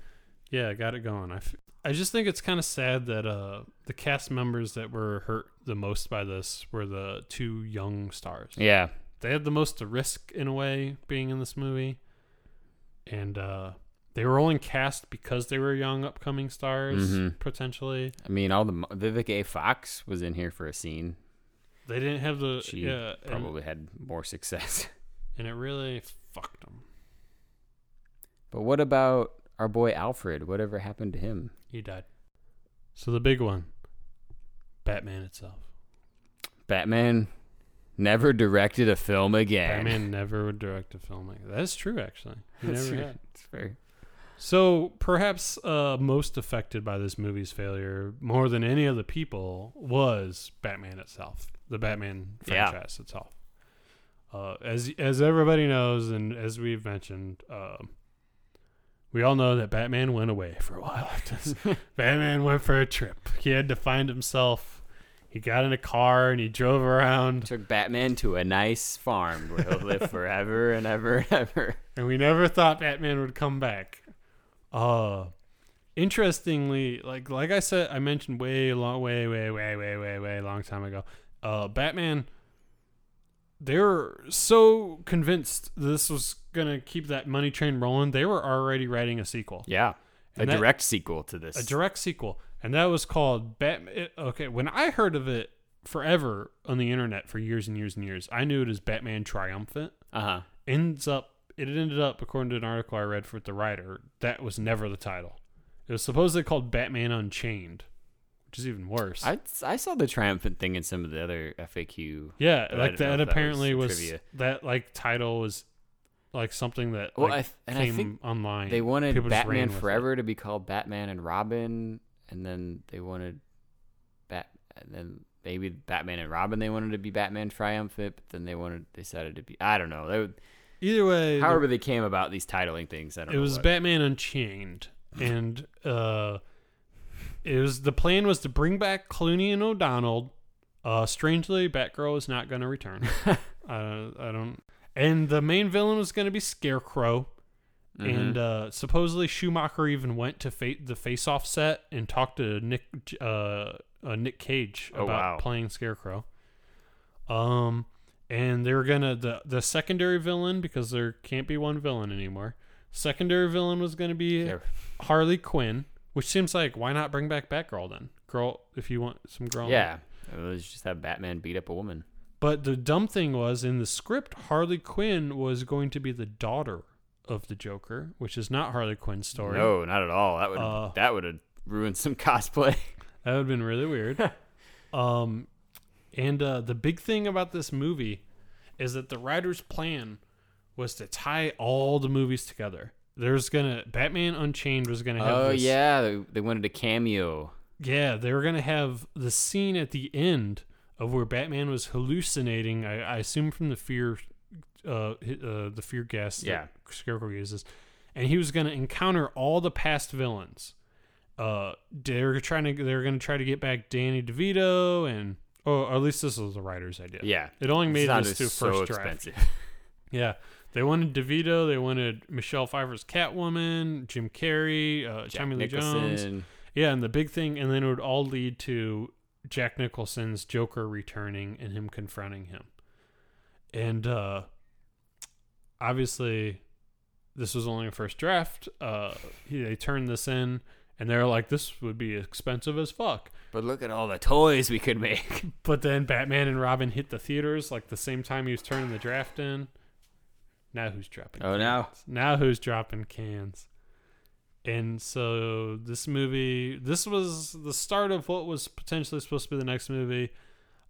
yeah, got it going. I, f- I just think it's kind of sad that uh the cast members that were hurt the most by this were the two young stars. Yeah, They had the most to risk in a way being in this movie, and uh they were only cast because they were young upcoming stars Mhm. potentially. I mean, all the Vivica A. Fox was in here for a scene. They didn't have the She yeah, and, probably had more success. and it really fucked them. But what about our boy Alfred? Whatever happened to him? He died. So the big one, Batman itself. Batman never directed a film again. Batman never would direct a film that. That's true, actually. He That's never. It's fair. So perhaps uh, most affected by this movie's failure, more than any other people, was Batman itself, the Batman Yeah. franchise itself. Uh, as as everybody knows, and as we've mentioned, uh, we all know that Batman went away for a while. Batman went for a trip. He had to find himself. He got in a car and he drove around. Took Batman to a nice farm where he'll live forever and ever and ever. and we never thought Batman would come back. Uh interestingly, like like I said, I mentioned way long, way way way way way way long time ago. Uh, Batman. They were so convinced this was gonna keep that money train rolling. They were already writing a sequel, Yeah, a that- direct sequel to this. a direct sequel, and that was called Batman. Okay, when I heard of it forever on the internet for years and years and years, I knew it as Batman Triumphant Uh huh. ends up it ended up according to an article I read for the writer that was never the title. It was supposedly called Batman Unchained, which is even worse. I I saw the triumphant thing in some of the other FAQ. yeah, like that that apparently was was, that like title was like something that Well, like, I th- and I came think online. They wanted People Batman with it. Forever to be called Batman and Robin, and then they wanted Bat, and then maybe Batman and Robin. They wanted to be Batman Triumphant, but then they wanted they decided to be. I don't know. They, would- Either way, however, they came about these titling things. I don't it was what. Batman Unchained, and uh, it was the plan was to bring back Clooney and O'Donnell. Uh, strangely, Batgirl is not going to return. uh, I don't. And the main villain was going to be Scarecrow. Mm-hmm. And uh, supposedly Schumacher even went to fa- the Face Off set and talked to Nick uh, uh, Nick Cage Oh, about wow. playing Scarecrow. Um, and they're gonna the the secondary villain because there can't be one villain anymore. Secondary villain was gonna be. Harley Quinn, which seems like why not bring back Batgirl then? Girl, if you want some girl. yeah. Let's just have Batman beat up a woman. But the dumb thing was in the script, Harley Quinn was going to be the daughter of the Joker, which is not Harley Quinn's story. No, not at all. That would Uh, that would have ruined some cosplay. That would have been really weird. um, and uh, the big thing about this movie is that the writer's plan was to tie all the movies together. There's gonna Batman Unchained was gonna have. oh this, yeah, they, they wanted a cameo. yeah. They were gonna have the scene at the end of where Batman was hallucinating. I, I assume from the fear, uh, uh, the fear gas. Yeah. that Scarecrow uses, and he was gonna encounter all the past villains. Uh, they're trying to they're gonna try to get back Danny DeVito and oh, at least this was the writer's idea. Yeah, it only made this to so first draft. Yeah, they wanted DeVito, they wanted Michelle Pfeiffer's Catwoman, Jim Carrey, uh, Tommy Lee Jones. Yeah, and the big thing, and then it would all lead to Jack Nicholson's Joker returning and him confronting him. And uh, obviously, this was only a first draft. Uh, he, they turned this in, and they're like, "This would be expensive as fuck." But look at all the toys we could make. But then Batman and Robin hit the theaters like the same time he was turning the draft in. Now who's dropping? Oh, now? cans? now who's dropping cans? And so this movie, this was the start of what was potentially supposed to be the next movie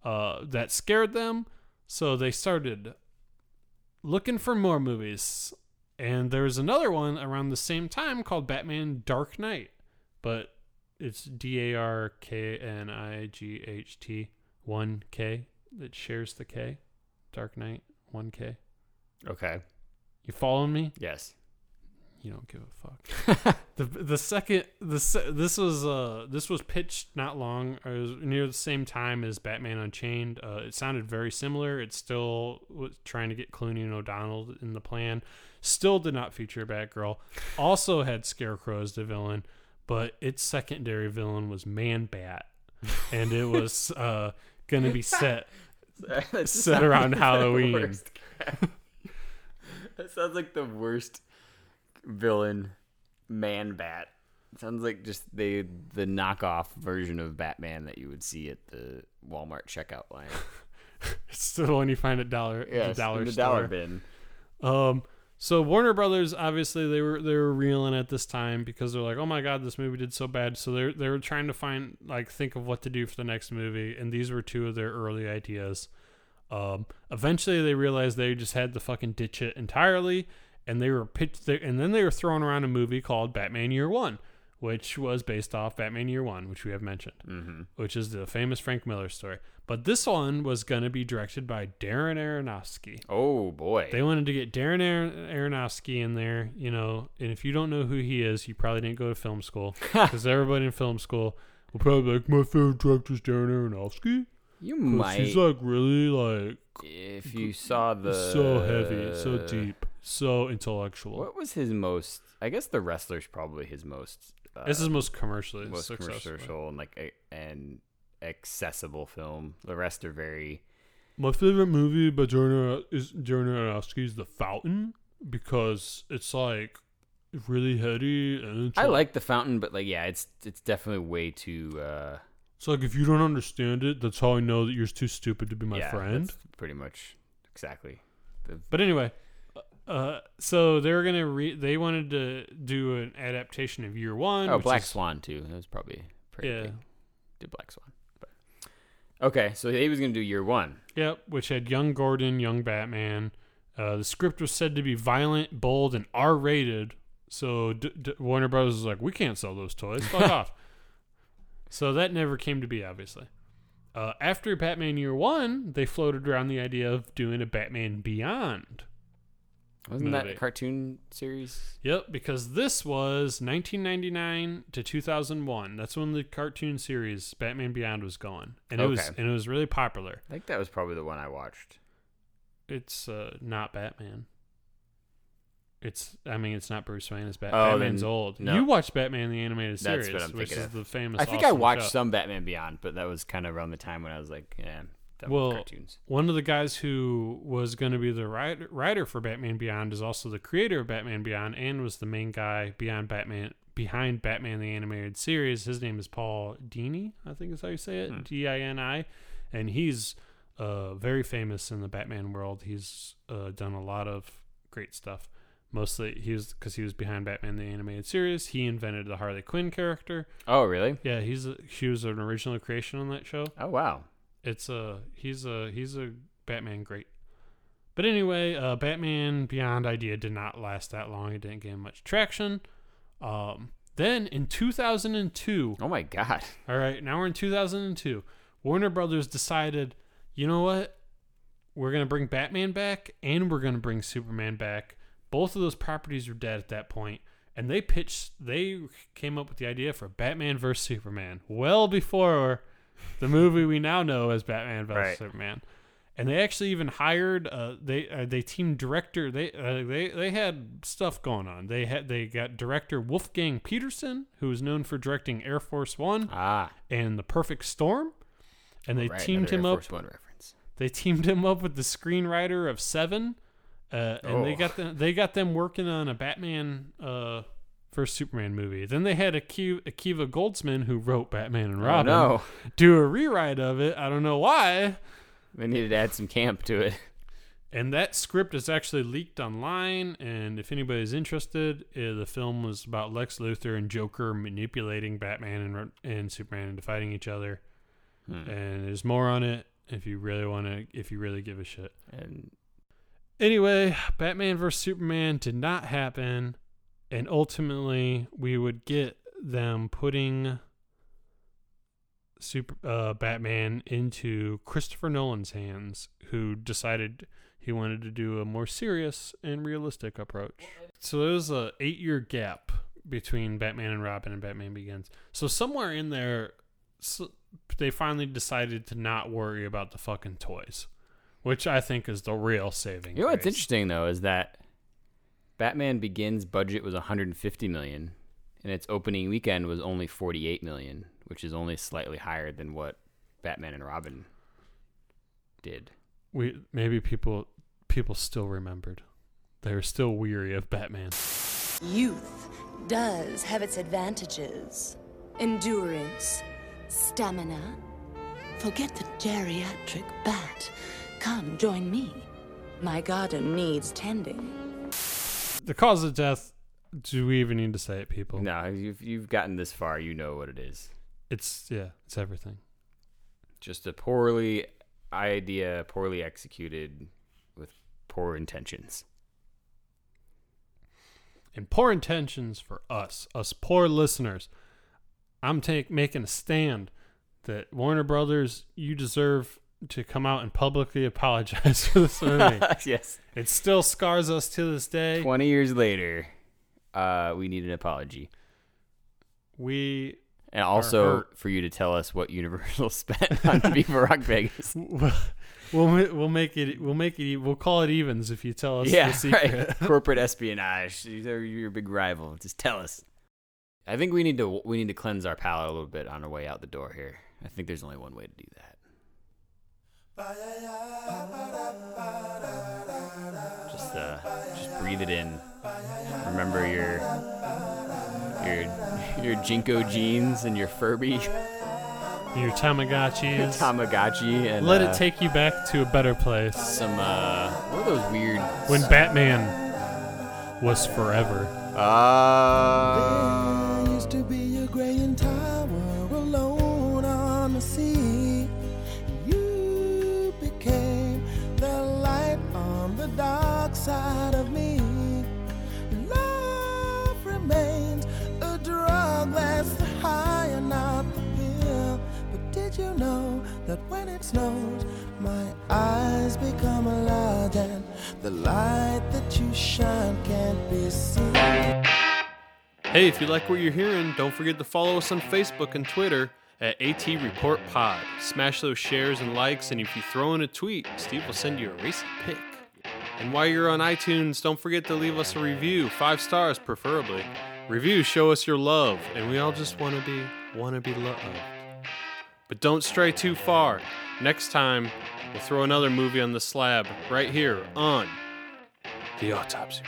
uh, that scared them. So they started looking for more movies. And there was another one around the same time called Batman Dark Knight, but it's D A R K N I G H T 1K that shares the K. Dark Knight 1K. Okay. You following me? Yes. You don't give a fuck. the the second the se- this was uh this was pitched not long it was near the same time as Batman Unchained. Uh, it sounded very similar. It still was trying to get Clooney and O'Donnell in the plan. Still did not feature Batgirl. Also had Scarecrow as the villain, but its secondary villain was Man Bat, and it was uh gonna be set set around Halloween. that sounds like the worst villain man bat. Sounds like just the the knockoff version of Batman that you would see at the Walmart checkout line. It's the one you find at dollar Yes, the dollar in the store. dollar bin. Um, so Warner Brothers obviously they were they were reeling at this time because they're like, oh my god, this movie did so bad. So they they were trying to find like think of what to do for the next movie, and these were two of their early ideas. Um, eventually they realized they just had to fucking ditch it entirely, and they were pitched. And then they were throwing around a movie called Batman Year One, which was based off Batman Year One, which we have mentioned, mm-hmm. which is the famous Frank Miller story. But this one was going to be directed by Darren Aronofsky. Oh boy. They wanted to get Darren Aron- Aronofsky in there, you know, and if you don't know who he is, you probably didn't go to film school because everybody in film school will probably be like, my favorite director is Darren Aronofsky. you might He's like really like if you saw the so heavy, so deep, so intellectual. What was his most? I guess the wrestler's probably his most. Uh, this is most commercially most successful. commercial and like a, and accessible film. The rest are very. My favorite movie by Darren Ar- is Darren Aronofsky is The Fountain because it's like really heady and it's I like- the fountain, but like yeah, it's it's definitely way too. uh It's like if you don't understand it, that's how I know that you're too stupid to be my yeah, friend. pretty much exactly. But anyway, uh, so they were gonna re- they wanted to do an adaptation of Year One. oh, Black is- Swan too. That was probably pretty Yeah. big. Did Black Swan. But. Okay, so he was gonna do year one. Yep, which had young Gordon, young Batman. Uh, the script was said to be violent, bold, and R-rated. So D- D- Warner Brothers was like, "We can't sell those toys. Fuck off." So that never came to be, obviously. Uh, after Batman Year One, they floated around the idea of doing a Batman Beyond. Wasn't that a cartoon series? Yep, because this was 1999 to 2001. That's when the cartoon series Batman Beyond was going, and it was Okay. and it was really popular. I think that was probably the one I watched. It's uh, not Batman. It's I mean it's not Bruce Wayne. It's Bat- Oh, Batman's then- old. no. You watched Batman the animated That's series, what I'm which thinking is of. the famous. I think I awesome watched show. some Batman Beyond, but that was kind of around the time when I was like, yeah, with Well, cartoons. one of the guys who was going to be the writer, writer for Batman Beyond is also the creator of Batman Beyond and was the main guy beyond Batman behind Batman the animated series. His name is Paul Dini, I think is how you say it, D I N I, and he's uh, very famous in the Batman world. He's uh, done a lot of great stuff. Mostly, he was because he was behind Batman the animated series. He invented the Harley Quinn character. Oh, really? Yeah, he's a, he was an original creation on that show Oh, wow. It's a he's a he's a Batman great. But anyway, uh, Batman Beyond idea did not last that long. It didn't gain much traction. Um, then in 2002, Oh my god. all right, now we're in 2002. Warner Brothers decided, you know what? We're gonna bring Batman back, and we're gonna bring Superman back. Both of those properties were dead at that point, and they pitched. They came up with the idea for Batman versus Superman well before the movie we now know as Batman vs Right. Superman. And they actually even hired uh, they uh, they team director they uh, they they had stuff going on. They had they got director Wolfgang Petersen, who is known for directing Air Force One Ah, and The Perfect Storm, and they right, teamed him Air up. They teamed him up with the screenwriter of Seven, uh, and they Oh. got them. They got them working on a Batman uh, first Superman movie. Then they had Aki- Akiva Goldsman, who wrote Batman and Oh, Robin, no. do a rewrite of it. I don't know why. They needed to add some camp to it. And that script is actually leaked online. And if anybody's interested, uh, the film was about Lex Luthor and Joker manipulating Batman and, and Superman into fighting each other. And there's more on it if you really want to, if you really give a shit. And Anyway, Batman vs Superman did not happen, and ultimately we would get them putting Super uh, Batman into Christopher Nolan's hands, who decided he wanted to do a more serious and realistic approach. So there was a eight year gap between Batman and Robin and Batman Begins. So somewhere in there, s they finally decided to not worry about the fucking toys which I think is the real saving. you know what's grace. interesting though is that Batman Begins budget was 150 million, and its opening weekend was only 48 million, which is only slightly higher than what Batman and Robin did. We maybe people people still remembered. They were still weary of Batman. Youth does have its advantages endurance, stamina. Forget the geriatric bat. Come join me. My garden needs tending. The cause of death. Do we even need to say it, people? No, you've you've gotten this far, you know what it is. It's yeah, it's everything. Just a poorly idea, poorly executed, with poor intentions. And poor intentions for us, us poor listeners. I'm take making a stand that Warner Brothers, you deserve to come out and publicly apologize for this movie. yes. it still scars us to this day. 20 years later, uh, we need an apology. We And also for you to tell us what Universal spent on Viva Rock Vegas. We'll we'll we'll make it we'll make it we'll call it evens if you tell us yeah, the secret. right. Corporate espionage. They're your big rival. Just tell us. I think we need to we need to cleanse our palate a little bit on our way out the door here. I think there's only one way to do that. Just uh, just breathe it in. Remember your your your JNCO jeans and your Furby Your Tamagotchis. Tamagotchi and Let uh, it take you back to a better place some uh what are those weird when Batman was forever. uh dark side of me. Love remains a drug that's high and not the pill. But did you know that when it snows, my eyes become alive and the light that you shine can't be seen? Hey, if you like what you're hearing, don't forget to follow us on Facebook and Twitter at AT Report Pod. Smash those shares and likes, and if you throw in a tweet, Steve will send you a racing pic. And while you're on iTunes, don't forget to leave us a review, five stars preferably. Reviews show us your love, and we all just want to be want to be loved. But don't stray too far. Next time, we'll throw another movie on the slab right here on the Autopsy.